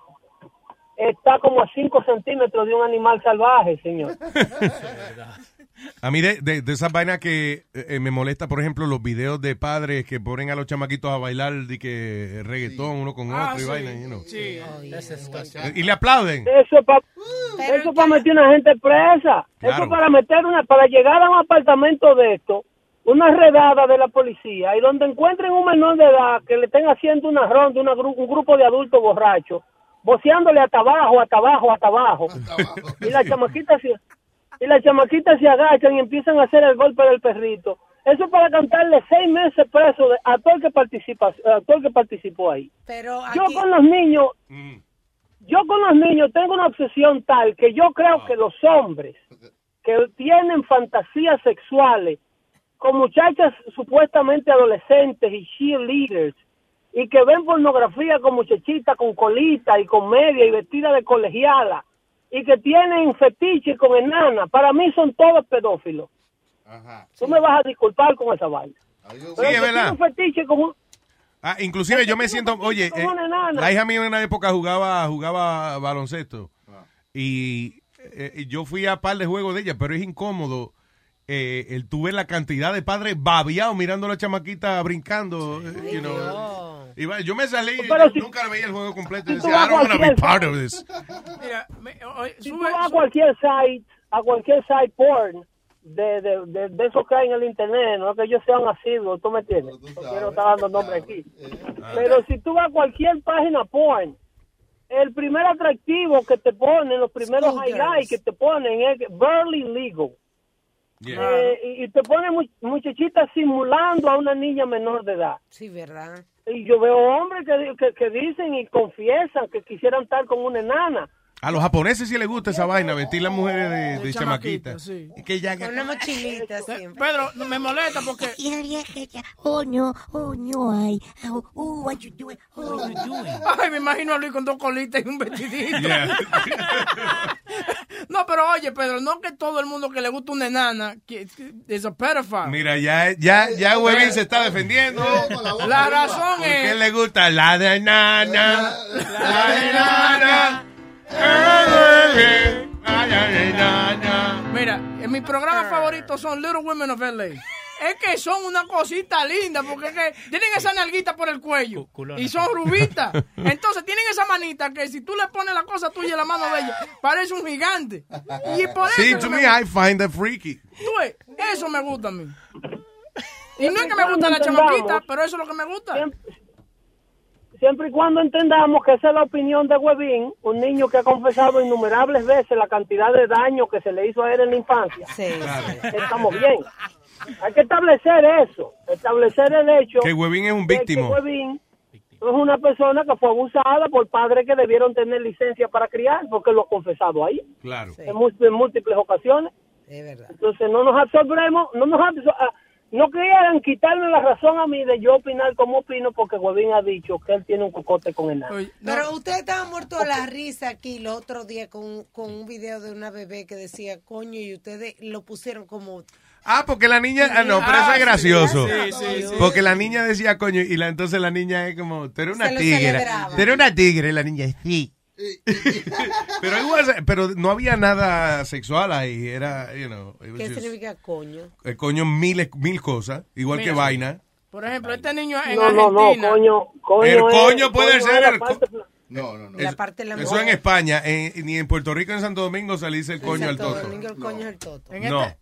está como a 5 centímetros de un animal salvaje, señor. A mí de, de, de esas vainas que eh, me molesta, por ejemplo, los videos de padres que ponen a los chamaquitos a bailar de que reggaetón uno con Ah, otro y sí. vaina, you know. Sí. Y le aplauden. Eso para eso para meter una gente presa. Claro. Eso para meter una para llegar a un apartamento de esto, una redada de la policía y donde encuentren un menor de edad que le estén haciendo una ronda, una gru- un grupo de adultos borrachos, boceándole hasta abajo, hasta abajo, hasta abajo. y las chamaquitas se, y las chamaquitas se agachan y empiezan a hacer el golpe del perrito. Eso es para cantarle seis meses preso de- a todo el que participa, a todo el que participó ahí. Pero Yo con los niños, yo con los niños tengo una obsesión tal que yo creo que los hombres que tienen fantasías sexuales con muchachas supuestamente adolescentes y cheerleaders y que ven pornografía con muchachitas con colita y con media y vestida de colegiala y que tienen fetiche con enana, para mí son todos pedófilos. Tú me vas a disculpar con esa vaina. Pero Sí, es verdad. tiene un fetiche con un- Ah, inclusive yo me siento, oye, eh, la hija mía en una época jugaba jugaba baloncesto y eh, yo fui a par de juegos de ella, pero es incómodo eh, el tú ver la cantidad de padres babiados mirando a la chamaquita brincando, eh, you know. Y va- yo me salí, yo si- nunca veía el juego completo y si tú decía, vas I don't want to be part of this. Mira, me- oye, si tú vas a cualquier site, a cualquier site porn, de, de, de, de esos que hay en el internet, no es que ellos sean asiduos, tú me entiendes, no quiero estar dando nombre aquí. Pero si tú vas a cualquier página porn, el primer atractivo que te ponen, los primeros highlights que te ponen es barely legal. Eh, y, y te ponen mu- muchachitas simulando a una niña menor de edad. Sí, ¿verdad? Y yo veo hombres que, que, que dicen y confiesan que quisieran estar con una enana. A los japoneses sí les gusta esa vaina, vestir las mujeres de, de chamaquita. sí. Que ya Con una mochilita siempre. Pedro, me molesta porque... Oh no, oh no, ay. Oh, oh, what you doing? Oh, what you doing? Ay, me imagino a Luis con dos colitas y un vestidito. Yeah. no, pero oye, Pedro, no que todo el mundo que le gusta una enana es a pedophile. Mira, ya, ya, ya Huevín se está defendiendo. La razón ¿Por qué es... le gusta la de nana? La de nana. Mira, en mi programa favorito son Little Women of LA. Es que son una cosita linda, porque es que tienen esa nalguita por el cuello y son rubitas. Entonces tienen esa manita que si tú le pones la cosa tuya en la mano de ella, parece un gigante. Y por eso Sí, to me me I find that freaky. Tú eso me gusta a mí. Y no es que me gusta la chamaquita, pero eso es lo que me gusta. Siempre y cuando entendamos que esa es la opinión de Webin, un niño que ha confesado innumerables veces la cantidad de daño que se le hizo a él en la infancia. Estamos bien. Hay que establecer eso, establecer el hecho Que Huevín es un que Webin es una persona que fue abusada por padres que debieron tener licencia para criar, porque lo ha confesado ahí, Claro. en, múltiples ocasiones. Es verdad. Entonces no nos absorbemos, no nos absor- ah, no quieran quitarme la razón a mí de yo opinar como opino porque Huevín ha dicho que él tiene un cocote con enano. Pero ustedes estaban muertos de la risa aquí los otros días con, con un video de una bebé que decía coño y ustedes lo pusieron como Ah, porque la niña. Ah, no, pero eso Ah, es sí, gracioso. sí, sí, sí. Porque la niña decía coño y la, entonces la niña es como, tú eres una Se tigre. Tú eres una tigre. Y la niña, sí. pero, igual, pero no había nada sexual ahí. Era, you know. it was ¿qué just- significa coño? el coño mil, mil cosas, igual que vaina. Por ejemplo, este niño en No, no, no, Argentina. coño, coño. El es- coño puede coño ser el parte- No, no, no. La parte de la Eso mujer. en España, en- ni en Puerto Rico, en Santo Domingo, se le dice el coño al Santo toto. Domingo, el coño es el toto. En No. este,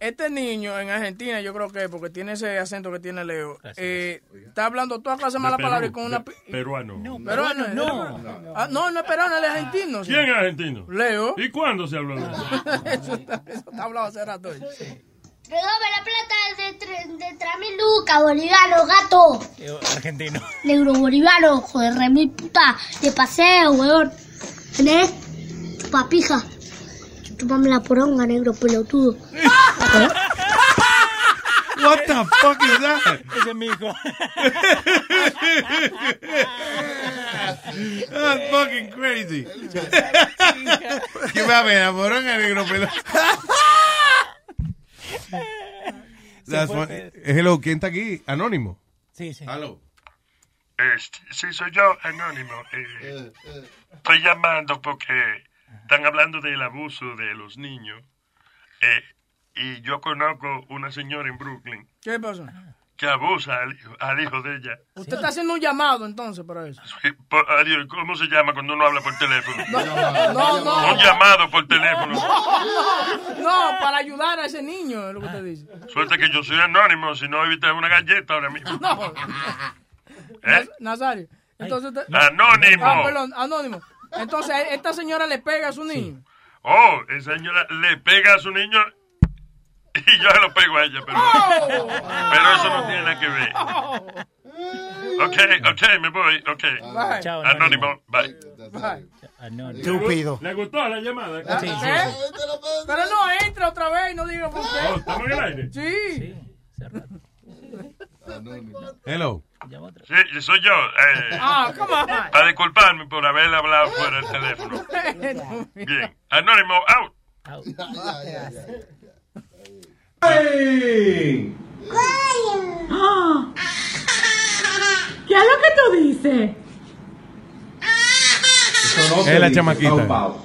este niño en Argentina, yo creo que porque tiene ese acento que tiene Leo, eh, está hablando toda clase de malas Perú, palabras y con una. peruano. No, peruano, no. Ah, no, no es peruano, él es argentino. sí. ¿Quién es argentino? Leo. ¿Y cuándo se habló de eso? eso, está, eso está hablado hace rato. Redome la plata de, tre- de 3.000 lucas, boliviano, gato. Argentino. Negro boliviano, joder, re mil puta. De paseo, weón. ¿Tenés? Papija. Chupame la poronga, negro pelotudo. What the fuck is that? Ese es mi hijo. That's fucking crazy. ¿Qué va a moronga negro pelo? That's funny. Hello, ¿quién está aquí? Anónimo. Sí, sí. Hello. Este, sí, soy yo, Anónimo. Eh, estoy llamando porque están hablando del abuso de los niños. Eh, y yo conozco una señora en Brooklyn ¿Qué pasó? que abusa al hijo, al hijo de ella. Usted está haciendo un llamado entonces para eso. Por- adiós, ¿Cómo se llama cuando uno habla por teléfono? No, no, no. Un llamado por teléfono. No, para ayudar a ese niño, es lo que usted dice. Suerte que yo soy anónimo, si no evitas una galleta ahora mismo. No. ¿Eh? Nazario. Entonces, Anónimo. Ah, perdón, anónimo. Entonces, esta señora le pega a su niño. Oh, esa señora le pega a su niño y yo se lo pego a ella, pero, Oh. pero eso no tiene nada que ver. Ok, ok, me voy, ok. Bye. Chao, Anónimo, bye. Anónimo. ¿Le gustó la llamada? Ah, ¿eh? Pero no entre otra vez y no diga por Oh, qué. ¿estamos en el aire? Sí. Hello. Sí, soy yo. Eh, Ah, come on. A disculparme por haber hablado fuera del teléfono. Bien. Anónimo, out. ¿Qué es lo que tú dices? Es la chamaquita. Pau, pau.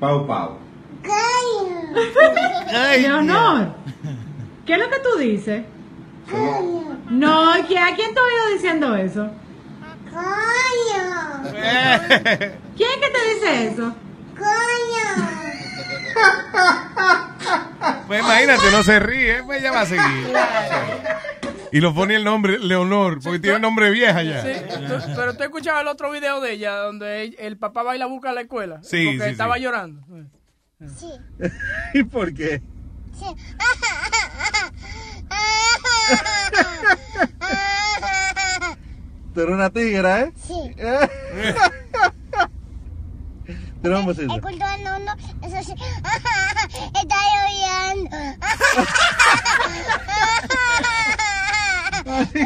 Pau, pau. Leonor, ¿qué es lo que tú dices? No, ¿qué- ¿a quién te oído diciendo eso? ¿Quién es que te dice eso? Pues imagínate, no se ríe, pues ella va a seguir. Y lo pone el nombre Leonor, porque tiene nombre vieja ya. Sí, tú- pero tú escuchabas el otro video de ella donde el, el papá va y la busca a la escuela. Sí, Porque sí, estaba sí. llorando. ¿Y por qué? Tú eres una tigra, ¿eh? Sí. Tenemos un besito. El culto no, no, eso sí. Está lloviendo. Ese,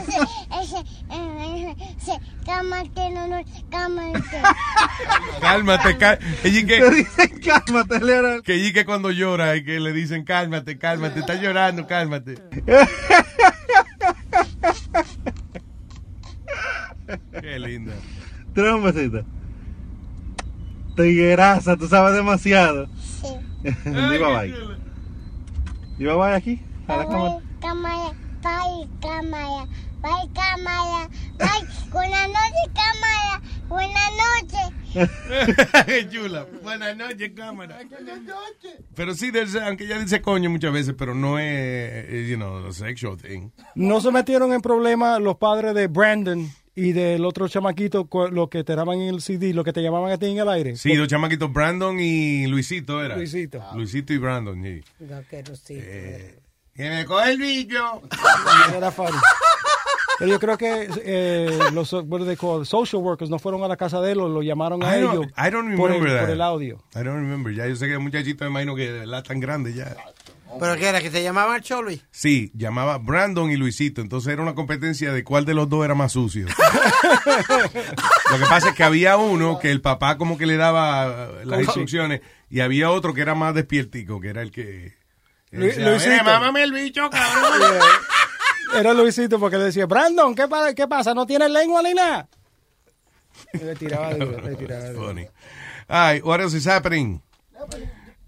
ese, ese, cálmate, no, no, cálmate. Cálmate, cal- ella que, dicen cálmate, Leonard. que que cuando llora y que le dicen cálmate, cálmate, está llorando, cálmate. Qué linda. Besito. Tigueraza, tú sabes demasiado. Sí. Di bye bye. Di bye bye aquí, a la cámara. Bye, cámara, bye, cámara, bye. Buenas noches, cámara. Buenas noches. Qué chula. Buenas noches, cámara. Pero sí, aunque ella dice coño muchas veces, pero no es, eh, you know, a sexual thing. No se metieron en problemas los padres de Brandon y del otro chamaquito, lo que te daban en el CD, lo que te llamaban a ti en el aire. Sí, los chamaquitos Brandon y Luisito era. Luisito. Luisito y Brandon, sí. Vaquerosito. Que me coge el bicho. Era funny. Pero yo creo que eh, los what do they call, social workers no fueron a la casa de él, o lo llamaron a I don't- ellos I don't por, el, remember por el audio. I don't remember. Ya yo sé que el muchachito me imagino que de verdad tan grande ya. ¿Pero qué era? ¿Que se llamaba el show, Luis? Sí, llamaba Brandon y Luisito. Entonces era una competencia de cuál de los dos era más sucio. Lo que pasa es que había uno que el papá como que le daba las instrucciones y había otro que era más despiertico, que era el que... Lu- decía, Luisito. "Eh, mámame el bicho, cabrón. Era Luisito porque le decía, Brandon, ¿qué, pa- qué pasa? ¿No tienes lengua ni nada? Y le tiraba de le tiraba de Funny. All right, what else is happening?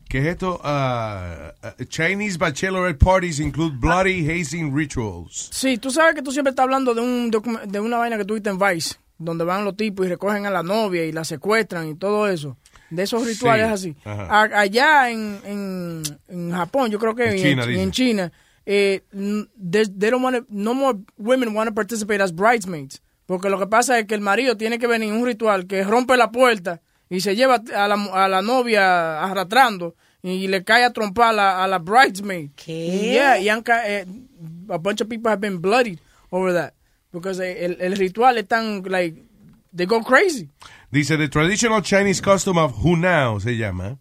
¿Qué es esto? Uh, uh, Chinese bachelorette parties include bloody hazing rituals. Sí, tú sabes que tú siempre estás hablando de, un de una vaina que tuviste en Vice, donde van los tipos y recogen a la novia y la secuestran y todo eso. De esos rituales Sí, así. A- allá en, en, en Japón, yo creo que En China, en China, eh, n- they, they don't wanna- no more women want to participate as bridesmaids. Porque lo que pasa es que el marido tiene que venir en un ritual que rompe la puerta y se lleva a la, a la novia arrastrando y le cae a trompar a la, a la bridesmaid. Y yeah, y han ca- eh, a bunch of people have been bloodied over that. Because eh, el, el ritual es tan, like, they go crazy. Dice, the traditional Chinese custom of hunao se llama,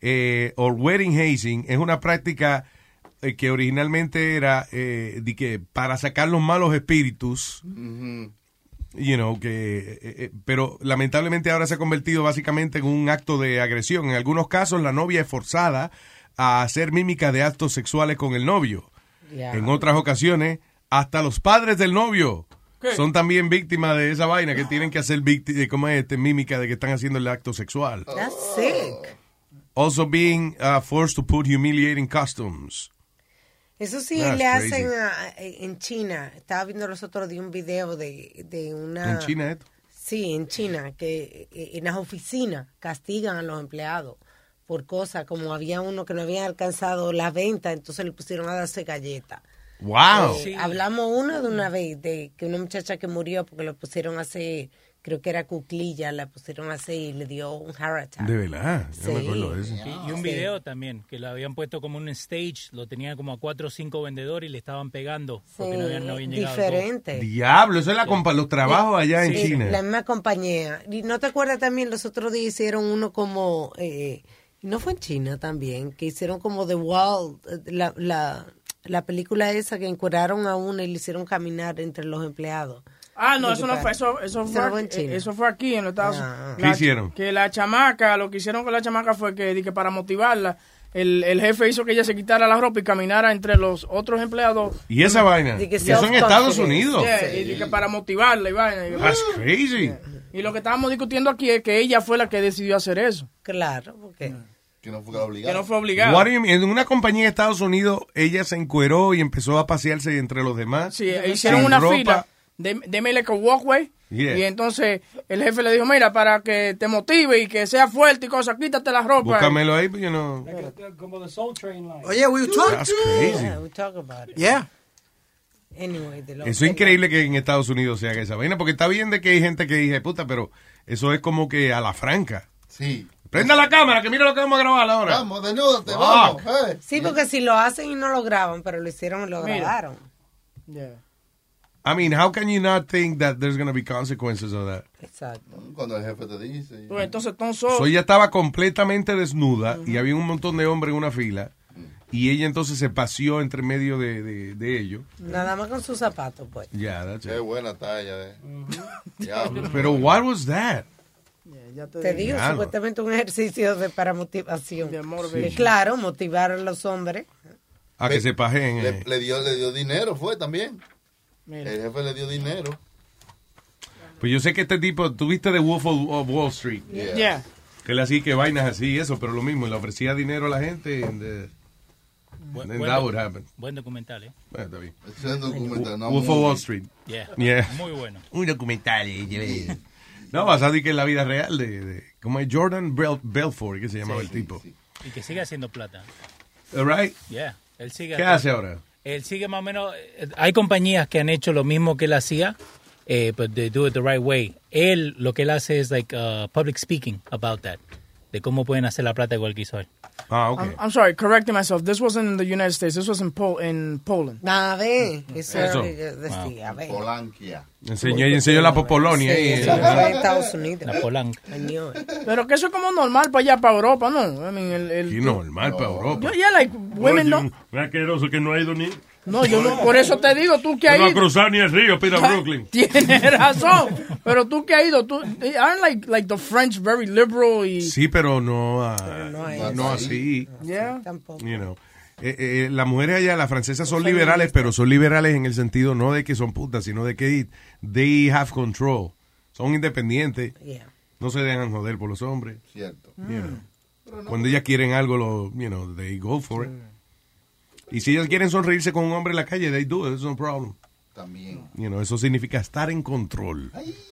eh, o wedding hazing, es una práctica eh, que originalmente era eh, de que para sacar los malos espíritus, you know, que, eh, eh, pero lamentablemente ahora se ha convertido básicamente en un acto de agresión. En algunos casos la novia es forzada a hacer mímica de actos sexuales con el novio. En otras ocasiones, hasta los padres del novio ¿Qué? son también víctimas de esa vaina que tienen que hacer vícti- de como es este, mímica de que están haciendo el acto sexual. That's sick. Also being uh, forced to put humiliating costumes. Eso sí That's le crazy. hacen a- en China. Estaba viendo los otros días un video de, de una... En China esto. Sí, en China, que eh, en las oficinas castigan a los empleados por cosas como había uno que no había alcanzado la venta, entonces le pusieron a darse galletas. Wow. Eh, Hablamos una de una vez de que una muchacha que murió porque le pusieron a hacer, creo que era cuclilla, la pusieron a hacer y le dio un heart attack. De verdad, yo me Sí. acuerdo de eso. Sí, y un Sí. video también, que lo habían puesto como un stage, lo tenían como a cuatro o cinco vendedores y le estaban pegando porque no habían, no habían llegado. todos. diferente. Diablo, eso es la compa los trabajos allá en Sí, China. La misma compañía. ¿Y no te acuerdas también? Los otros días hicieron uno como. Eh, no fue en China también, que hicieron como The Wall, eh, la, la, la película esa que encueraron a uno y le hicieron caminar entre los empleados. Ah, no, eso no fue, eso, eso fue, eso fue aquí en los Estados Ah. Unidos. ¿Qué La- hicieron? Que la chamaca, lo que hicieron con la chamaca fue que, que para motivarla, el, el jefe hizo que ella se quitara la ropa y caminara entre los otros empleados. ¿Y esa vaina? Di que Y eso en Estados Unidos. Yeah, y que para motivarla y vaina. Y- That's crazy. Y lo que estábamos discutiendo aquí es que ella fue la que decidió hacer eso. Claro, porque... Que no fue Que no fue obligado. What do you mean? En una compañía de Estados Unidos, ella se encueró y empezó a pasearse entre los demás. Sí, hicieron una ropa. fila, like a walkway. Yeah. Y entonces el jefe le dijo, mira, para que te motive y que sea fuerte y cosas, quítate la ropa. Búscamelo ahí, pues, you know. Como the Soul Train line. Oye, we talk. That's crazy. Yeah, we talk about it. Yeah. Anyway, de lo- Eso es increíble que en Estados Unidos se haga esa vaina, porque está bien de que hay gente que dice, puta, pero eso es como que a la franca. Sí. Prenda la cámara, que mira lo que vamos a grabar ahora. Vamos, desnúdate, Fuck. vamos. eh. Sí, porque si lo hacen y no lo graban, pero lo hicieron y lo Mira. grabaron. Yeah. I mean, how can you not think that there's going to be consequences of that? Exacto. Cuando el jefe te dice. Pues entonces, entonces, So, ella estaba completamente desnuda y había un montón de hombres en una fila y ella entonces se paseó entre medio de, de, de ellos. Nada más con sus zapatos, pues. Ya, that's it. Qué buena talla, eh. Diablo. Pero what was that? Te digo, Claro. supuestamente un ejercicio de para motivación. Sí. Y claro, motivar a los hombres. A que se pajeen. Le, eh. le dio, le dio dinero, fue también. Mira. El jefe le dio dinero. Pues yo sé que este tipo, tuviste de Wolf of of Wall Street. Yeah. Yeah. Que le hacía que vainas así y eso, pero lo mismo, le ofrecía dinero a la gente. And, uh, Buen, and that would happen. buen documental, ¿eh? Bueno, está bien. Es un documental, no, Wolf of Wall Street. Yeah. Yeah. Muy bueno. Un documental. eh, No, basado en que en la vida real de, de como es Jordan Bel- Belfort, que se llamaba Sí, el tipo. Y que sigue haciendo plata. All right. Yeah. Él sigue ¿Qué hace ahora? Él sigue más o menos. eh, Hay compañías que han hecho lo mismo que él hacía, eh, but they do it the right way. Él, lo que él hace es like uh, public speaking about that, de cómo pueden hacer la plata igual que hizo él. Ah, I'm, I'm sorry, correcting myself. This wasn't in the United States. This was in, Pol in Poland. Nada, ve. Eso, Eso. decía, ve. Polanquia. Enseñó, enseñó la Popolonia. Sí, eh, Estados Unidos. La Polanca. Pero que eso es como normal para allá, para Europa, ¿no? I mean, el, el, Y normal para Europa. Yo, yeah, like, women no... Un asqueroso que no ha ido ni. No, yo no, por eso te digo, tú que No has ha ido... cruzado ni el río, pida Brooklyn. Tienes razón, pero tú que has ido, tú... Aren't like, like the French very liberal y... Sí, pero no, ah, no no, es así. Yeah. Tampoco. You know. Eh, eh, las mujeres allá, las francesas son liberales, pero son liberales en el sentido no de que son putas, sino de que they have control. Son independientes. Yeah. No se dejan joder por los hombres. Cierto. You know. Cuando ellas quieren algo, lo, you know, they go for it. Y si ellas quieren sonreírse con un hombre en la calle, they do it, it's no problem. También. You know, eso significa estar en control.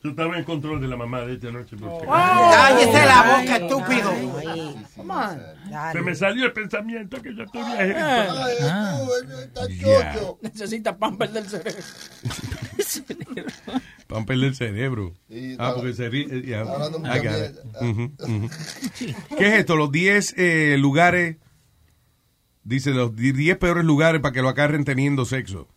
Tú estabas en control de la mamá de esta noche. porque- Cállese la boca, estúpido. Come on. Se me salió el pensamiento que yo estoy viajero. Ah. Necesita pamper del cerebro. Para perder el cerebro. Sí, ah, porque se ríe. got it. mierda. Ujú, ujú. ¿Qué es esto? Los 10 eh, lugares, dice, los 10 peores lugares para que lo agarren teniendo sexo.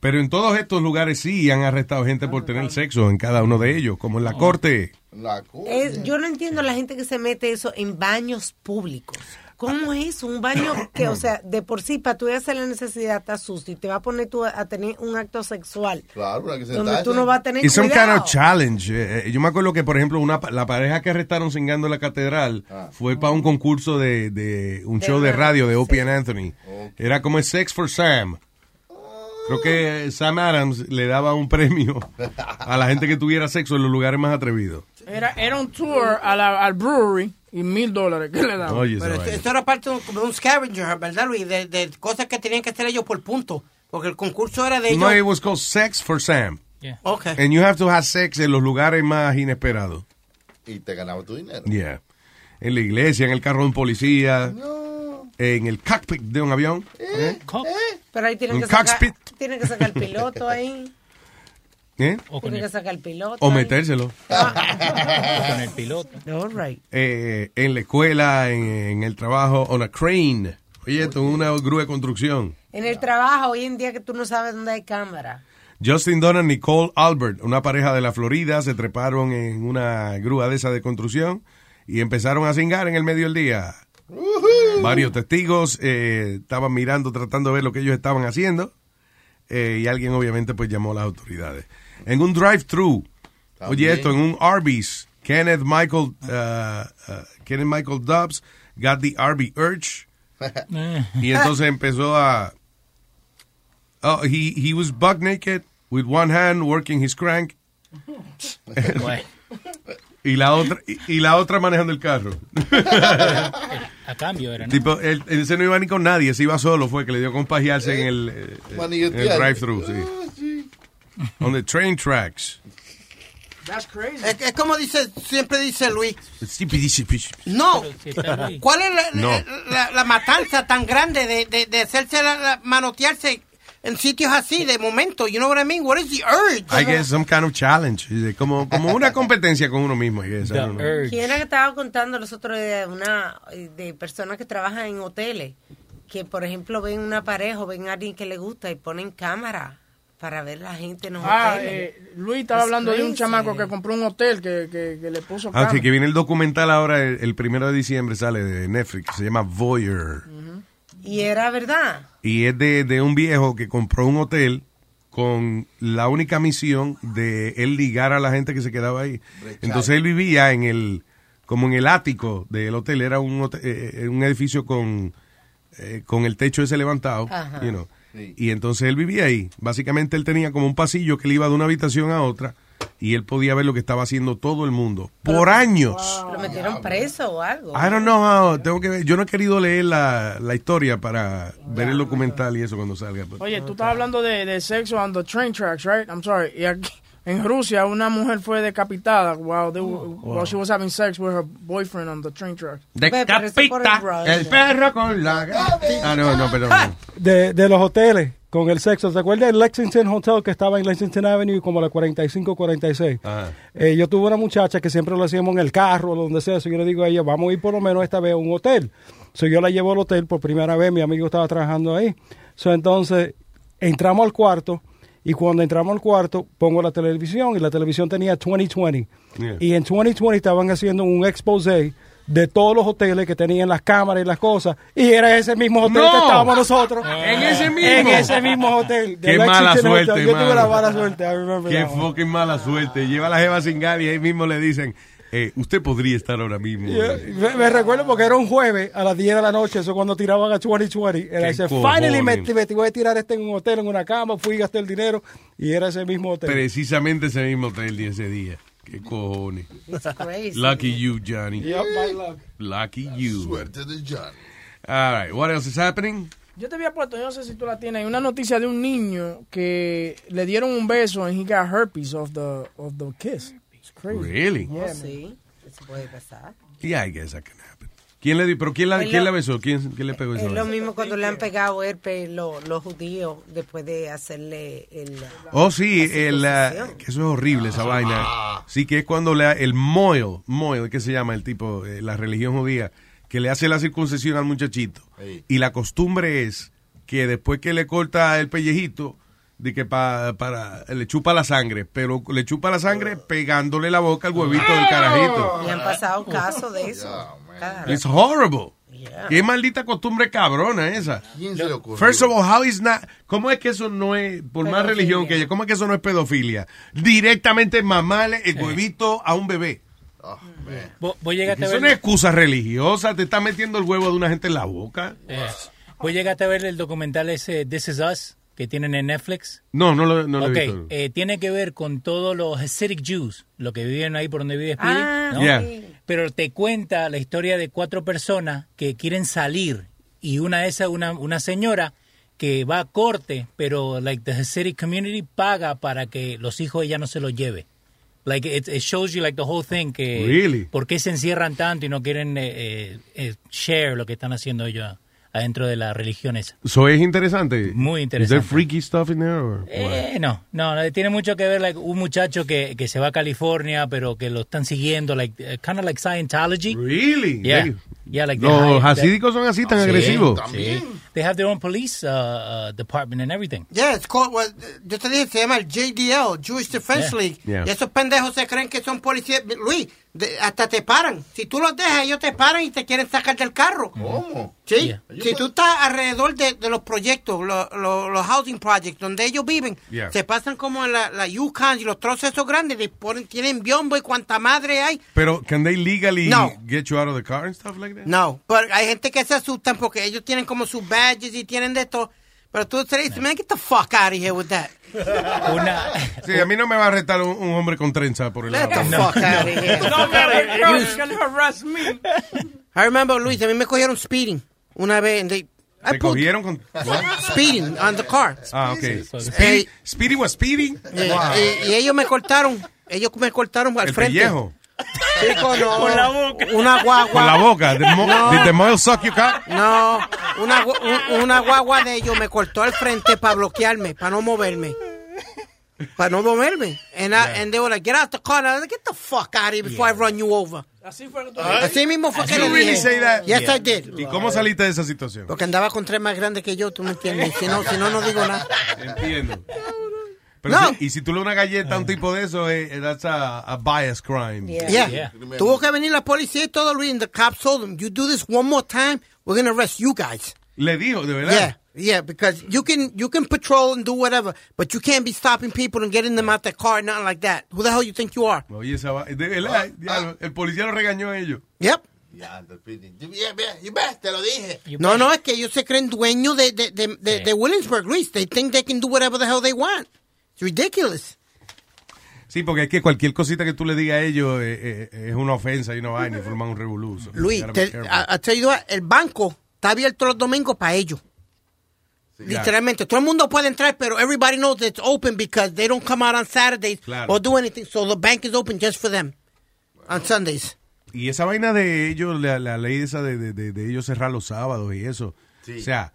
Pero en todos estos lugares sí han arrestado gente por tener sexo en cada uno de ellos, como en la corte. La Es- yo no entiendo la gente que se mete eso en baños públicos. ¿Cómo es un baño que, o sea, de por sí, para tú ir a hacer la necesidad, te asusta y te va a poner tú a, a tener un acto sexual. Claro, que se donde tú no vas a tener Es un kind of challenge. Eh, eh, yo me acuerdo que, por ejemplo, una, la pareja que arrestaron cingando en la catedral fue para un concurso de, de un De show de radio de Opie and Anthony. Era como el Sex for Sam. Creo que Sam Adams le daba un premio a la gente que tuviera sexo en los lugares más atrevidos. Era, era un tour a la, al brewery y mil dólares que le daban. Oye, Pero esto, era parte de un, como un scavenger, ¿verdad, Luis? De, de cosas que tenían que hacer ellos por punto. Porque el concurso era de ellos. No, it was called Sex for Sam. Ok. And you have to have sex en los lugares más inesperados. Y te ganaba tu dinero. Yeah. En la iglesia, en el carro de un policía, en el cockpit de un avión. ¿eh? Pero ahí tienen Un que, sacar, cockpit. tienen que sacar el piloto ahí. ¿Eh? Que sacar el piloto. O ahí. metérselo. con el piloto. All right. Eh, en la escuela, en, en el trabajo, on a crane. Oye, esto es una grúa de construcción. En el trabajo, hoy en día que tú no sabes dónde hay cámara. Justin Donner, Nicole Albert, una pareja de la Florida, se treparon en una grúa de esa de construcción y empezaron a cingar en el medio del día. Varios testigos eh, estaban mirando, tratando de ver lo que ellos estaban haciendo. eh, y alguien obviamente pues llamó a las autoridades. En un drive-thru, oye esto, en un Arby's, Kenneth Michael, uh, uh, Kenneth Michael Dobbs got the Arby urge. y entonces empezó a... Oh, he, he was buck naked with one hand working his crank. y la otra y, y la otra manejando el carro. A cambio era, ¿no? Tipo, él, él se no iba ni con nadie, se iba solo, fue que le dio con pajearse en el, eh, en el drive-thru, sí. On the train tracks. That's crazy. Es, es como dice, siempre dice Luis. No. ¿Cuál es la, No. la- la matanza tan grande de, de, de hacerse la, la- manotearse en sitios así de momento? You know what I mean? What is the urge? I guess some kind of challenge. Como, como una competencia con uno mismo, I guess. I don't know. ¿Quién era que estaba contando los otros días una de personas que trabajan en hoteles? Que, por ejemplo, ven una pareja o ven a alguien que le gusta y ponen cámara para ver la gente en los Ah, hoteles. eh, Luis estaba It's hablando de un crazy. chamaco que compró un hotel que, que, que le puso Ah, cámara. sí, que viene el documental ahora, el, el primero de diciembre sale de Netflix, se llama Voyeur. Y era verdad. Y es de, de un viejo que compró un hotel con la única misión de él ligar a la gente que se quedaba ahí. Entonces él vivía en el, como en el ático del hotel, era un, hotel- eh, eh, un edificio con, eh, con el techo ese levantado, you know. y entonces él vivía ahí. Básicamente él tenía como un pasillo que le iba de una habitación a otra y él podía ver lo que estaba haciendo todo el mundo por años. ¿Lo metieron preso o algo? I don't know how, tengo que ver. Yo no he querido leer la, la historia para ver el documental y eso cuando salga. but- Oye, tú estabas hablando de, de sexo on the train tracks, right? I'm sorry. Y aquí, en Rusia, una mujer fue decapitada while, they were- while she was having sex with her boyfriend on the train tracks. Decapita el perro con la Ah, no, no, perdón. de, de los hoteles con el sexo. ¿Se acuerda del Lexington Hotel que estaba en Lexington Avenue como la 45-46? Eh, yo tuve una muchacha que siempre lo hacíamos en el carro o donde sea. So yo le digo a ella, vamos a ir por lo menos esta vez a un hotel. So yo la llevo al hotel por primera vez, mi amigo estaba trabajando ahí. So entonces entramos al cuarto y cuando entramos al cuarto pongo la televisión y la televisión tenía 2020. Yeah. Y en 2020 estaban haciendo un expose de todos los hoteles que tenían las cámaras y las cosas. Y era ese mismo hotel ¡No! que estábamos nosotros. En ese mismo. En ese mismo hotel. de Qué mala suerte, Hotel. Yo tuve la mala suerte. Qué fucking mala suerte. Lleva a la jeva sin gal y ahí mismo le dicen, eh, usted podría estar ahora mismo. Yeah, me, me recuerdo porque era un jueves a las 10 de la noche, eso cuando tiraban a 2020. Era ese, finally me, me voy a tirar este en un hotel, en una cama, fui y gasté el dinero y era ese mismo hotel. Precisamente ese mismo hotel y ese día. Qué cojones. It's crazy. Lucky you, Johnny. Yep, my luck. Lucky you. Suerte de Johnny. All right, what else is happening? Yo te había puesto, yo no sé si tú la tienes, una noticia de un niño que le dieron un beso and he got herpes of the, of the kiss. It's crazy. Really? Yeah, Oh, sí, eso puede pasar. Yeah, I guess that can. ¿Quién le pero quién la, quién la besó? ¿Quién, quién le pegó esa Es lo mismo cuando le han pegado herpes lo- los judíos después de hacerle el... Oh, sí, el, ah, que eso es horrible, esa vaina. Sí, que es cuando le, el moil, moil, ¿qué se llama el tipo, eh, la religión judía, que le hace la circuncisión al muchachito. Y la costumbre es que después que le corta el pellejito, de que pa- para le chupa la sangre, pero le chupa la sangre pegándole la boca al huevito del carajito. Y han pasado casos de eso. Cada It's horrible. Yeah. Qué maldita costumbre cabrona esa. ¿Quién se le ocurrió? First of all, how is not, ¿cómo es que eso no es, por más Pedofilia. religión que haya, cómo es que eso no es pedofilia? Directamente mamarle el huevito a un bebé. A Eso ver, no es excusa religiosa, te está metiendo el huevo de una gente en la boca. eh, vos llegaste a ver el documental ese This Is Us que tienen en Netflix. No, no lo, no lo Ok, he visto. eh, tiene que ver con todos los Hasidic Jews, lo que viven ahí por donde vive Speedy, Ah, ¿no? Yeah. Pero te cuenta la historia de cuatro personas que quieren salir y una de esas, una, una señora que va a corte, pero like the Hasidic community paga para que los hijos ella no se los lleve. Like it, it shows you like the whole thing que Really? por qué se encierran tanto y no quieren eh, eh, eh, share lo que están haciendo ellos adentro de la religión esa. So es interesante. Muy Is interesante. there freaky stuff in there? or? Eh, no, no, no, tiene mucho que ver like, un muchacho que, que se va a California, pero que lo están siguiendo, like, kind of like Scientology. Really? Yeah, They- yeah, like Los hasídicos son así tan Sí, agresivos. sí. They have their own police uh, uh, department and everything. Yeah, it's called, well, yo te dije, se llama el JDL, Jewish Defense Yeah. League. Yeah. Y esos pendejos se creen que son policías. Luis, de- hasta te paran. Si tú los dejas, ellos te paran y te quieren sacar del carro. ¿Cómo? Sí. Si tú estás alrededor de, de los proyectos, lo- lo- los housing projects, donde ellos viven, Yeah. se pasan como en la, la Yukon y los trozos esos grandes, ponen, tienen biombo y cuanta madre hay. Pero, can they legally No. get you out of the car and stuff like that? No, pero hay gente que se asustan porque ellos tienen como sus badges y tienen de esto. Pero tú te dices, man, get the fuck out of here with that. Sí, a mí no me va a arrestar un, un hombre con trenza por el lado. the fuck out of here. No, you're gonna harass me. I remember, Luis, a mí me cogieron speeding una vez. and they- I ¿Te cogieron con...? Speeding on the car. Ah, ok. Speedy, Speedy was speeding? Wow. y ellos me cortaron. Ellos me cortaron al El frente. pellejo. Chico, no. Con la boca. Una guagua. Con la boca. No. did the mole suck your cock? No, una, un- una guagua de ellos me cortó al frente para bloquearme, para no moverme. Para no moverme. And, I, and they were like, get out the car. And I was like, get the fuck out of here before I run you over. Así fue que Así mismo fue que You really dije. say that? Yes, I did. ¿Y cómo saliste de esa situación? Porque andaba con tres más grandes que yo, tú me entiendes. Si no, si no, no digo nada. Entiendo. Pero No. si- y si tú le una galleta a un tipo de eso, eh, eh, that's a, a bias crime. Yeah. Tuvo que venir la policía y todo, Luis. And the cops told them, you do this one more time, we're going to arrest you guys. Le dijo, de verdad. Yeah, yeah, because you can you can patrol and do whatever, but you can't be stopping people and getting them out their car, nothing like that. Who the hell you think you are? Oye, esa va- de verdad, diablo, el policía lo regañó a ellos. Yep. Ya, the speeding. Yeah, yeah, you bet, te lo dije. No, no, es que ellos se creen dueños de, de, de, de, de Williamsburg, Luis. They think they can do whatever the hell they want. It's ridiculous. Sí, porque es que cualquier cosita que tú le digas a ellos eh, eh, es una ofensa y una vaina y forman un revoluzo. Luis, te, a- a- el banco está abierto los domingos para ellos. Literalmente, todo el mundo puede entrar, pero everybody knows that it's open because they don't come out on Saturdays Claro. or do anything. So the bank is open just for them on Sundays. Y esa vaina de ellos, la, la ley esa de, de- de- de ellos cerrar los sábados y eso. Sí. O sea,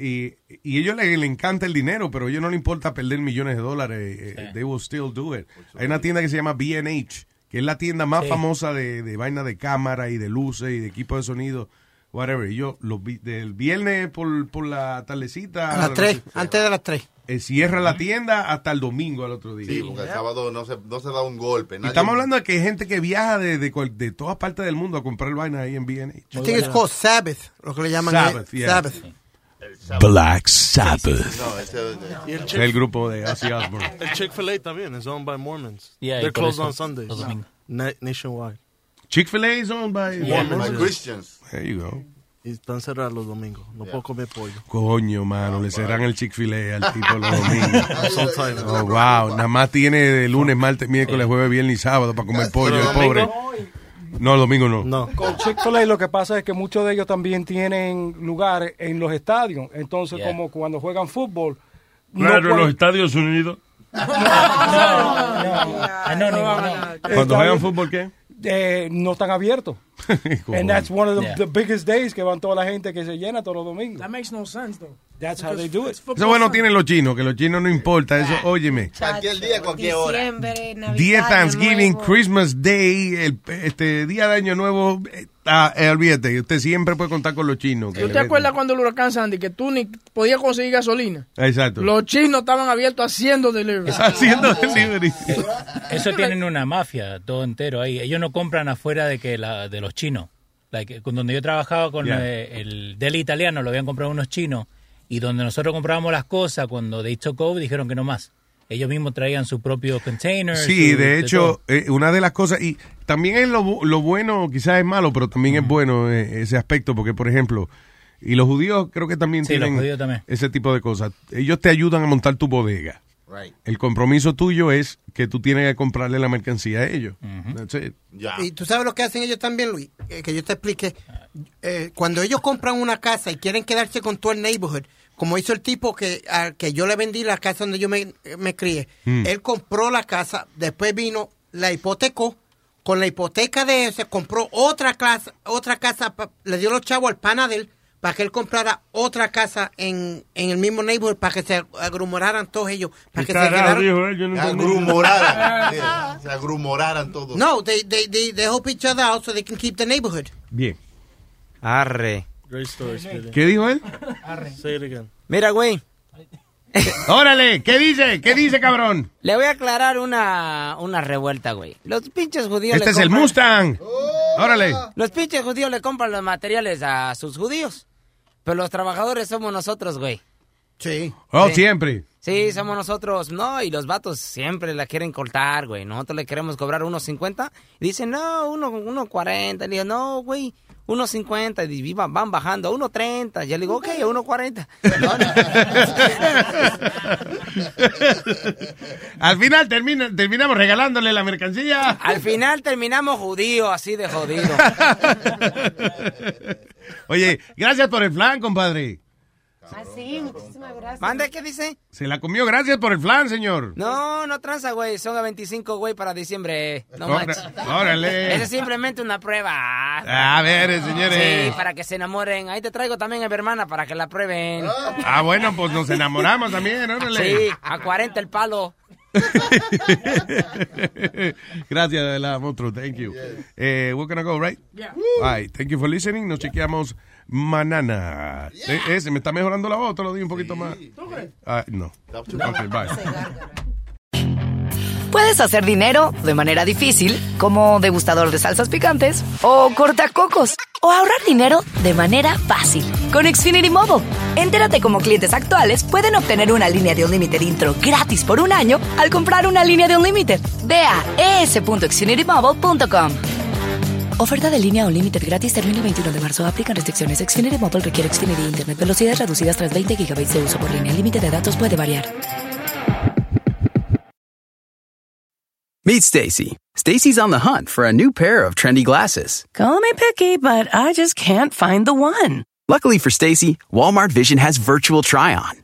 y, y ellos le, le encanta el dinero, pero a ellos no les importa perder millones de dólares. eh, They will still do it. Hay una tienda que se llama B&H, que es la tienda más Sí. famosa de, de vaina de cámara y de luces y de equipo de sonido, whatever. Y yo, los, vi- del viernes por, por la tardecita. A las tres, antes de las tres. eh, cierra la tienda hasta el domingo al otro día. Sí, porque el sábado no se, no se da un golpe. Y nadie- estamos hablando de que hay gente que viaja de, de, cual- de todas partes del mundo a comprar vaina ahí en B&H. I think it's called Sabbath, lo que le llaman Sabbath, eh, yeah. Sabbath. Black Sabbath. No, Y el El grupo de Ozzy Osbourne. El Chick-fil-A también is owned by Mormons. Yeah, They're closed on Sundays. domingos. Na- nationwide. Chick-fil-A is owned by Yeah, Mormons. by Christians. There you go. Y están cerrados los domingos. No puedo comer pollo. Coño, mano, le cerran el Chick-fil-A al tipo los domingos. Sometimes. Oh, wow. Nada más tiene de lunes, martes, miércoles, jueves, viernes y sábado para comer pollo, el pobre. No, el domingo no. No. Con Chick-fil-A lo que pasa es que muchos de ellos también tienen lugares en los estadios. Entonces, Yeah. como cuando juegan fútbol. no Claro, en pueden- los Estados Unidos. Anónimo, no. Cuando juegan fútbol, ¿qué? eh, no están abiertos. And that's one of the, Yeah. the biggest days que van toda la gente que se llena todos los domingos. That makes no sense, though. That's how they do it. Eso bueno tienen los chinos, que los chinos no importa. Eso, óyeme. Cualquier día, cualquier hora. Diciembre, Navidad, Día Thanksgiving, Nuevo. Christmas Day, el, este día de Año Nuevo, eh, ah, eh, olvídate, usted siempre puede contar con los chinos. ¿Tú te acuerdas cuando el huracán Sandy que tú ni podías conseguir gasolina? Exacto. Los chinos estaban abiertos haciendo delivery. Haciendo delivery. Eso tienen una mafia todo entero ahí. Ellos no compran afuera de que la, de los chinos. Like, con donde yo trabajaba con Yeah. eh, el deli italiano, lo habían comprado unos chinos. Y donde nosotros comprábamos las cosas, cuando they took over, dijeron que no más. Ellos mismos traían su propio container. Sí, su- de hecho, eh, una de las cosas, y también es lo, lo bueno, quizás es malo, pero también es bueno eh, ese aspecto, porque por ejemplo, y los judíos creo que también Sí, tienen también. ese tipo de cosas. Ellos te ayudan a montar tu bodega. Right. El compromiso tuyo es que tú tienes que comprarle la mercancía a ellos. That's it. Ya. Y tú sabes lo que hacen ellos también, Luis, Eh, que yo te explique. Eh, cuando ellos compran una casa y quieren quedarse con todo el neighborhood, como hizo el tipo que, al que yo le vendí la casa donde yo me, me crié, Mm. él compró la casa, después vino, la hipotecó, con la hipoteca de ese compró otra casa, otra casa, le dio los chavos al pana de él para que él comprara otra casa en, en el mismo neighborhood para que se agrumoraran todos ellos, para ¿Qué que se carajo quedaran. dijo él? Yo no Se agrumoraran. Se agrumoraran todos. No, they, they, they, they help each other out so they can keep the neighborhood. Bien. Arre. Great story, Speedy. ¿Qué dijo él? Say it again. Mira, güey. Órale, ¿qué dice? ¿Qué dice, cabrón? Le voy a aclarar una, una revuelta, güey. Los pinches judíos Este le es el compran- Mustang. Órale. Los pinches judíos le compran los materiales a sus judíos. Pero los trabajadores somos nosotros, güey. Sí. Oh, Sí. siempre. Sí, somos nosotros. No, y los vatos siempre la quieren cortar, güey. Nosotros le queremos cobrar unos 50. Y dicen, no, uno, uno 40. Le digo, no, güey, unos 50. Y van, van bajando, uno 30. Ya le digo, ok, uno 40. Al final termina, terminamos regalándole la mercancía. Al final terminamos judío, así de jodido. Oye, gracias por el flan, compadre. Ah, sí, muchísimas gracias. ¿Mande qué dice? Se la comió, gracias por el flan, señor. No, no tranza, güey. Son a 25, güey, para diciembre. No manches. órale. Esa es simplemente una prueba. A ver, señores. Sí, para que se enamoren. Ahí te traigo también a mi hermana para que la prueben. Ah, bueno, pues nos enamoramos también, órale. Sí, a 40 el palo. Gracias, de la monstruo. Thank you. Eh, we're gonna go, right? Yeah. All right. Thank you for listening. Nos chequeamos mañana. Eh, eh, se me está mejorando la voz, te lo digo un poquito más. Ah, no. Ok, bye. Puedes hacer dinero de manera difícil, como degustador de salsas picantes, o cortacocos, o ahorrar dinero de manera fácil con Xfinity Mobile. Entérate cómo clientes actuales pueden obtener una línea de Unlimited intro gratis por un año al comprar una línea de Unlimited. Ve a es.xfinitymobile.com. Oferta de línea Unlimited gratis termina el 21 de marzo. Aplican restricciones. Xfinity Mobile requiere Xfinity Internet. Velocidades reducidas tras 20 GB de uso por línea. El límite de datos puede variar. Meet Stacy. Stacy's on the hunt for a new pair of trendy glasses. Call me picky, but I just can't find the one. Luckily for Stacy, Walmart Vision has virtual try on.